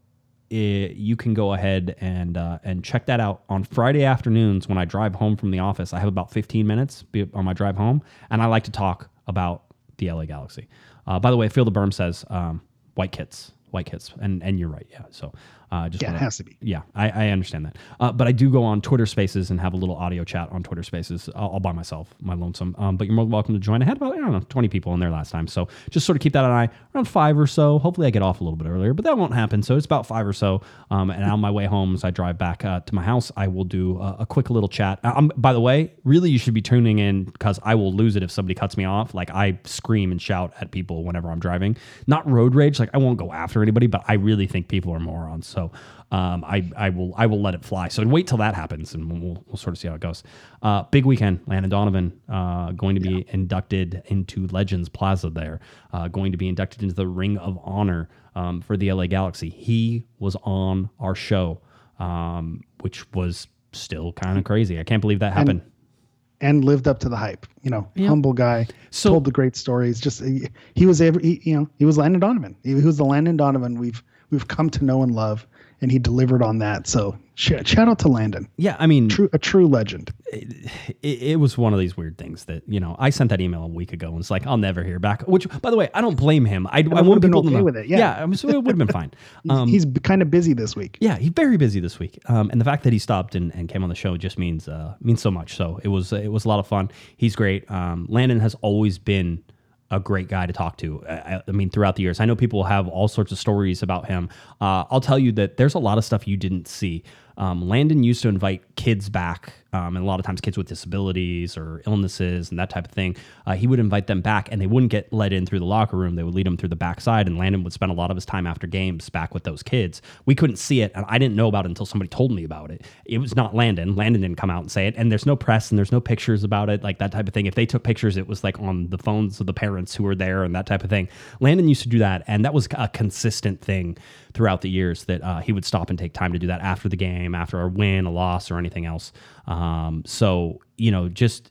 it, you can go ahead and uh, and check that out on Friday afternoons when I drive home from the office. I have about 15 minutes on my drive home, and I like to talk about the LA Galaxy. Uh, by the way, Phil the Berm says um, white kits, white kits, and and you're right, yeah. So uh, just Yeah, it has to be. yeah, I, I understand that. Uh, but I do go on Twitter Spaces and have a little audio chat on Twitter Spaces all, all by myself, my lonesome. Um, but you're more than welcome to join. I had about, I don't know, 20 people in there last time. So just sort of keep that an eye around five or so. Hopefully I get off a little bit earlier, but that won't happen. So it's about five or so. Um, and on my way home, as I drive back uh, to my house, I will do a, a quick little chat. Uh, Um, by the way, really, you should be tuning in because I will lose it if somebody cuts me off. Like I scream and shout at people whenever I'm driving. Not road rage. Like I won't go after anybody, but I really think people are morons. So um, I, I will I will let it fly. So wait till that happens, and we'll, we'll sort of see how it goes. Uh, big weekend. Landon Donovan uh, going to be inducted into Legends Plaza. There, uh, going to be inducted into the Ring of Honor um, for the LA Galaxy. He was on our show, um, which was still kind of crazy. I can't believe that happened. and lived up to the hype. You know, humble guy, So- told the great stories. Just he, he was every, he, you know, he was Landon Donovan. He, he was the Landon Donovan we've we've come to know and love, and he delivered on that. So sh- shout out to Landon, yeah, I mean, true a true legend. it, it was one of these weird things that you know I sent that email a week ago and it's like I'll never hear back. Which, by the way, I don't blame him. I, want been people to okay know. with it, yeah. I mean, so it would have been fine. Um, He's kind of busy this week. yeah, he's very busy this week, um, and the fact that he stopped and, and came on the show just means uh, means so much. So it was it was a lot of fun. He's great. Um, Landon has always been a great guy to talk to. I, I- I mean, throughout the years, I know people have all sorts of stories about him. Uh, I'll tell you that there's a lot of stuff you didn't see. Um, Landon used to invite kids back, um, and a lot of times kids with disabilities or illnesses and that type of thing. Uh, he would invite them back, and they wouldn't get let in through the locker room. They would lead them through the backside, and Landon would spend a lot of his time after games back with those kids. We couldn't see it, and I didn't know about it until somebody told me about it. It was not Landon. Landon didn't come out and say it, and there's no press and there's no pictures about it, like that type of thing. If they took pictures, it was like on the phones of the parents who were there and that type of thing. Landon used to do that, and that was a consistent thing throughout the years that uh, he would stop and take time to do that after the game, after a win, a loss, or anything else. Um, so you know, just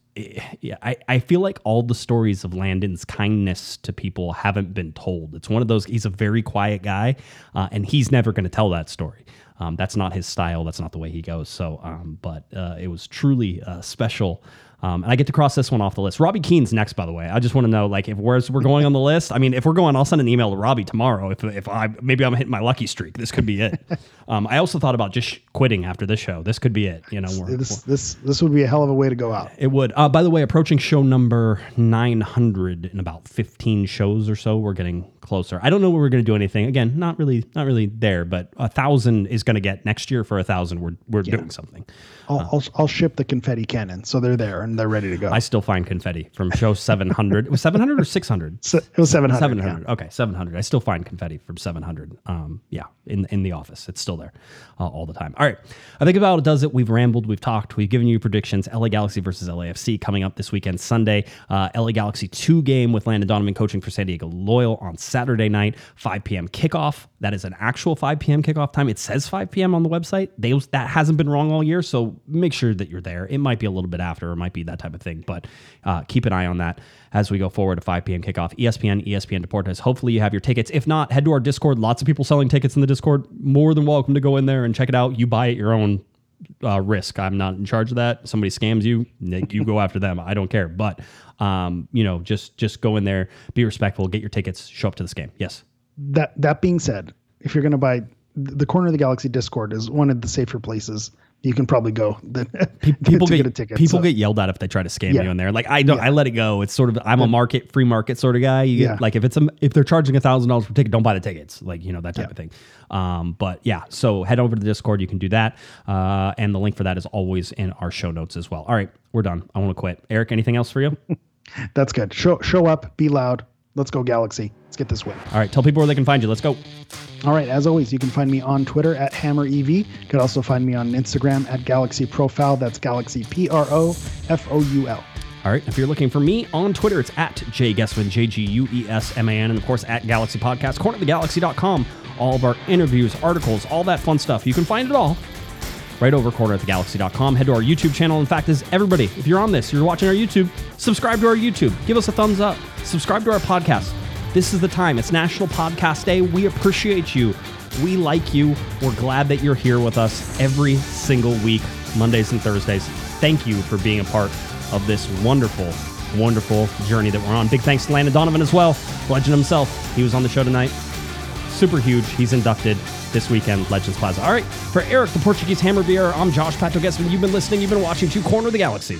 yeah, I, I feel like all the stories of Landon's kindness to people haven't been told. It's one of those. He's a very quiet guy, uh, and he's never going to tell that story. Um, that's not his style. That's not the way he goes. So, um, but uh, it was truly uh, special. Um, and I get to cross this one off the list. Robbie Keane's next, by the way. I just want to know, like, if we're, we're going on the list. I mean, if we're going, I'll send an email to Robbie tomorrow. If, if I maybe I'm hitting my lucky streak, this could be it. Um, I also thought about just quitting after this show. This could be it. You know, we're- This this this would be a hell of a way to go out. it would. Uh, by the way, approaching show number 900 in about 15 shows or so. We're getting closer. I don't know where we're going to do anything. Again, not really, not really there. But a thousand is going to get next year for a thousand. We're we're doing something. I'll, I'll I'll ship the confetti cannon, so they're there and they're ready to go. I still find confetti from show 700. it was 700 or 600. So it was seven hundred. 700. Okay, 700. I still find confetti from 700. Um, yeah, in in the office, it's still there uh, all the time. All right, I think about it does it. We've rambled, we've talked, we've given you predictions. LA Galaxy versus LAFC coming up this weekend, Sunday. Uh, LA Galaxy two game with Landon Donovan coaching for San Diego Loyal on Saturday night, 5 p.m. kickoff. That is an actual 5 p.m. kickoff time. It says 5 p.m. on the website. They that hasn't been wrong all year, so make sure that you're there. It might be a little bit after, it might be that type of thing, but uh, keep an eye on that as we go forward to 5 p.m. kickoff. ESPN, ESPN Deportes. Hopefully you have your tickets. If not, head to our Discord. Lots of people selling tickets in the Discord. More than welcome to go in there and check it out. You buy it your own uh, risk. I'm not in charge of that. Somebody scams you, you go after them. I don't care. But um, you know, just just go in there, be respectful, get your tickets, show up to this game. Yes. That that being said, if you're going to buy the corner of the galaxy Discord is one of the safer places you can probably go. People get, get a ticket. people so- get yelled at if they try to scam Yeah. you in there. Like I don't, Yeah. I let it go. It's sort of I'm a market free market sort of guy. You get, Yeah. like if it's a if they're charging a thousand dollars per ticket, don't buy the tickets. Like you know that type Yeah. of thing. Um, but yeah, so head over to the Discord. You can do that, uh, and the link for that is always in our show notes as well. All right, we're done. I want to quit. Eric, anything else for you? That's good. Show show up, be loud. Let's go Galaxy. Let's get this win. All right, tell people where they can find you. Let's go. All right, as always, you can find me on Twitter at HammerEV. You can also find me on Instagram at Galaxy Profile. That's Galaxy P R O F O U L. All right. If you're looking for me on Twitter, it's at J Guesman, J G U E S M A N, and of course at Galaxy Podcast, cornerofthegalaxy.com. All of our interviews, articles, all that fun stuff. You can find it all right over cornerofthegalaxy.com. Head to our YouTube channel. In fact, is everybody, if you're on this, you're watching our YouTube, subscribe to our YouTube. Give us a thumbs up. Subscribe to our podcast. This is the time. It's National Podcast Day. We appreciate you. We like you. We're glad that you're here with us every single week, Mondays and Thursdays. Thank you for being a part of this wonderful, wonderful journey that we're on. Big thanks to Landon Donovan as well, legend himself. He was on the show tonight super huge. He's inducted this weekend, Legends Plaza. All right, for Eric, the Portuguese Hammer Beer, I'm Josh Guesman. You've been listening, you've been watching to Corner of the Galaxy